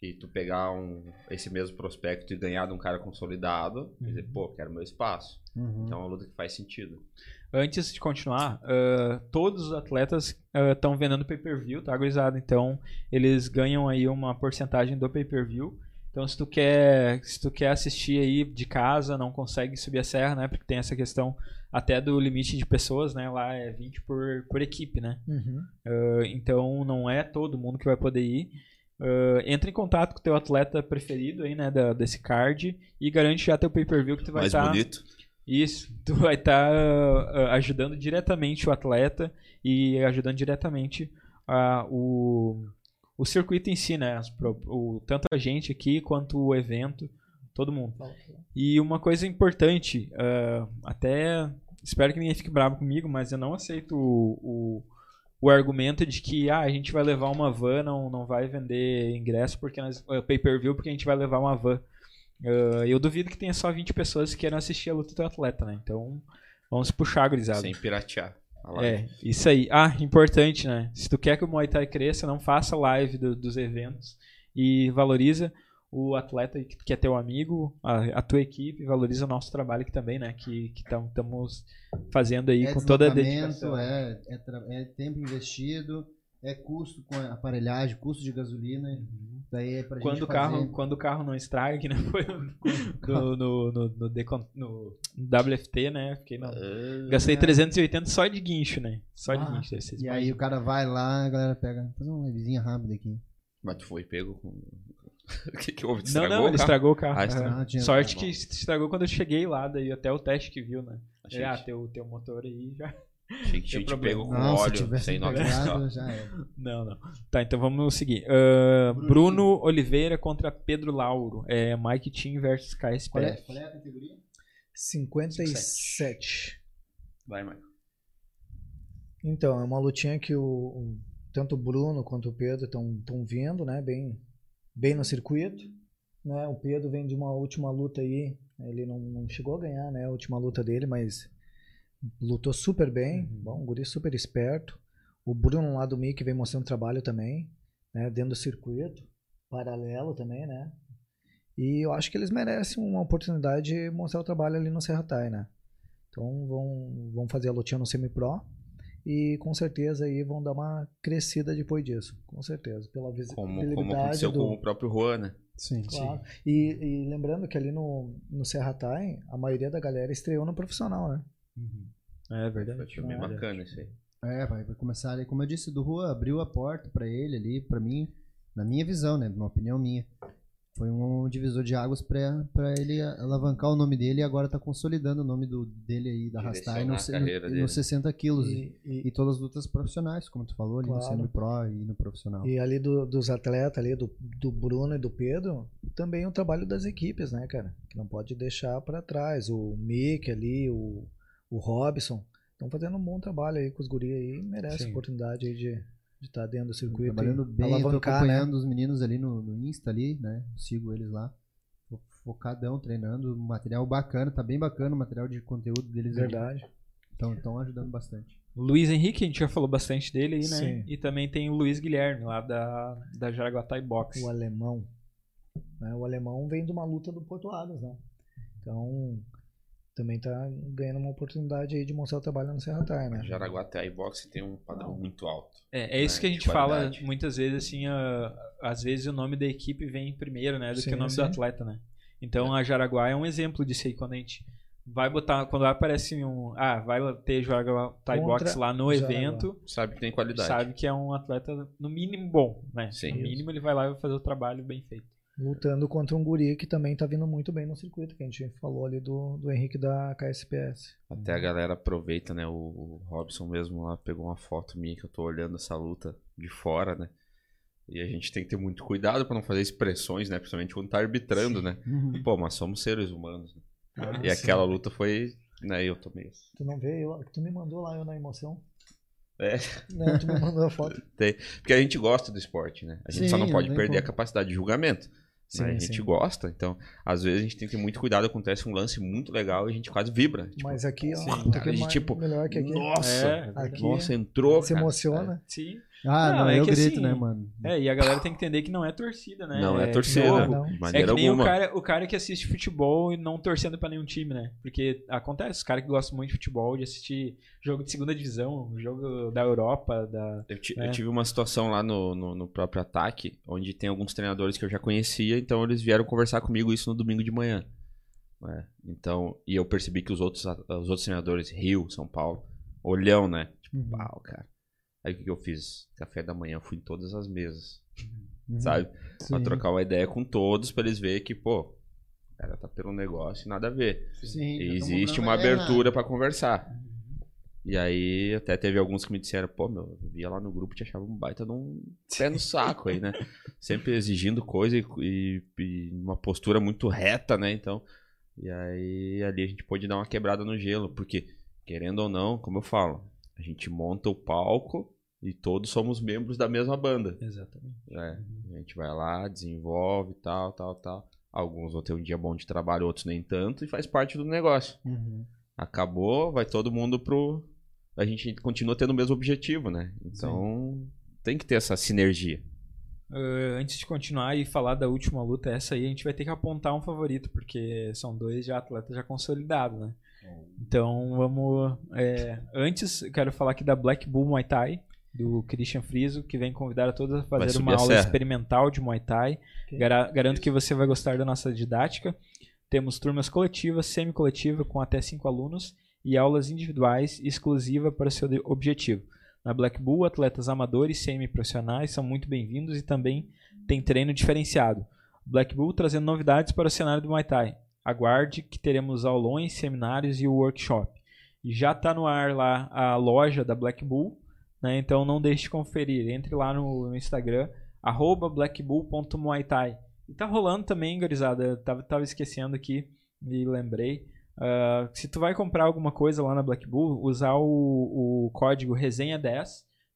E tu pegar um, esse mesmo prospecto e ganhar de um cara consolidado, quer dizer, pô, quero meu espaço. Uhum. Então é uma luta que faz sentido. Antes de continuar, ah, todos os atletas estão vendendo pay-per-view, tá, gurizada? Então, eles ganham aí uma porcentagem do pay-per-view. Então, se tu quer, se tu quer assistir aí de casa, não consegue subir a serra, né? Porque tem essa questão até do limite de pessoas, né? Lá é 20 por, por equipe, né? Uhum. Uh, então não é todo mundo que vai poder ir. Uh, entra em contato com o teu atleta preferido aí, né, da, desse card e garante já teu pay-per-view que tu vai Mais estar bonito. isso, tu vai estar ajudando diretamente o atleta e ajudando diretamente ah, o, o circuito em si, né, pro- o, tanto a gente aqui quanto o evento, todo mundo. E uma coisa importante, ah, até espero que ninguém fique bravo comigo, mas eu não aceito o, o, o argumento de que ah, a gente vai levar uma van, não, não vai vender ingresso porque nós, eh, pay-per-view porque a gente vai levar uma van. Ah, eu duvido que tenha só 20 pessoas que queiram assistir a luta do atleta, né? Então, vamos puxar, gurizada. Sem piratear. É, isso aí. Ah, importante, né? Se tu quer que o Muay Thai cresça, não faça live do- dos eventos e valoriza o atleta que que é teu amigo, a, a tua equipe, valoriza o nosso trabalho aqui também, né? Que estamos fazendo aí é com toda a dedicação. É, é, é tempo investido, é custo com aparelhagem, custo de gasolina. Daí é pra Uhum. Quando gente o, carro, fazer- quando o carro não estraga, que não foi no, no, no, no, no WFT, né? Fiquei na- Gastei 380 só de guincho, né? Só de Ah, guincho. aí vocês E aí o cara vai lá, a galera pega, faz uma livezinha rápida aqui. Mas tu foi pego com. O que, que houve? Não, Estragou não, o ele estragou o carro. Ah, é. estragou. Ah, Sorte tá que estragou quando eu cheguei lá, daí até o teste que viu, né? Achei, ah, teu, teu motor aí já. achei que tinha te problema. pego com Não, se óleo, tivesse sem pegado, fiscal. já era. Não, não. Tá, então vamos seguir. Ah, Bruno. Bruno Oliveira contra Pedro Lauro. É Mike Team versus Qual é, KSPF. qual é a categoria? 57. Vai, Michael. Então, é uma lutinha que o, o- tanto o Bruno quanto o Pedro estão vindo, né? Bem, bem no circuito. Né? O Pedro vem de uma última luta aí. Ele não, não chegou a ganhar né, a última luta dele, mas lutou super bem. Uhum. Bom, um guri super esperto. O Bruno lá do Mickey vem mostrando trabalho também, né? Dentro do circuito. Paralelo também, né? E eu acho que eles merecem uma oportunidade de mostrar o trabalho ali no Serra Tai, né? Então vão, vão fazer a lutinha no semi-pro e com certeza aí vão dar uma crescida depois disso, com certeza, pela Como, visibilidade como aconteceu do... com o próprio Juan, né? Sim. Claro. E, e lembrando que ali no, no Serra Tai, a maioria da galera estreou no profissional, né? É verdade. Achei bem bacana isso aí. É, vai, vai começar ali, como eu disse, do Rua abriu a porta pra ele ali, pra mim, na minha visão, né, uma opinião minha. Foi um divisor de águas pra, pra ele alavancar o nome dele e agora tá consolidando o nome do, dele aí, da Rastai, Direcionar no, no, dele. nos 60 quilos. E, E, e, todas as lutas profissionais, como tu falou, ali no Claro. semi-pro e no profissional. e ali do- dos atletas ali, do, do Bruno e do Pedro, também o trabalho das equipes, né, cara? Que não pode deixar pra trás. O Mick ali, o, o Robson, estão fazendo um bom trabalho aí com os guri aí, merece Sim. a oportunidade aí de de estar dentro do circuito. Trabalhando bem, tô né? acompanhando os meninos ali no, no Insta ali, né? Sigo eles lá. Fo- Focadão, treinando, material bacana, tá bem bacana o material de conteúdo deles. Verdade. Então estão ajudando bastante. Luiz Henrique, a gente já falou bastante dele aí, né? Sim. E também tem o Luiz Guilherme, lá da, da Jaraguatai Box. o alemão. né? O alemão vem de uma luta do Porto Adas, né? Então, também tá ganhando uma oportunidade aí de mostrar o trabalho no Serra Tai, né? Jaraguatai e boxe tem um padrão muito alto. É, é isso né, que a gente fala muitas vezes, assim, ah, às vezes o nome da equipe vem primeiro, né, do Sim, que o nome sim. do atleta, né? Então a Jaraguá é um exemplo disso aí, quando a gente vai botar, quando aparece um, ah, vai ter Jaraguai Contra Box lá no Jaraguá. evento, Sabe que tem qualidade. sabe que é um atleta no mínimo bom, né? Sim. no mínimo ele vai lá e vai fazer o trabalho bem feito. Lutando contra um guri que também tá vindo muito bem no circuito, que a gente falou ali do, do Henrique da KSPS. Até a galera aproveita, né? O, o Robson mesmo lá pegou uma foto minha que eu tô olhando essa luta de fora, né? E a gente tem que ter muito cuidado pra não fazer expressões, né? Principalmente quando tá arbitrando, né? Pô, mas somos seres humanos. Né? Ah, e sim. aquela luta foi, né? Eu tomei. Tu não vê? Eu, tu me mandou lá eu na emoção. É. Não, tu me mandou a foto. Porque a gente gosta do esporte, né? A gente Sim, só não pode tem perder como. a capacidade de julgamento. Sim, né? A gente sim. gosta, então, às vezes a gente tem que ter muito cuidado, acontece um lance muito legal e a gente quase vibra. Tipo, Mas aqui, ó, sim, aqui cara, é de mais- tipo, melhor que aqui. Nossa, É, aqui nossa, entrou, se cara. emociona. Sim. Ah, Não, não, é eu que grito, assim, né, mano? É, e a galera tem que entender que não é torcida, né? Não, é torcida, jogo. não. de É maneira que nem alguma. o cara, o cara que assiste futebol e não torcendo pra nenhum time, né? Porque acontece, os caras que gostam muito de futebol, de assistir jogo de segunda divisão, jogo da Europa, da. Eu, ti- É. eu tive uma situação lá no, no, no próprio ataque, onde tem alguns treinadores que eu já conhecia, então eles vieram conversar comigo isso no domingo de manhã. É, então, e eu percebi que os outros, a- os outros treinadores, Rio, São Paulo, olhão, né? Tipo, Uhum. pau, cara. Aí o que, que eu fiz? Café da manhã, eu fui em todas as mesas, Uhum. sabe? Pra Sim. trocar uma ideia com todos, pra eles verem que, pô, o cara tá pelo negócio e nada a ver. Sim, E existe uma ideia, abertura pra conversar. E aí até teve alguns que me disseram, pô, meu, eu via lá no grupo e te achava um baita de um pé no saco aí, né? Sempre exigindo coisa e, e, e uma postura muito reta, né? Então, e aí ali a gente pôde dar uma quebrada no gelo, porque, querendo ou não, como eu falo, a gente monta o palco e todos somos membros da mesma banda. Exatamente. né? A gente vai lá, desenvolve, tal, tal, tal. Alguns vão ter um dia bom de trabalho, outros nem tanto, e faz parte do negócio. Uhum. Acabou, vai todo mundo pro. A gente continua tendo o mesmo objetivo, né? Então tem que ter essa sinergia. Uh, antes de continuar e falar da última luta, essa aí a gente vai ter que apontar um favorito, porque são dois já atletas já consolidados, né? Então vamos. é, antes, eu quero falar aqui da Black Bull Muay Thai, do Christian Friso, que vem convidar a todos a fazer uma a aula serra. experimental de Muay Thai. Gara- garanto que você vai gostar da nossa didática. Temos turmas coletivas, semi-coletiva, com até cinco alunos, e aulas individuais exclusiva para o seu objetivo. Na Black Bull, atletas amadores e semi-profissionais são muito bem-vindos e também tem treino diferenciado. Black Bull trazendo novidades para o cenário do Muay Thai. Aguarde que teremos aulões, seminários e o workshop. E já está no ar lá a loja da Black Bull, né? então não deixe de conferir. Entre lá no, Instagram, blackbull.muaythai. E tá rolando também, gurizada, tava, tava esquecendo aqui e lembrei. Ah, se tu vai comprar alguma coisa lá na Black Bull, usar o, o código resenha10,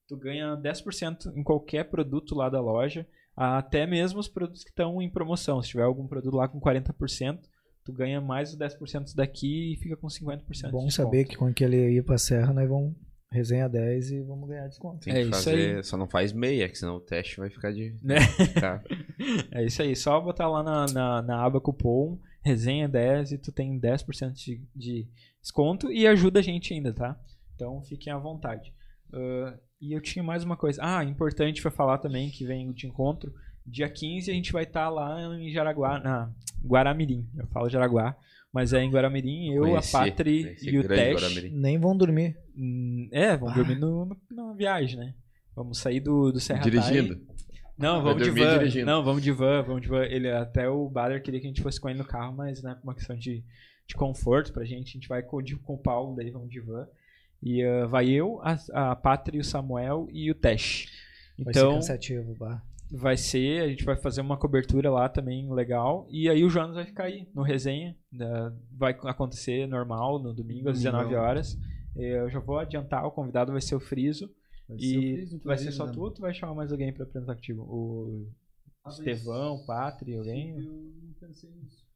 tu ganha 10% em qualquer produto lá da loja, até mesmo os produtos que estão em promoção. Se tiver algum produto lá com 40%, tu ganha mais os 10% daqui e fica com 50% de Bom desconto. saber que quando que ele ir pra serra, nós vamos resenha 10 e vamos ganhar desconto. Tem É que isso fazer. Só não faz meia, que senão o teste vai ficar de. Né? É isso aí, só botar lá na, na, na aba cupom resenha 10 e tu tem 10% de, de desconto e ajuda a gente ainda, tá? Então fiquem à vontade. Ah, e eu tinha mais uma coisa. Ah, importante pra falar também que vem de encontro. Dia 15 a gente vai estar lá em Jaraguá, na Guaramirim. Eu falo Jaraguá, mas é em Guaramirim, eu, Conheci, a Patri e o. Guaramirim. Nem vão dormir. Hum, É, vamos Ah. dormir no, no- na viagem, né? Vamos sair do, do Serra Dirigindo. Não, vamos de van. dirigindo. Não, vamos de van, vamos de van. Ele, até o Bader queria que a gente fosse com ele no carro, mas né, por uma questão de, de conforto pra gente, a gente vai com, de- com o Paulo, daí vamos de van. E ah, vai eu, a, a Pátria, o Samuel e o Tesh. Vai ser Então, cansativo, bah. Vai ser, a gente vai fazer uma cobertura lá também legal. E aí o Jonas vai ficar aí no resenha. da- vai acontecer normal no domingo às Domingão. 19 horas. Eu já vou adiantar, o convidado vai ser o Friso. Vai ser o E Friso, vai ser só né? tu ou tu vai chamar mais alguém pra apresentar contigo? O Estevão, o Patri, alguém?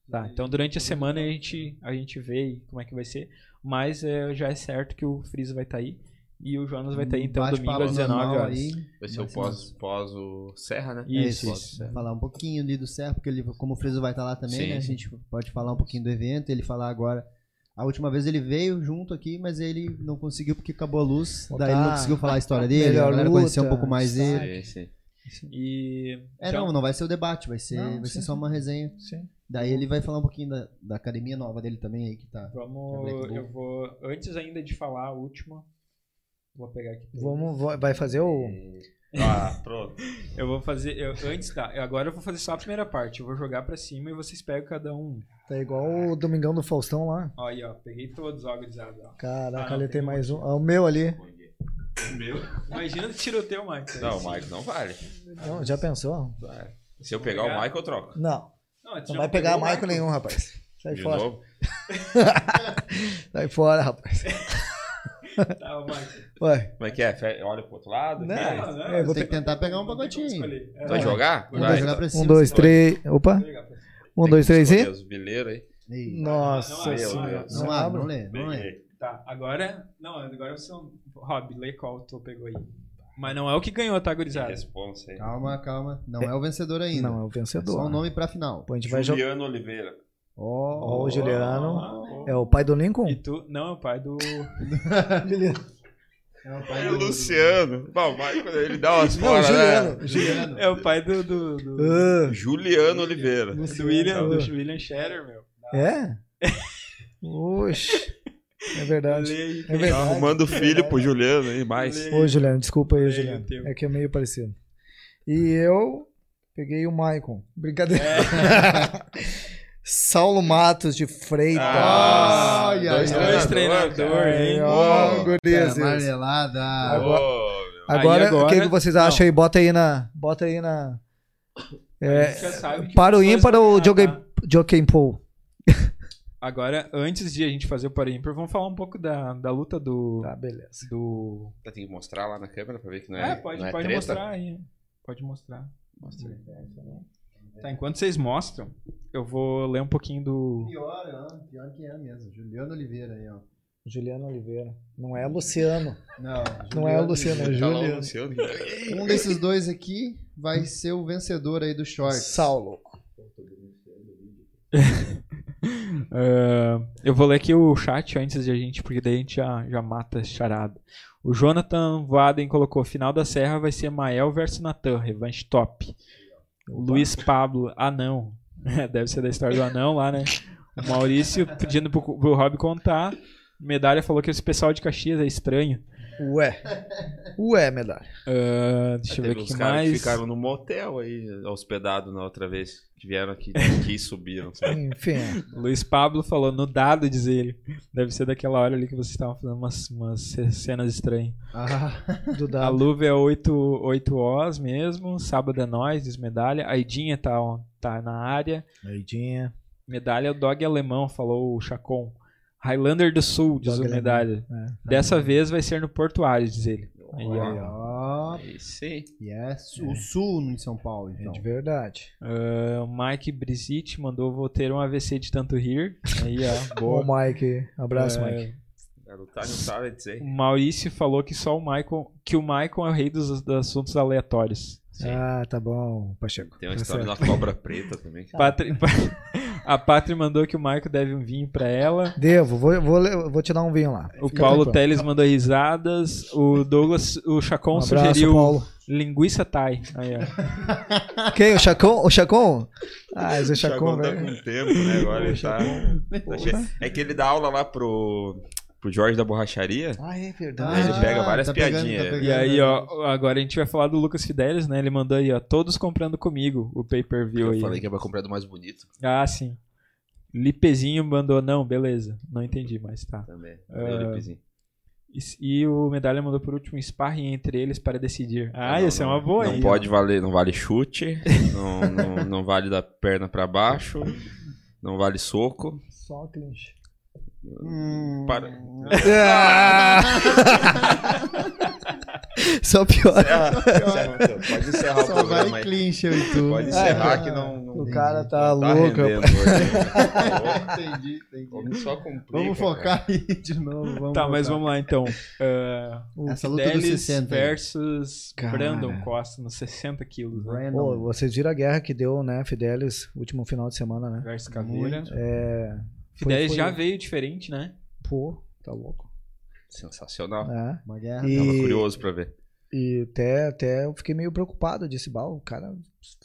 Tá, então durante a semana a gente, a gente vê como é que vai ser. Mas é, já é certo que o Friso vai estar aí. E o Jonas vai estar aí então Um Bate-papo domingo às 19 normal horas. aí. Vai ser Vai o pós, pós o Serra, né? Isso, Pós- isso. Falar um pouquinho ali do Serra, porque ele, como o Freso vai estar lá também, Sim, né? A gente pode falar um pouquinho do evento, ele falar agora. A última vez ele veio junto aqui, mas ele não conseguiu porque acabou a luz. Botar daí ele não conseguiu falar a história dele, melhor a galera conhecer um pouco mais dele. Sim, sim. E. É, então, não, não vai ser o debate, vai ser, Não, vai ser só uma resenha. Sim. Daí ele vai falar um pouquinho da, da academia nova dele também aí, que tá. Vamos. Black Bull. Eu vou. Antes ainda de falar a última. Vou pegar aqui. Vamos, vai fazer o. Ah, pronto. Eu vou fazer. Eu, antes tá. Agora eu vou fazer só a primeira parte. Eu vou jogar pra cima e vocês pegam cada um. Tá igual o Domingão do Faustão lá. Ó, aí, ó. Peguei todos, ó, gurizada. ó. Caraca, Ah, ali tem mais um. Ah, o meu ali. Meu? Imagina se tirou o teu, Mike. Não, o Mike não vale. Não, já pensou? Se eu pegar o Mike, eu troco. Não. Não, Não vai pegar o Michael nenhum, rapaz. Sai De fora. novo. Sai fora, rapaz. Tá. Ué, Como é que é? Olha pro outro lado? Não, aqui? Não, não, É, vou Tem pe- que tentar pegar um pacotinho. É, Vai jogar? Um, Vai, dois, jogar pra cima. um, dois, três. Opa. Vai. Um, dois, três e. Os aí. Nossa senhora. Não abre, não lê, não lê. Tá, agora. Não, agora você. Rob, lê qual tu pegou aí. Mas não é o que ganhou, tá, gurizada? Responsa aí. Calma, calma. Não é o vencedor ainda. Não, é o É só vencedor. o nome pra final. Pô, a gente vai jogar. Juliano Oliveira. Ó, Ó, o Juliano. Ó, É o pai do Lincoln? E tu. Não, é o pai do. É o pai É do- o Luciano. Bom, o Michael, ele dá umas Não, fora, Juliano. né? Juliano. É o pai do. do, do, Ah, Juliano Oliveira. do William, Ah. do William Scherer, meu. é? Oxe. É verdade. É Tá verdade. arrumando filho pro Juliano aí, mais. Lê. Ô, Juliano, desculpa aí, Juliano. É que é meio parecido. E eu peguei o Maicon. Brincadeira. É. Saulo Matos de Freitas. Ah, Ai, dois ai, Dois treinador, treinador, cara. hein? ó, gurias. Marmelada. Agora-. Agora, o que, que vocês não. acham aí? Bota aí na. Bota aí na. É, para o ímpar ou tá? joguei Paul? Agora, antes de a gente fazer o para ímpar, vamos falar um pouco da, da luta do. Tá, beleza. do... Tem que mostrar lá na câmera pra ver que não É, é. pode, não é pode treta. mostrar aí. Pode mostrar. Mostra aí. Tá, enquanto vocês mostram, eu vou ler um pouquinho do. Pior, ó. Pior que é mesmo. Juliano Oliveira aí, ó. Juliano Oliveira. Não é Luciano. Não, Não é o Luciano, é Tá o Juliano. Luciano. Um desses dois aqui vai ser o vencedor aí do short. Saulo. Ah, eu vou ler aqui o chat antes de a gente, porque daí a gente já, já mata esse charada. O Jonathan Vaden colocou: final da serra vai ser Mael versus Natan, revanche top. O Luiz Pablo, anão. Deve ser da história do anão lá, né? O Maurício pedindo pro, pro Rob contar. Medalha falou que esse pessoal de Caxias é estranho. Ué. Ué, medalha. Ah, deixa eu ver o que caras mais. que ficaram no motel aí, hospedado na outra vez. Que vieram aqui aqui e subiram. sabe? Enfim. Luiz Pablo falou no dado, diz ele. Deve ser daquela hora ali que vocês estavam fazendo umas, umas cenas estranhas. Ah, Do A dado. luva é 8, 8 Os mesmo. Sábado é nós, diz medalha. A Idinha tá, tá na área. Leidinha. Medalha é o dog alemão, falou o Chacon. Highlander do Sul, diz Dog o medalha. É. Dessa vez vai ser no Portuário, diz ele. Aí, ó. aí, ó. Aí sim. Yes. O sul em São Paulo, É então. de verdade. Ah, o Mike Brizitti mandou vou ter um AVC de tanto rir. Aí, ó, Ô, boa. Mike. Abraço, É, Mike. O Maurício falou que só o Michael, que o Michael é o rei dos, dos assuntos aleatórios. Sim. Ah, tá bom, Pacheco. Tem uma Tá história certo. da cobra preta também. Patri- A Pátria mandou que o Michael deve um vinho pra ela. Devo, vou, vou, vou te dar um vinho lá. O Fica Paulo tranquilo. Teles mandou risadas. O Douglas, o Chacon Um abraço, sugeriu Paulo. linguiça Thai. Aí, ó. Quem? O Chacon? O Chacon? Ah, mas o O Chacon, Chacon tá velho. com tempo, né? Agora ele tá... É que ele dá aula lá pro, pro Jorge da Borracharia. Ah, é Aí verdade. ele pega várias tá pegando, piadinhas, tá é. pegando. E aí, ó, agora a gente vai falar do Lucas Fidelis, né? Ele mandou aí, ó, todos comprando comigo o pay-per-view Eu aí. falei que ia comprar do mais bonito Ah, sim. Lipezinho mandou, não, beleza. Não entendi, mas tá. também. Ah, Meu lipezinho. E, e o Medalha mandou por último um sparring entre eles para decidir. Ah, Não, essa é uma boa, Não hein? pode valer, não vale chute, não, não, não vale da perna pra baixo, não vale soco. Só clinch. Hum, Para. Só pior. Pode encerrar o Só programa vai clinch e tu. Pode encerrar Ah, que não, não, O cara tá tá louco. hoje. entendi, entendi. Vamos só cumprir. Vamos cara. focar aí de novo. Vamos Tá, mas focar. vamos lá então. Ah, o Essa luta dos Fidelis 60 aí. versus Cara. Brandon Costa nos 60 quilos, né? Pô, vocês viram a guerra que deu, né, Fidelis, último final de semana, né? Versus Caveira. É. Fidelis foi- já veio diferente, né? Pô, tá louco. Sensacional. É. Uma guerra. E- Tava curioso pra ver. E até, até eu fiquei meio preocupado. Eu disse, bah, o cara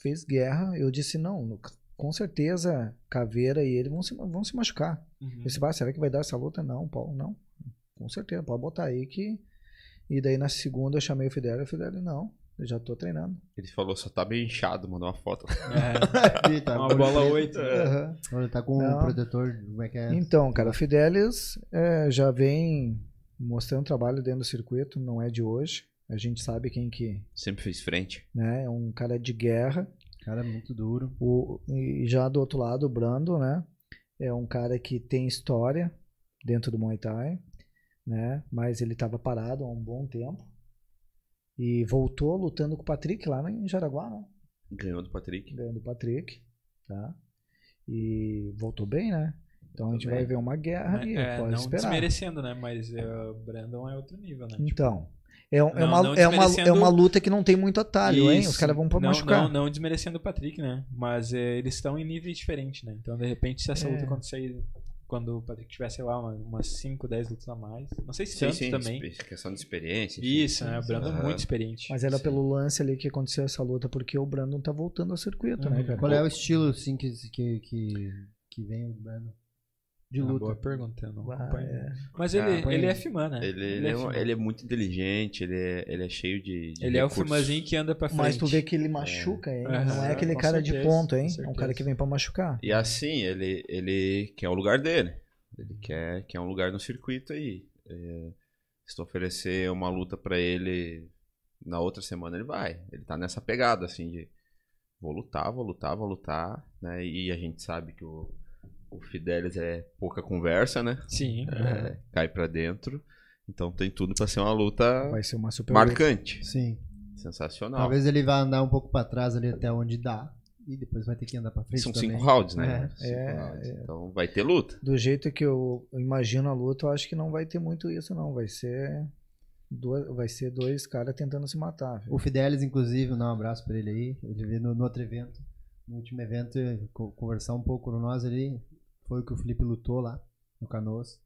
fez guerra. Eu disse, não, com certeza Caveira e ele vão se, vão se machucar. Uhum. Eu disse, bah, será que vai dar essa luta? Não, Paulo, não. Com certeza, pode botar aí que. E daí na segunda eu chamei o Fidel e o Fidel, não, eu já tô treinando. Ele falou, só tá meio inchado, mandou uma foto. É, tá uma com- bola 8. Aham. Olha, tá com Não. um protetor. Como é que é? Então, cara, o Fidelis é, já vem mostrando trabalho dentro do circuito, não é de hoje. A gente sabe quem que Sempre fez frente. né, é um cara de guerra. Cara, muito duro. O, e já do outro lado, o Brando, né? É um cara que tem história dentro do Muay Thai. né? Mas ele estava parado há um bom tempo. E voltou lutando com o Patrick lá em Jaraguá, né? Ganhou do Patrick. Ganhando o Patrick, tá? E voltou bem, né? Então a gente vai ver uma guerra ali, É, pode não esperar. desmerecendo, né? Mas é, o Brandon é outro nível, né? Então, é, um- é Não- uma, não é, uma, é uma luta que não tem muito atalho, hein? Os Isso. caras vão pra não, machucar. Não, não desmerecendo o Patrick, né? Mas é, eles estão em níveis diferentes, né? Então, de repente, se essa É. luta acontecer quando o Patrick tivesse, sei lá, uma- umas 5, 10 lutas a mais. Não sei se Sim, tanto sim, também. questão de experiência. enfim. Isso, né? O Brandon é muito experiente. Mas era Sim. pelo lance ali que aconteceu essa luta, porque o Brandon tá voltando ao circuito, né, Uhum. cara? Qual é o estilo assim que, que, que, que vem o Brandon? De É uma luta. boa pergunta, eu não Ah, acompanho. é. Mas Ah, ele, acompanho. ele é Fiman, né? Ele, ele, é, Fiman. ele é muito inteligente, ele é, ele é cheio de. de Ele é o recursos. Fimanzinho que anda pra frente. Mas tu vê que ele machuca, hein? É, não é aquele com cara de certeza, ponto, hein? É um cara que vem pra machucar. E assim, ele, ele quer o lugar dele. Ele quer, quer um lugar no circuito aí. É, se tu oferecer uma luta pra ele na outra semana, ele vai. Ele tá nessa pegada, assim, de vou lutar, vou lutar, vou lutar, né? E a gente sabe que o, o Fidelis é pouca conversa, né? Sim. É, cai pra dentro. Então tem tudo pra ser uma luta Vai ser uma super luta. marcante. Sim. Sensacional. Talvez ele vá andar um pouco pra trás ali até onde dá. E depois vai ter que andar pra frente São também. cinco rounds, né? É, Cinco é, rounds. é. Então vai ter luta. Do jeito que eu imagino a luta, eu acho que não vai ter muito isso, não. Vai ser dois, vai ser dois caras tentando se matar. velho. O Fidelis, inclusive, mandar um abraço pra ele aí. Ele veio no, no outro evento. No último evento, co- conversar um pouco com nós ali. Foi o que o Felipe lutou lá, no Canoas.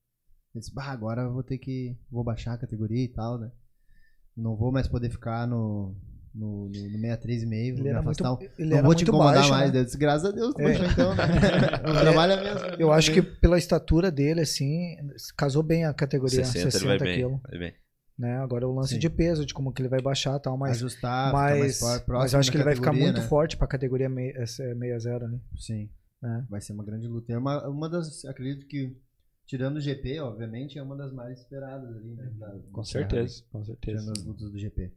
Ele disse, bah, agora eu vou ter que. Vou baixar a categoria e tal, né? Não vou mais poder ficar no. No, no, no 63,5, vou Ele me muito, afastar. ele não vou te muito incomodar baixo, mais. né? Eu disse, graças a Deus, É. baixou então, né? Não trabalha mesmo. Eu acho que pela estatura dele, assim, casou bem a categoria 60, 60, ele vai bem. quilos. Vai bem. Né? Agora o lance Sim. de peso, de como que ele vai baixar e tal, mas, ajustar, ficar mais mas, for- mas próximo eu acho que ele vai ficar muito né? forte pra categoria mei- essa 60, né? Sim. Né? Vai ser uma grande luta. É uma, uma das. Acredito que, tirando o GP, obviamente, é uma das mais esperadas ali, né? da- Com certeza, com certeza. Tirando as lutas do GP.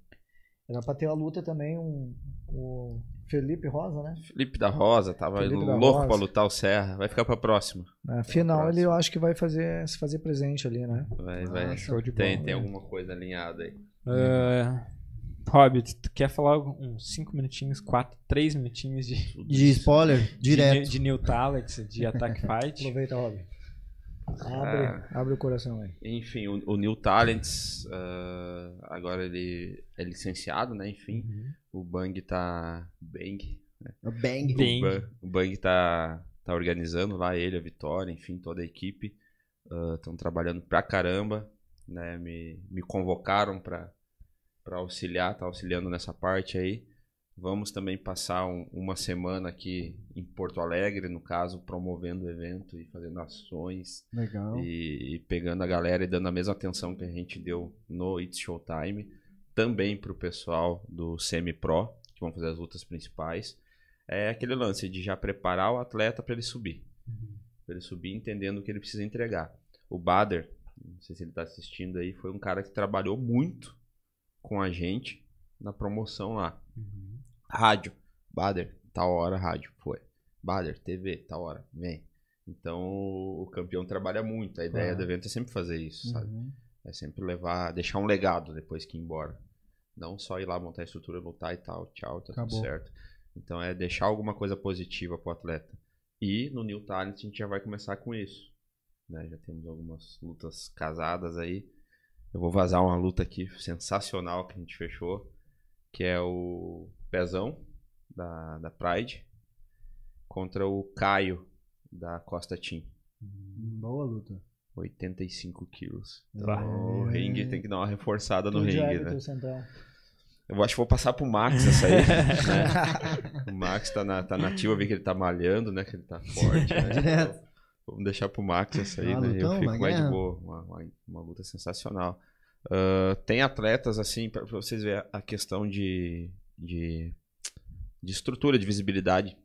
Era pra ter a luta também um, o Felipe Rosa, né? Felipe da Rosa tava Felipe louco Rosa. pra lutar o Serra. Vai ficar pra próxima. Na final próximo. ele eu acho que vai fazer, se fazer presente ali, né? Vai, Nossa, vai. show de tem, bola, tem né? alguma coisa alinhada aí. Uh, Hobbit, tu quer falar uns 5 minutinhos, 4, 3 minutinhos de, De spoiler, de, direto. de New Talent, de Attack Fight? Aproveita, Rob. Abre, abre o coração aí. Enfim, o, o New Talents, ah, agora ele é licenciado, né? Enfim, Uhum. o Bang tá. Bang. O Bang. Bang. O, Bang, o Bang tá, tá organizando lá, ele, a Vitória, enfim, toda a equipe. Estão trabalhando pra caramba, né? Me, me convocaram pra, pra auxiliar, tá auxiliando nessa parte aí. Vamos também passar um- uma semana aqui em Porto Alegre, no caso, promovendo o evento e fazendo ações Legal. e, e pegando a galera e dando a mesma atenção que a gente deu no It's Showtime, também pro pessoal do Semi-Pro, que vão fazer as lutas principais. É aquele lance de já preparar o atleta para ele subir. Para ele subir entendendo o que ele precisa entregar. O Bader, não sei se ele está assistindo aí, foi um cara que trabalhou muito com a gente na promoção lá. Rádio, Bader, tal hora rádio, foi. Bader, TV, tal hora, vem. Então o campeão trabalha muito. A ideia Claro. do evento é sempre fazer isso, sabe? Uhum. É sempre levar, deixar um legado depois que ir embora. Não só ir lá montar a estrutura, voltar e tal, tchau, tá Acabou. tudo certo. Então é deixar alguma coisa positiva pro atleta. E no New Talent a gente já vai começar com isso. né? Já temos algumas lutas casadas aí. Eu vou vazar uma luta aqui sensacional que a gente fechou, que é o Pezão da, da Pride contra o Caio da Costa Team. Boa luta. 85 quilos. É. Então, o ringue tem que dar uma reforçada no ringue, né? Eu acho que vou passar pro Max essa aí. né? O Max tá, na, tá nativo, eu vi que ele tá malhando, né? Que ele tá forte. né? Vamos deixar pro Max essa aí, Ah, né? lutão, eu fico uma mais de boa. Uma, uma, uma luta sensacional. Ah, tem atletas, assim, pra vocês verem a questão de, de, de estrutura, de visibilidade.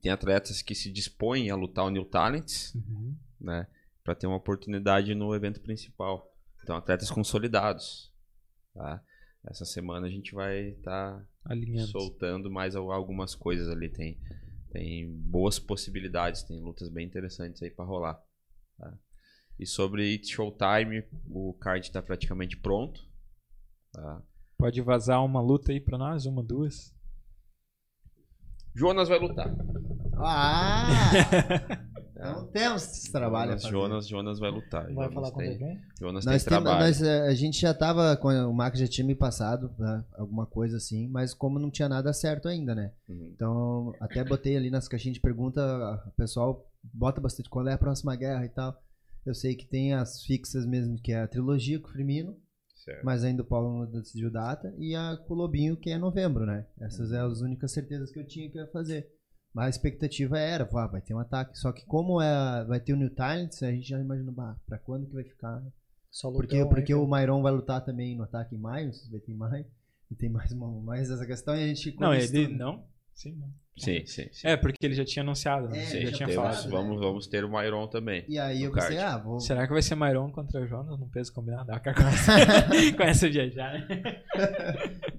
Tem atletas que se dispõem a lutar o New Talents, Uhum. né? Pra ter uma oportunidade no evento principal. Então, atletas consolidados. Tá? Essa semana a gente vai estar Alinhando. soltando mais al- algumas coisas ali. Tem, tem boas possibilidades, tem lutas bem interessantes aí pra rolar. tá? E sobre It's Showtime, o card está praticamente pronto. Tá? Pode vazar uma luta aí pra nós, uma, duas. Jonas vai lutar. Ah! então temos esse trabalho. a Jonas, fazer. Jonas, Jonas vai lutar. Vai Jonas falar quando tem? Jonas Nós tem temos, trabalho. nós, eh, a gente já tava com o Max já tinha me passado né, alguma coisa assim, mas como não tinha nada certo ainda, né? Uhum. Então até botei ali nas caixinhas de pergunta, o pessoal bota bastante quando é a próxima guerra e tal. Eu sei que tem as fixas mesmo, que é a trilogia com o Firmino, Certo. mas ainda o Paulo não decidiu data, e a com o Lobinho, que é novembro, né? Essas são as únicas certezas que eu tinha que ia fazer. Mas a expectativa era, "Vá, vai ter um ataque. Só que como é, vai ter o New Talents, a gente já imagina, bah, pra quando que vai ficar? Só Porque, lutão, porque hein, o Myron vai lutar também no ataque em maio, vai ter em maio. E tem mais, uma, mais essa questão e a gente... Não, ele. Não? Sim, não. Sim, sim, sim. É, porque ele já tinha anunciado, né? É, Ele já já tinha Temos- falado. vamos, vamos ter o Myron também. E aí eu pensei, card. ah, vou... Será que vai ser Myron contra o Jonas no peso combinado? Ah, começa a viajar, né?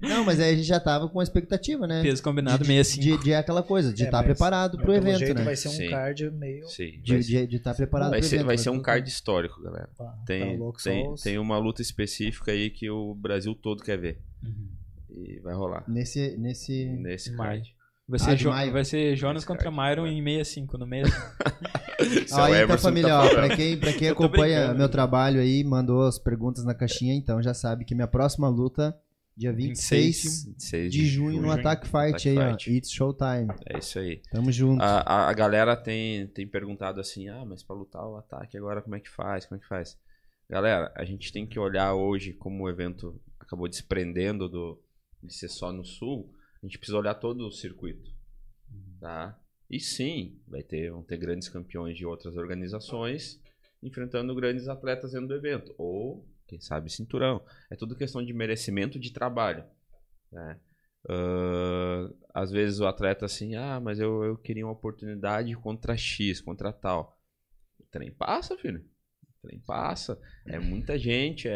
Não, mas aí a gente já tava com a expectativa, né? Peso combinado de, 65. de, de aquela coisa, de É, estar mas- preparado mas pro evento, jeito né? vai ser um Sim. card meio... Sim. De Vai, estar de, estar preparado vai pro ser, evento. vai ser um card histórico, galera. Pá, Tem, tá louco, tem, tem uma luta específica aí que o Brasil todo quer ver. Uhum. E vai rolar. Nesse, nesse... Nesse card. Vai Ah, ser, de Jo- maio. vai ser Jonas contra card, Myron em 65 no mesmo. Esse é Aí, então, família, tá ó, pra quem, pra quem acompanha brincando. meu trabalho aí, mandou as perguntas na caixinha, então já sabe que minha próxima luta, dia 26 26 de junho, no Attack Fight Attack aí, ó. Fight. It's Showtime. É isso aí. Tamo junto. A, a, a galera tem, tem perguntado assim, ah, mas pra lutar o ataque agora como é que faz? Como é que faz? Galera, a gente tem que olhar hoje como o evento acabou desprendendo do, de ser só no sul, a gente precisa olhar todo o circuito, tá? E sim, vai ter, vão ter grandes campeões de outras organizações enfrentando grandes atletas dentro do evento, ou quem sabe cinturão. É tudo questão de merecimento de trabalho, né? Ah, às vezes o atleta assim, ah, mas eu, eu queria uma oportunidade contra X, contra tal. O trem passa, filho. O trem passa. É muita gente, é,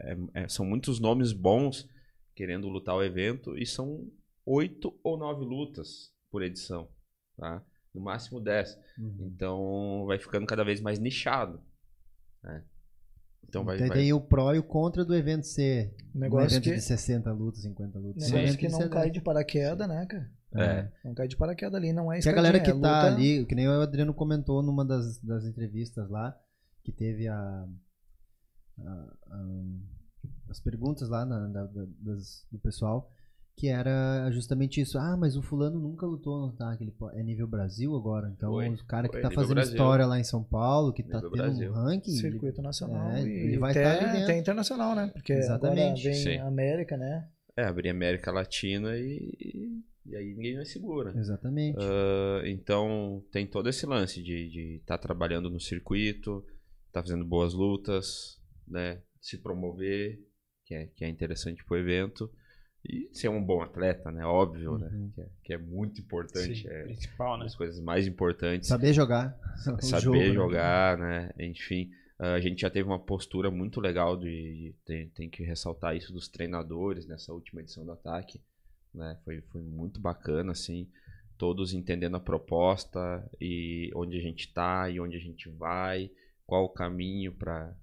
é- é- é- são muitos nomes bons querendo lutar o evento e são oito ou nove lutas por edição, tá? No máximo dez. Uhum. Então vai ficando cada vez mais nichado. né? Então vai, tem, vai- tem o pró e o contra do evento ser Um negócio evento que, de 60 lutas, 50 lutas. negócio evento que não 70. cai de paraquedas, né, cara? É. Não cai de paraquedas ali, não é Que a galera que é tá luta- ali, que nem o Adriano comentou numa das, das entrevistas lá, que teve a, a- a- as perguntas lá na- da- da- das- do pessoal, que era justamente isso. Ah, mas o fulano nunca lutou no ataque, ele é nível Brasil agora. Então Foi, o cara que tá nível fazendo Brasil. história lá em São Paulo, que tá Nível tendo Brasil. um ranking, Circuito nacional É, e ele vai até, estar ali dentro. até internacional, né? Porque Exatamente. agora vem. América, né? é abrir América Latina e, e aí ninguém mais segura. Exatamente. Ah, então tem todo esse lance de estar trabalhando no circuito, estar fazendo boas lutas, né? Se promover, que é, que é interessante pro evento. E ser um bom atleta, né? Óbvio, né? Uhum. Que é, que é muito importante. Sim, é principal, né? das coisas mais importantes. Saber jogar. saber jogo, né? jogar, né? Enfim, a gente já teve uma postura muito legal de, de- tem, tem que ressaltar isso dos treinadores nessa última edição do ataque, né? Foi, foi muito bacana, assim, todos entendendo a proposta e onde a gente tá e onde a gente vai, qual o caminho para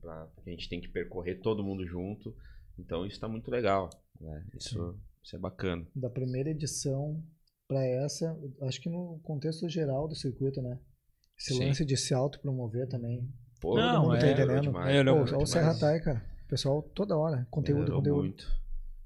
que a gente tem que percorrer todo mundo junto. Então isso está muito legal, né? Isso, isso é bacana. Da primeira edição pra essa, acho que no contexto geral do circuito, né? Esse Sim. lance de se autopromover também. Pô, Não, melhorou é, demais, entendendo. É, Pô, olha o. Serra Tai, cara. O pessoal toda hora. Conteúdo, Melhorou conteúdo. muito.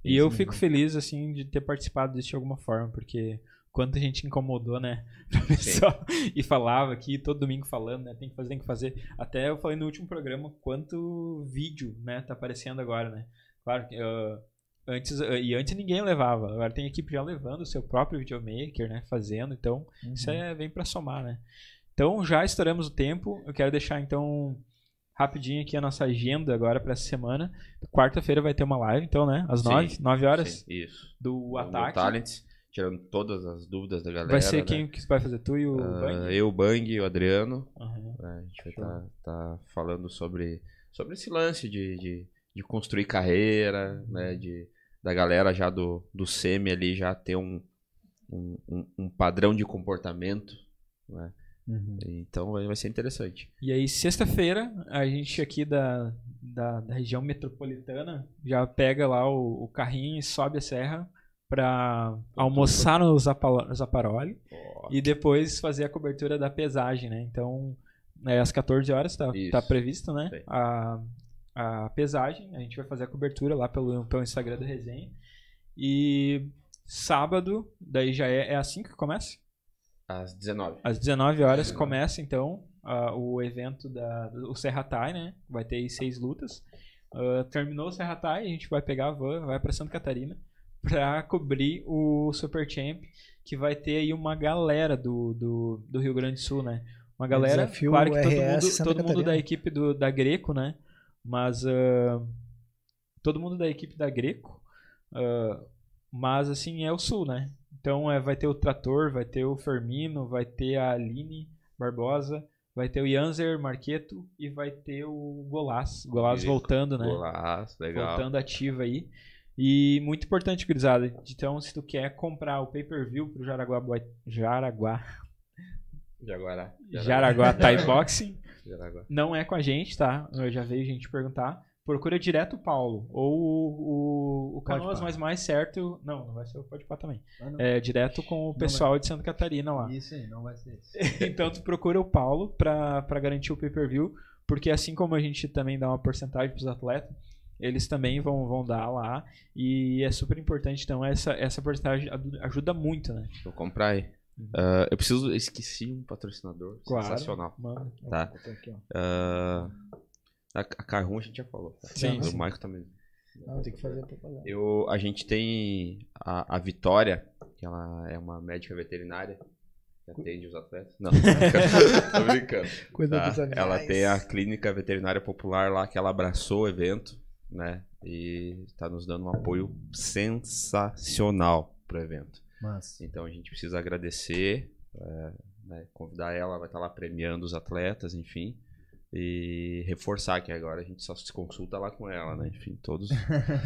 E eu Sim. fico feliz, assim, de ter participado disso de alguma forma, porque quanto a gente incomodou, né, pra pessoa, e falava aqui, todo domingo falando, né, tem que fazer, tem que fazer. Até eu falei no último programa quanto vídeo, né, tá aparecendo agora, né. Claro que ah, antes, ah, e antes ninguém levava, agora tem equipe já levando o seu próprio videomaker, né, fazendo, então isso Uhum. é, vem pra somar, né. Então já estouramos o tempo, eu quero deixar então rapidinho aqui a nossa agenda agora pra essa semana. Quarta-feira vai ter uma live, então, né, às nove, nove horas Sim, isso. do ataque. Talents, tirando todas as dúvidas da galera. Vai ser né? quem que vai fazer? Tu e o Bang? eu, o Bang e o Adriano. Né, A gente vai estar falando sobre, sobre esse lance de, de, de construir carreira, né? De, da galera já do, do semi ali já ter um, um, um- um padrão de comportamento, né? Uhum. Então vai vai ser interessante. E aí, sexta-feira, a gente aqui da, da, da região metropolitana já pega lá o, o carrinho e sobe a serra pra almoçar no Zaparoli e depois fazer a cobertura da pesagem, né? Então, é, às 14 horas tá, Isso. tá previsto, né? Sim. A, a pesagem, a gente vai fazer a cobertura lá pelo, pelo Instagram do Resenha. E sábado, daí já é, é assim que começa? Às 19. Às 19 horas começa então o evento da o Serra Tai, né? Vai ter aí seis lutas. Ah, terminou o Serra Tai, a gente vai pegar a van, vai pra Santa Catarina pra cobrir o Super Champ, que vai ter aí uma galera do, do, do Rio Grande do Sul, né? Uma galera, Desafio claro que todo RS mundo, todo mundo da equipe do, da Greco, né? Mas ah, todo mundo da equipe da Greco, ah, mas assim é o Sul, né? Então é, vai ter o Trator, vai ter o Fermino, vai ter a Aline Barbosa, vai ter o Janzer Marqueto e vai ter o Golaz. Golaz Isso. voltando, né? Golaço, legal. Voltando ativo aí. E muito importante, gurizada. Então, se tu quer comprar o pay-per-view pro Jaraguá, Boy- Jaraguá, Jaguará. Jaraguá Thai Boxing, Jaraguá. não é com a gente, tá? Eu já veio gente perguntar. Procura direto o Paulo. Ou o, o, o Canoas, mas mais certo. Não, não vai ser o Pode Pá também. Ah. É direto com o pessoal de Santa Catarina lá. Isso aí, não vai ser isso. então tu procura o Paulo pra, pra garantir o pay-per-view, porque assim como a gente também dá uma porcentagem pros atletas, eles também vão, vão dar lá, e é super importante, então essa, essa porcentagem ajuda muito, né? Vou comprar aí. Ah, eu preciso. eu Esqueci um patrocinador. Sensacional. Mano. Tá. Aqui, ó. Ah, a, a Carrum a gente já falou. tá? Sim, O. Michael também. Não, tem que fazer. Eu, a gente tem a, a Vitória, que ela é uma médica veterinária. Que atende os atletas. Não, tô brincando. Cuida tá? dos animais. Ela tem a clínica veterinária popular lá que ela abraçou o evento, né? E está nos dando um apoio sensacional pro evento. Mas, Então a gente precisa agradecer, é, né, convidar ela, vai estar lá premiando os atletas, enfim. E reforçar que agora a gente só se consulta lá com ela, né? Enfim, todos,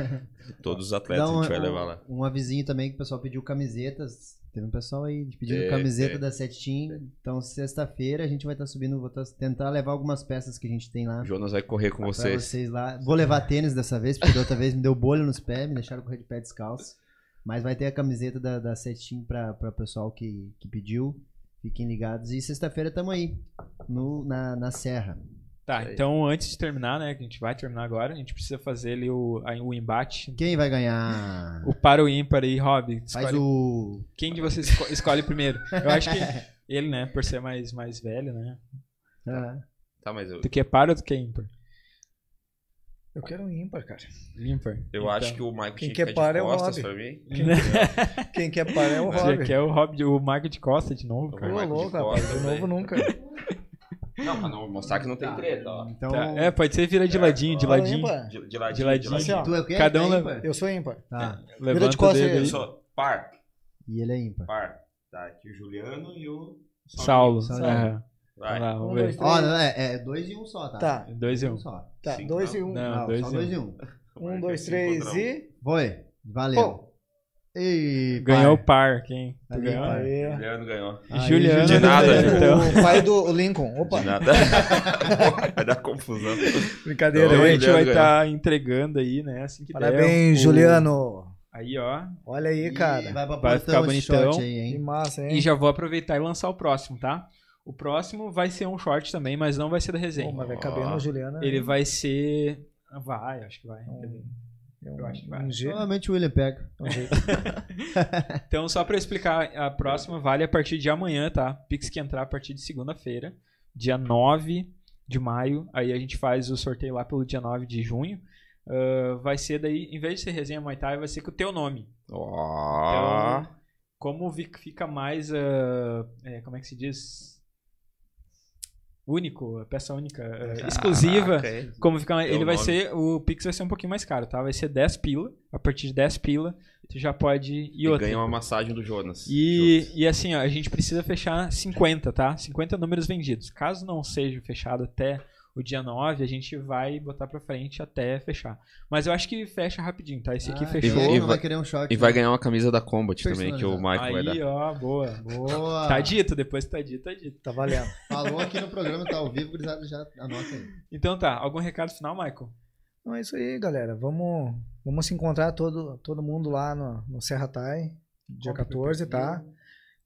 todos os atletas dá a um, gente vai um- levar lá. um avisinho também que o pessoal pediu camisetas. Teve um pessoal aí pedindo Tem, camiseta tem. da Set Team. Então, sexta-feira a gente vai estar subindo, vou tá- tentar levar algumas peças que a gente tem lá. O Jonas vai correr com vocês. vocês lá. Vou levar tênis dessa vez, porque da outra vez me deu bolha nos pés, me deixaram correr de pé descalço. Mas vai ter a camiseta da, da Set Team pra, pra pessoal que, que pediu. Fiquem ligados. E sexta-feira tamo aí, no, na, na Serra. Tá, aí. então antes de terminar, né, que a gente vai terminar agora, a gente precisa fazer ali o, o embate. Quem vai ganhar? O para o ímpar aí, Rob. Faz escolhe- o. Quem de vocês esco- escolhe primeiro? Eu acho que ele, né, por ser mais, mais velho, né? Ah, Tá, mas eu, Tu quer para ou tu quer ímpar? Eu quero um ímpar, cara. Ímpar. eu Então. acho que o Michael Quem quer que ficar par é o Rob. pra mim. Quem quer par é o Você Rob. quer o Rob, o Marco de Costa de novo, cara? Ô, Michael de louco, rapaz. De novo nunca. Não, pra não mostrar que não tem treta, ó. Então. Tá, É, pode ser vira de ladinho, de ladinho. De, de ladinho, De ladinho. Assim. Tu é o quê? Cada um é leva- ímpar? Eu sou ímpar. Tá. Levanta de costas. Eu sou par, E ele é ímpar. par. Tá, aqui o Juliano e o... Saulo. Saulo. Aham. Vai. Lá, vamos Um, ver. Ó, não, é, é dois e um só, tá? Tá. Dois e um. só. Tá, Cinco, dois não? e um. Não, Não, dois só e dois um. e um. Um, dois, três e. Foi. Valeu. Pô. E Ganhou o par. quem? Tu ganhou? Aí. Juliano ganhou. Aí, Juliano. De nada, né, então. O pai do Lincoln. Opa, De nada. Vai dar confusão. brincadeira. Então a gente Juliano vai estar entregando aí, né? Assim que der, Parabéns, o- Juliano. Aí, ó. Olha aí, cara. Vai, pra Vai ficar bonitão. aí, Que massa, hein? E já vou aproveitar e lançar o próximo, tá? O próximo vai ser um short também, mas não vai ser da Pô, resenha. mas vai caber no Juliano. Ele vai ser. Vai, acho que vai. É um, eu acho que vai. um. Provavelmente o William pega. um G. Então, só pra explicar, a próxima vale a partir de amanhã, tá? Pix que entrar a partir de segunda-feira, dia 9 de maio. Aí a gente faz o sorteio lá pelo dia 9 de junho. Ah, vai ser daí, em vez de ser resenha Muay Thai, vai ser com o teu nome. Ó. Então, como fica mais. ah, é, como é que se diz? Único, a peça única, ah, exclusiva. Hein? Como fica, ele vai nome. ser, o Pix vai ser um pouquinho mais caro, tá? Vai ser 10 pila. A partir de 10 pila, tu já pode ir E outra. ganha uma massagem do Jonas. E, e assim, ó, a gente precisa fechar 50, tá? 50 números vendidos. Caso não seja fechado até o dia 9, a gente vai botar pra frente até fechar. Mas eu acho que fecha rapidinho, tá? Esse aqui Ah, fechou. E não vai- vai querer um short. E vai né? ganhar uma camisa da Combat também, que o. Michael vai Aí, dar. ó, boa. Boa. Tá dito, depois que tá dito, tá dito. Tá valendo. Falou aqui no programa, tá ao vivo, gurizada, já anota aí. Então tá, algum recado final, Michael? Então é isso aí, galera. Vamos, vamos se encontrar todo, todo mundo lá no, no Serra Tai, dia Compra 14, tá?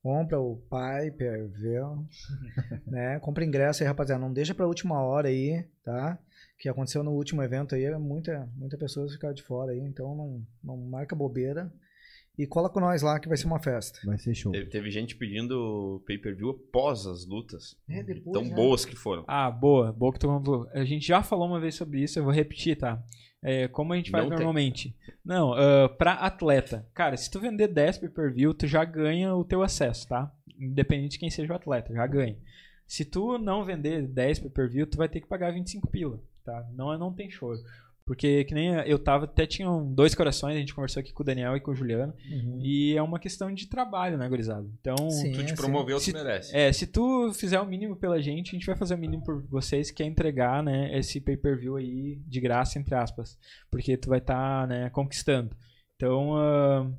Compra o Pai per view, né? Compra ingresso aí, rapaziada. Não deixa pra última hora aí, tá? Que aconteceu no último evento aí, muita, muita pessoas ficaram de fora aí, então não, não marca bobeira. E cola com nós lá que vai ser uma festa. Vai ser show. Teve, teve gente pedindo pay-per-view após as lutas. É, depois, Tão né? boas que foram. Ah, boa, boa que tu. A gente já falou uma vez sobre isso, eu vou repetir, tá? É, como a gente faz Não tem. normalmente. Não, ah, pra atleta. Cara, se tu vender 10 pay-per-view, tu já ganha o teu acesso, tá? Independente de quem seja o atleta, já ganha. Se tu não vender 10 pay-per-view, tu vai ter que pagar 25 pila, tá? Não, não tem choro. Porque que nem eu tava, até tinham dois corações, a gente conversou aqui com o Daniel e com o Juliano, Uhum. e é uma questão de trabalho, né, gurizada? Então, Sim, Tu te promoveu, Se- tu merece. é, se tu fizer o mínimo pela gente, a gente vai fazer o mínimo por vocês, que é entregar, né, esse pay-per-view aí de graça, entre aspas. Porque tu vai estar, né, conquistando. Então, ah,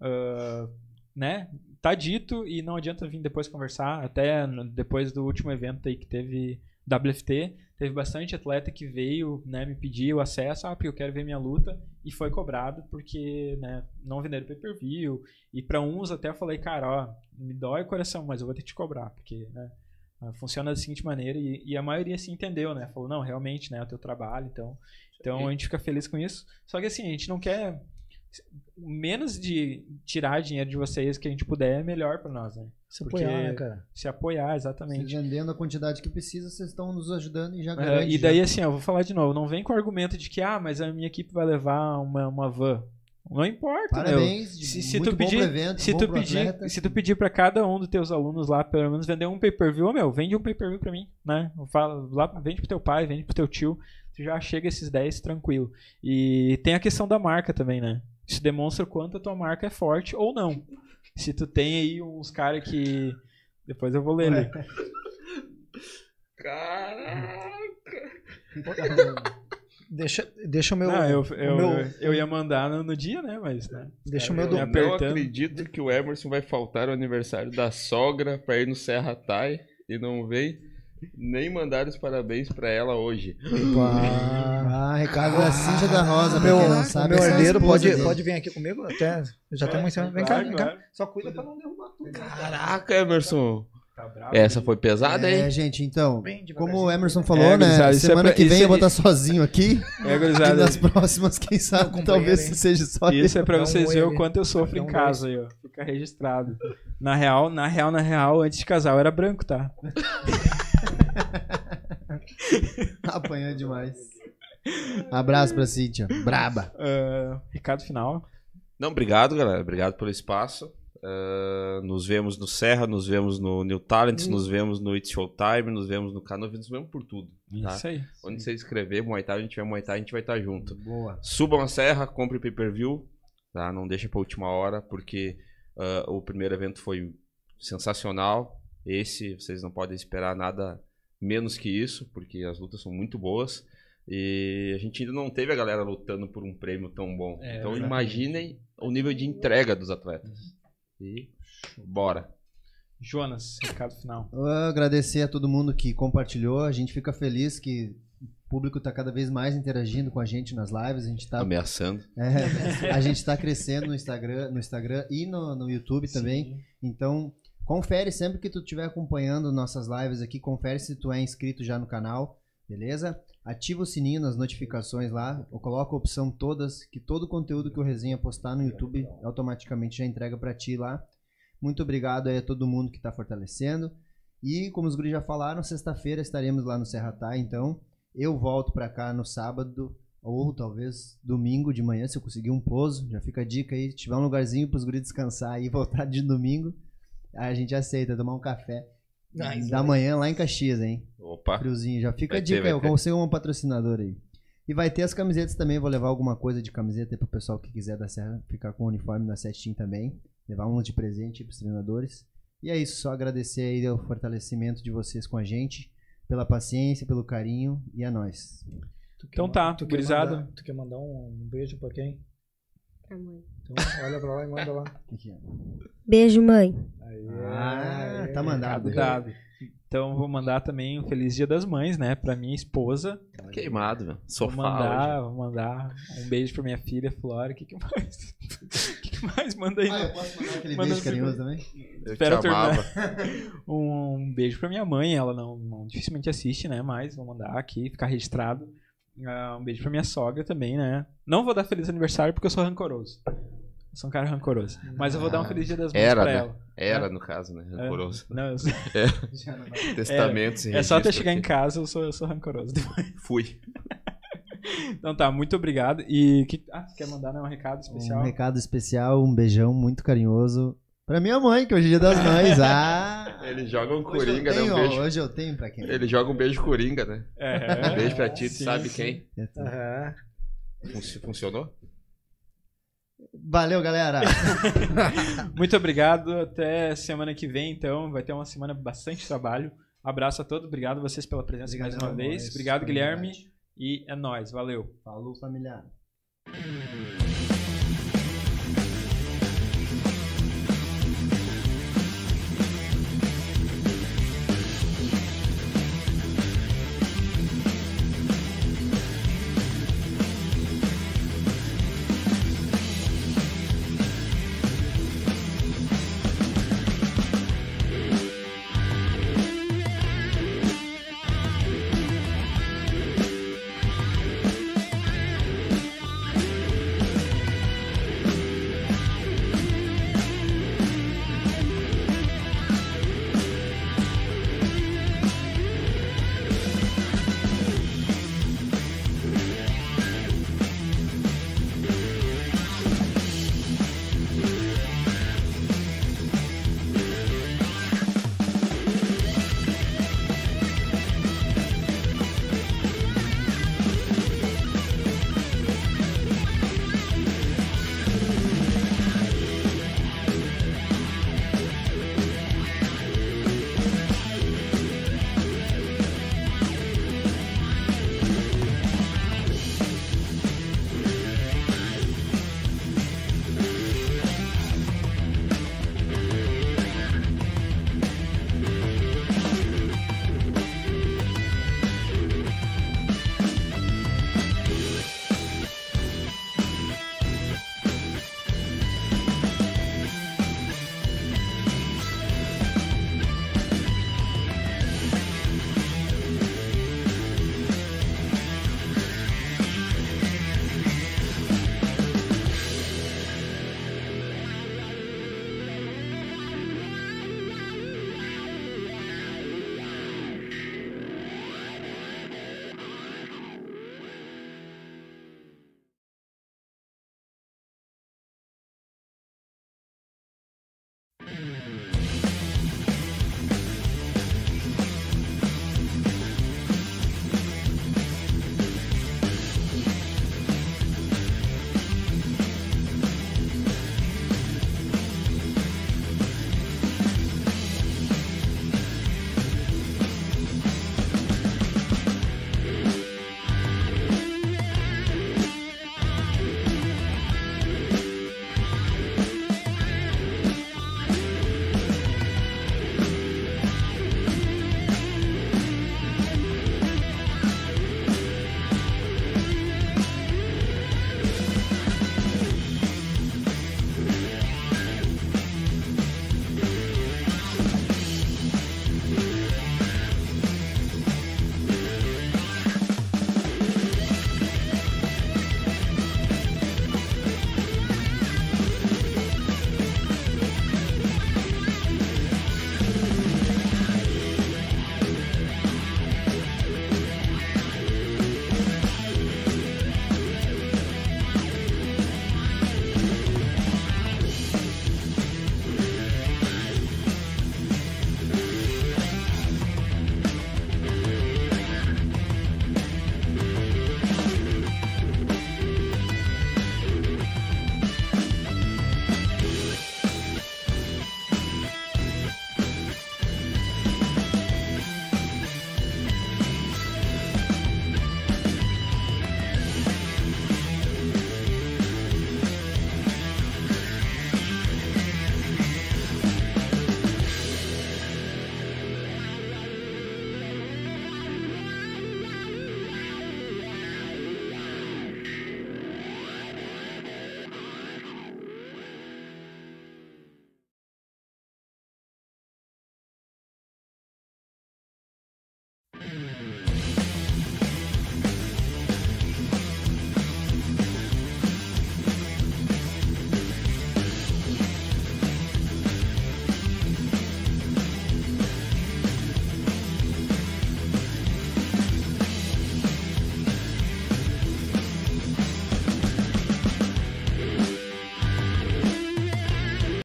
ah, né, tá dito e não adianta vir depois conversar. Até depois do último evento aí que teve WFT, teve bastante atleta que veio, né, me pedir o acesso, ah, porque eu quero ver minha luta, e foi cobrado porque, né, não venderam pay-per-view, e pra uns até eu falei, cara, ó, me dói o coração, mas eu vou ter que te cobrar, porque, né, ah, funciona da seguinte maneira, e, e a maioria se entendeu, né, falou, não, realmente, né, é o teu trabalho, então, então a gente fica feliz com isso, só que assim, a gente não quer, menos de tirar dinheiro de vocês que a gente puder, é melhor pra nós, né, Se Porque- apoiar, né, cara? se apoiar, exatamente. vendendo a quantidade que precisa, vocês estão nos ajudando e já É, garante. e daí, já. assim, eu vou falar de novo. Não vem com o argumento de que, ah, mas a minha equipe vai levar uma, uma van. Não importa, meu. Parabéns, Se, se tu pedir, evento, se tu pedir, atleta. se tu pedir para cada um dos teus alunos lá, pelo menos vender um pay-per-view, ô, meu, vende um pay-per-view pra mim, né? Lá, vende pro teu pai, vende pro teu tio, tu já chega esses 10 tranquilo. E tem a questão da marca também, né? Isso demonstra o quanto a tua marca é forte ou não. Se tu tem aí uns caras que depois eu vou ler ali. Deixa, deixa o meu. Não, eu, o eu, meu- eu ia mandar no, no dia, né? Mas, né? Deixa o meu do- Eu não acredito que o Emerson vai faltar o aniversário da sogra pra ir no Serra Tai e não vem nem mandar os parabéns pra ela hoje. Ah, recado da Cíntia da Rosa, pra meu, quem não sabe. meu é herdeiro pode, dele. pode vir aqui comigo até. Já tem muito Vem cá, vem cá. Só cuida pra não derrubar tudo. Caraca, Emerson. Tá bravo, Essa foi pesada, É, hein? gente, então, como o Emerson falou, É, né? é semana pra- que vem eu vou é- estar sozinho aqui. É, E gurizada, nas próximas, quem sabe, talvez hein? seja só Isso é pra um vocês verem o quanto eu sofro Dá em um casa aí, ó. Fica registrado. Na real, na real, na real, antes de casar eu era branco, tá? Apanhou demais. Abraço pra Cíntia. Braba. Ah, recado final. Não, obrigado, galera. Obrigado pelo espaço. Ah, nos vemos no Serra, nos vemos no New Talents, nos vemos no It's Showtime, nos vemos no canal, nos vemos por tudo. Tá? Isso aí. Onde você escrever Muay Thai, a gente tiver Muay Thai, a gente vai estar junto. Boa. Subam a serra, compre pay-per-view, tá? Não deixa pra última hora, porque ah, o primeiro evento foi sensacional. Esse, vocês não podem esperar nada menos que isso, porque as lutas são muito boas. E a gente ainda não teve a galera lutando por um prêmio tão bom. É, então exatamente. imaginem o nível de entrega dos atletas. E bora. Jonas, recado final. Eu agradecer a todo mundo que compartilhou. A gente fica feliz que o público está cada vez mais interagindo com a gente nas lives. A gente tá, Ameaçando. é, a gente tá crescendo no Instagram, no Instagram e no, no YouTube também. Então, confere sempre que tu estiver acompanhando nossas lives aqui, confere se tu é inscrito já no canal, beleza? Ativa o sininho nas notificações lá, ou coloca a opção todas, que todo o conteúdo que o Resenha postar no YouTube automaticamente já entrega pra ti lá. Muito obrigado aí a todo mundo que tá fortalecendo. E como os guris já falaram, sexta-feira estaremos lá no Serra Tai, então eu volto pra cá no sábado ou talvez domingo de manhã, se eu conseguir um pouso. Já fica a dica aí, tiver um lugarzinho pros guris descansar e voltar de domingo, a gente aceita tomar um café Nice, da manhã lá em Caxias, hein? Opa. Friozinho. Já fica Vai a ter, dica vai aí, eu ter. consigo um patrocinador aí. E vai ter as camisetas também, vou levar alguma coisa de camiseta aí pro pessoal que quiser da Serra ficar com o uniforme da Setim também. Levar uns de presente pros treinadores. E é isso, só agradecer aí o fortalecimento de vocês com a gente. pela paciência, pelo carinho e é nóis. Tu quer Então tá, tu quer gurizada. mandar- Tu quer mandar um, um beijo pra quem? Pra mãe. Então olha pra lá e manda lá. O que que é? Beijo, mãe. Aí, Ah, aí. tá mandado. Dado. Então vou mandar também um feliz dia das mães, né, pra minha esposa. Queimado, velho. Vou Sofá mandar, vou mandar um beijo pra minha filha Flora. O que, que mais? O que, que mais? Manda aí. Ah, eu posso mandar aquele Manda beijo carinhoso também? hoje. Eu Espero te amava. Um beijo pra minha mãe. Ela não, não dificilmente assiste, né? Mas vou mandar aqui, ficar registrado. Ah, um beijo pra minha sogra também, né? Não vou dar feliz aniversário porque eu sou rancoroso. Eu sou um cara rancoroso. Mas eu vou dar um feliz dia das mães Era, pra né? ela. Era, no caso, né? É. Rancoroso. Não, eu- Já não vai. Testamentos e é só até chegar em aqui. casa, eu sou, eu sou rancoroso. Fui. Então tá, muito obrigado. E que, ah, você quer mandar né, um recado especial? Um recado especial, um beijão muito carinhoso pra minha mãe, que hoje é dia das mães. Ah! Ele joga um Hoje coringa, né? tenho, Um ó, beijo. Hoje eu tenho pra quem? Ele joga um beijo coringa, né? É, Um beijo pra ti, tu sim, sabe sim. quem? Fun- Funcionou? Valeu, galera! Muito obrigado. Até semana que vem, então. Vai ter uma semana de bastante trabalho. Abraço a todos. Obrigado a vocês pela presença mais Obrigadão, uma vez. Obrigado, Guilherme. Verdade. E é nóis. Valeu. Falou, familiar.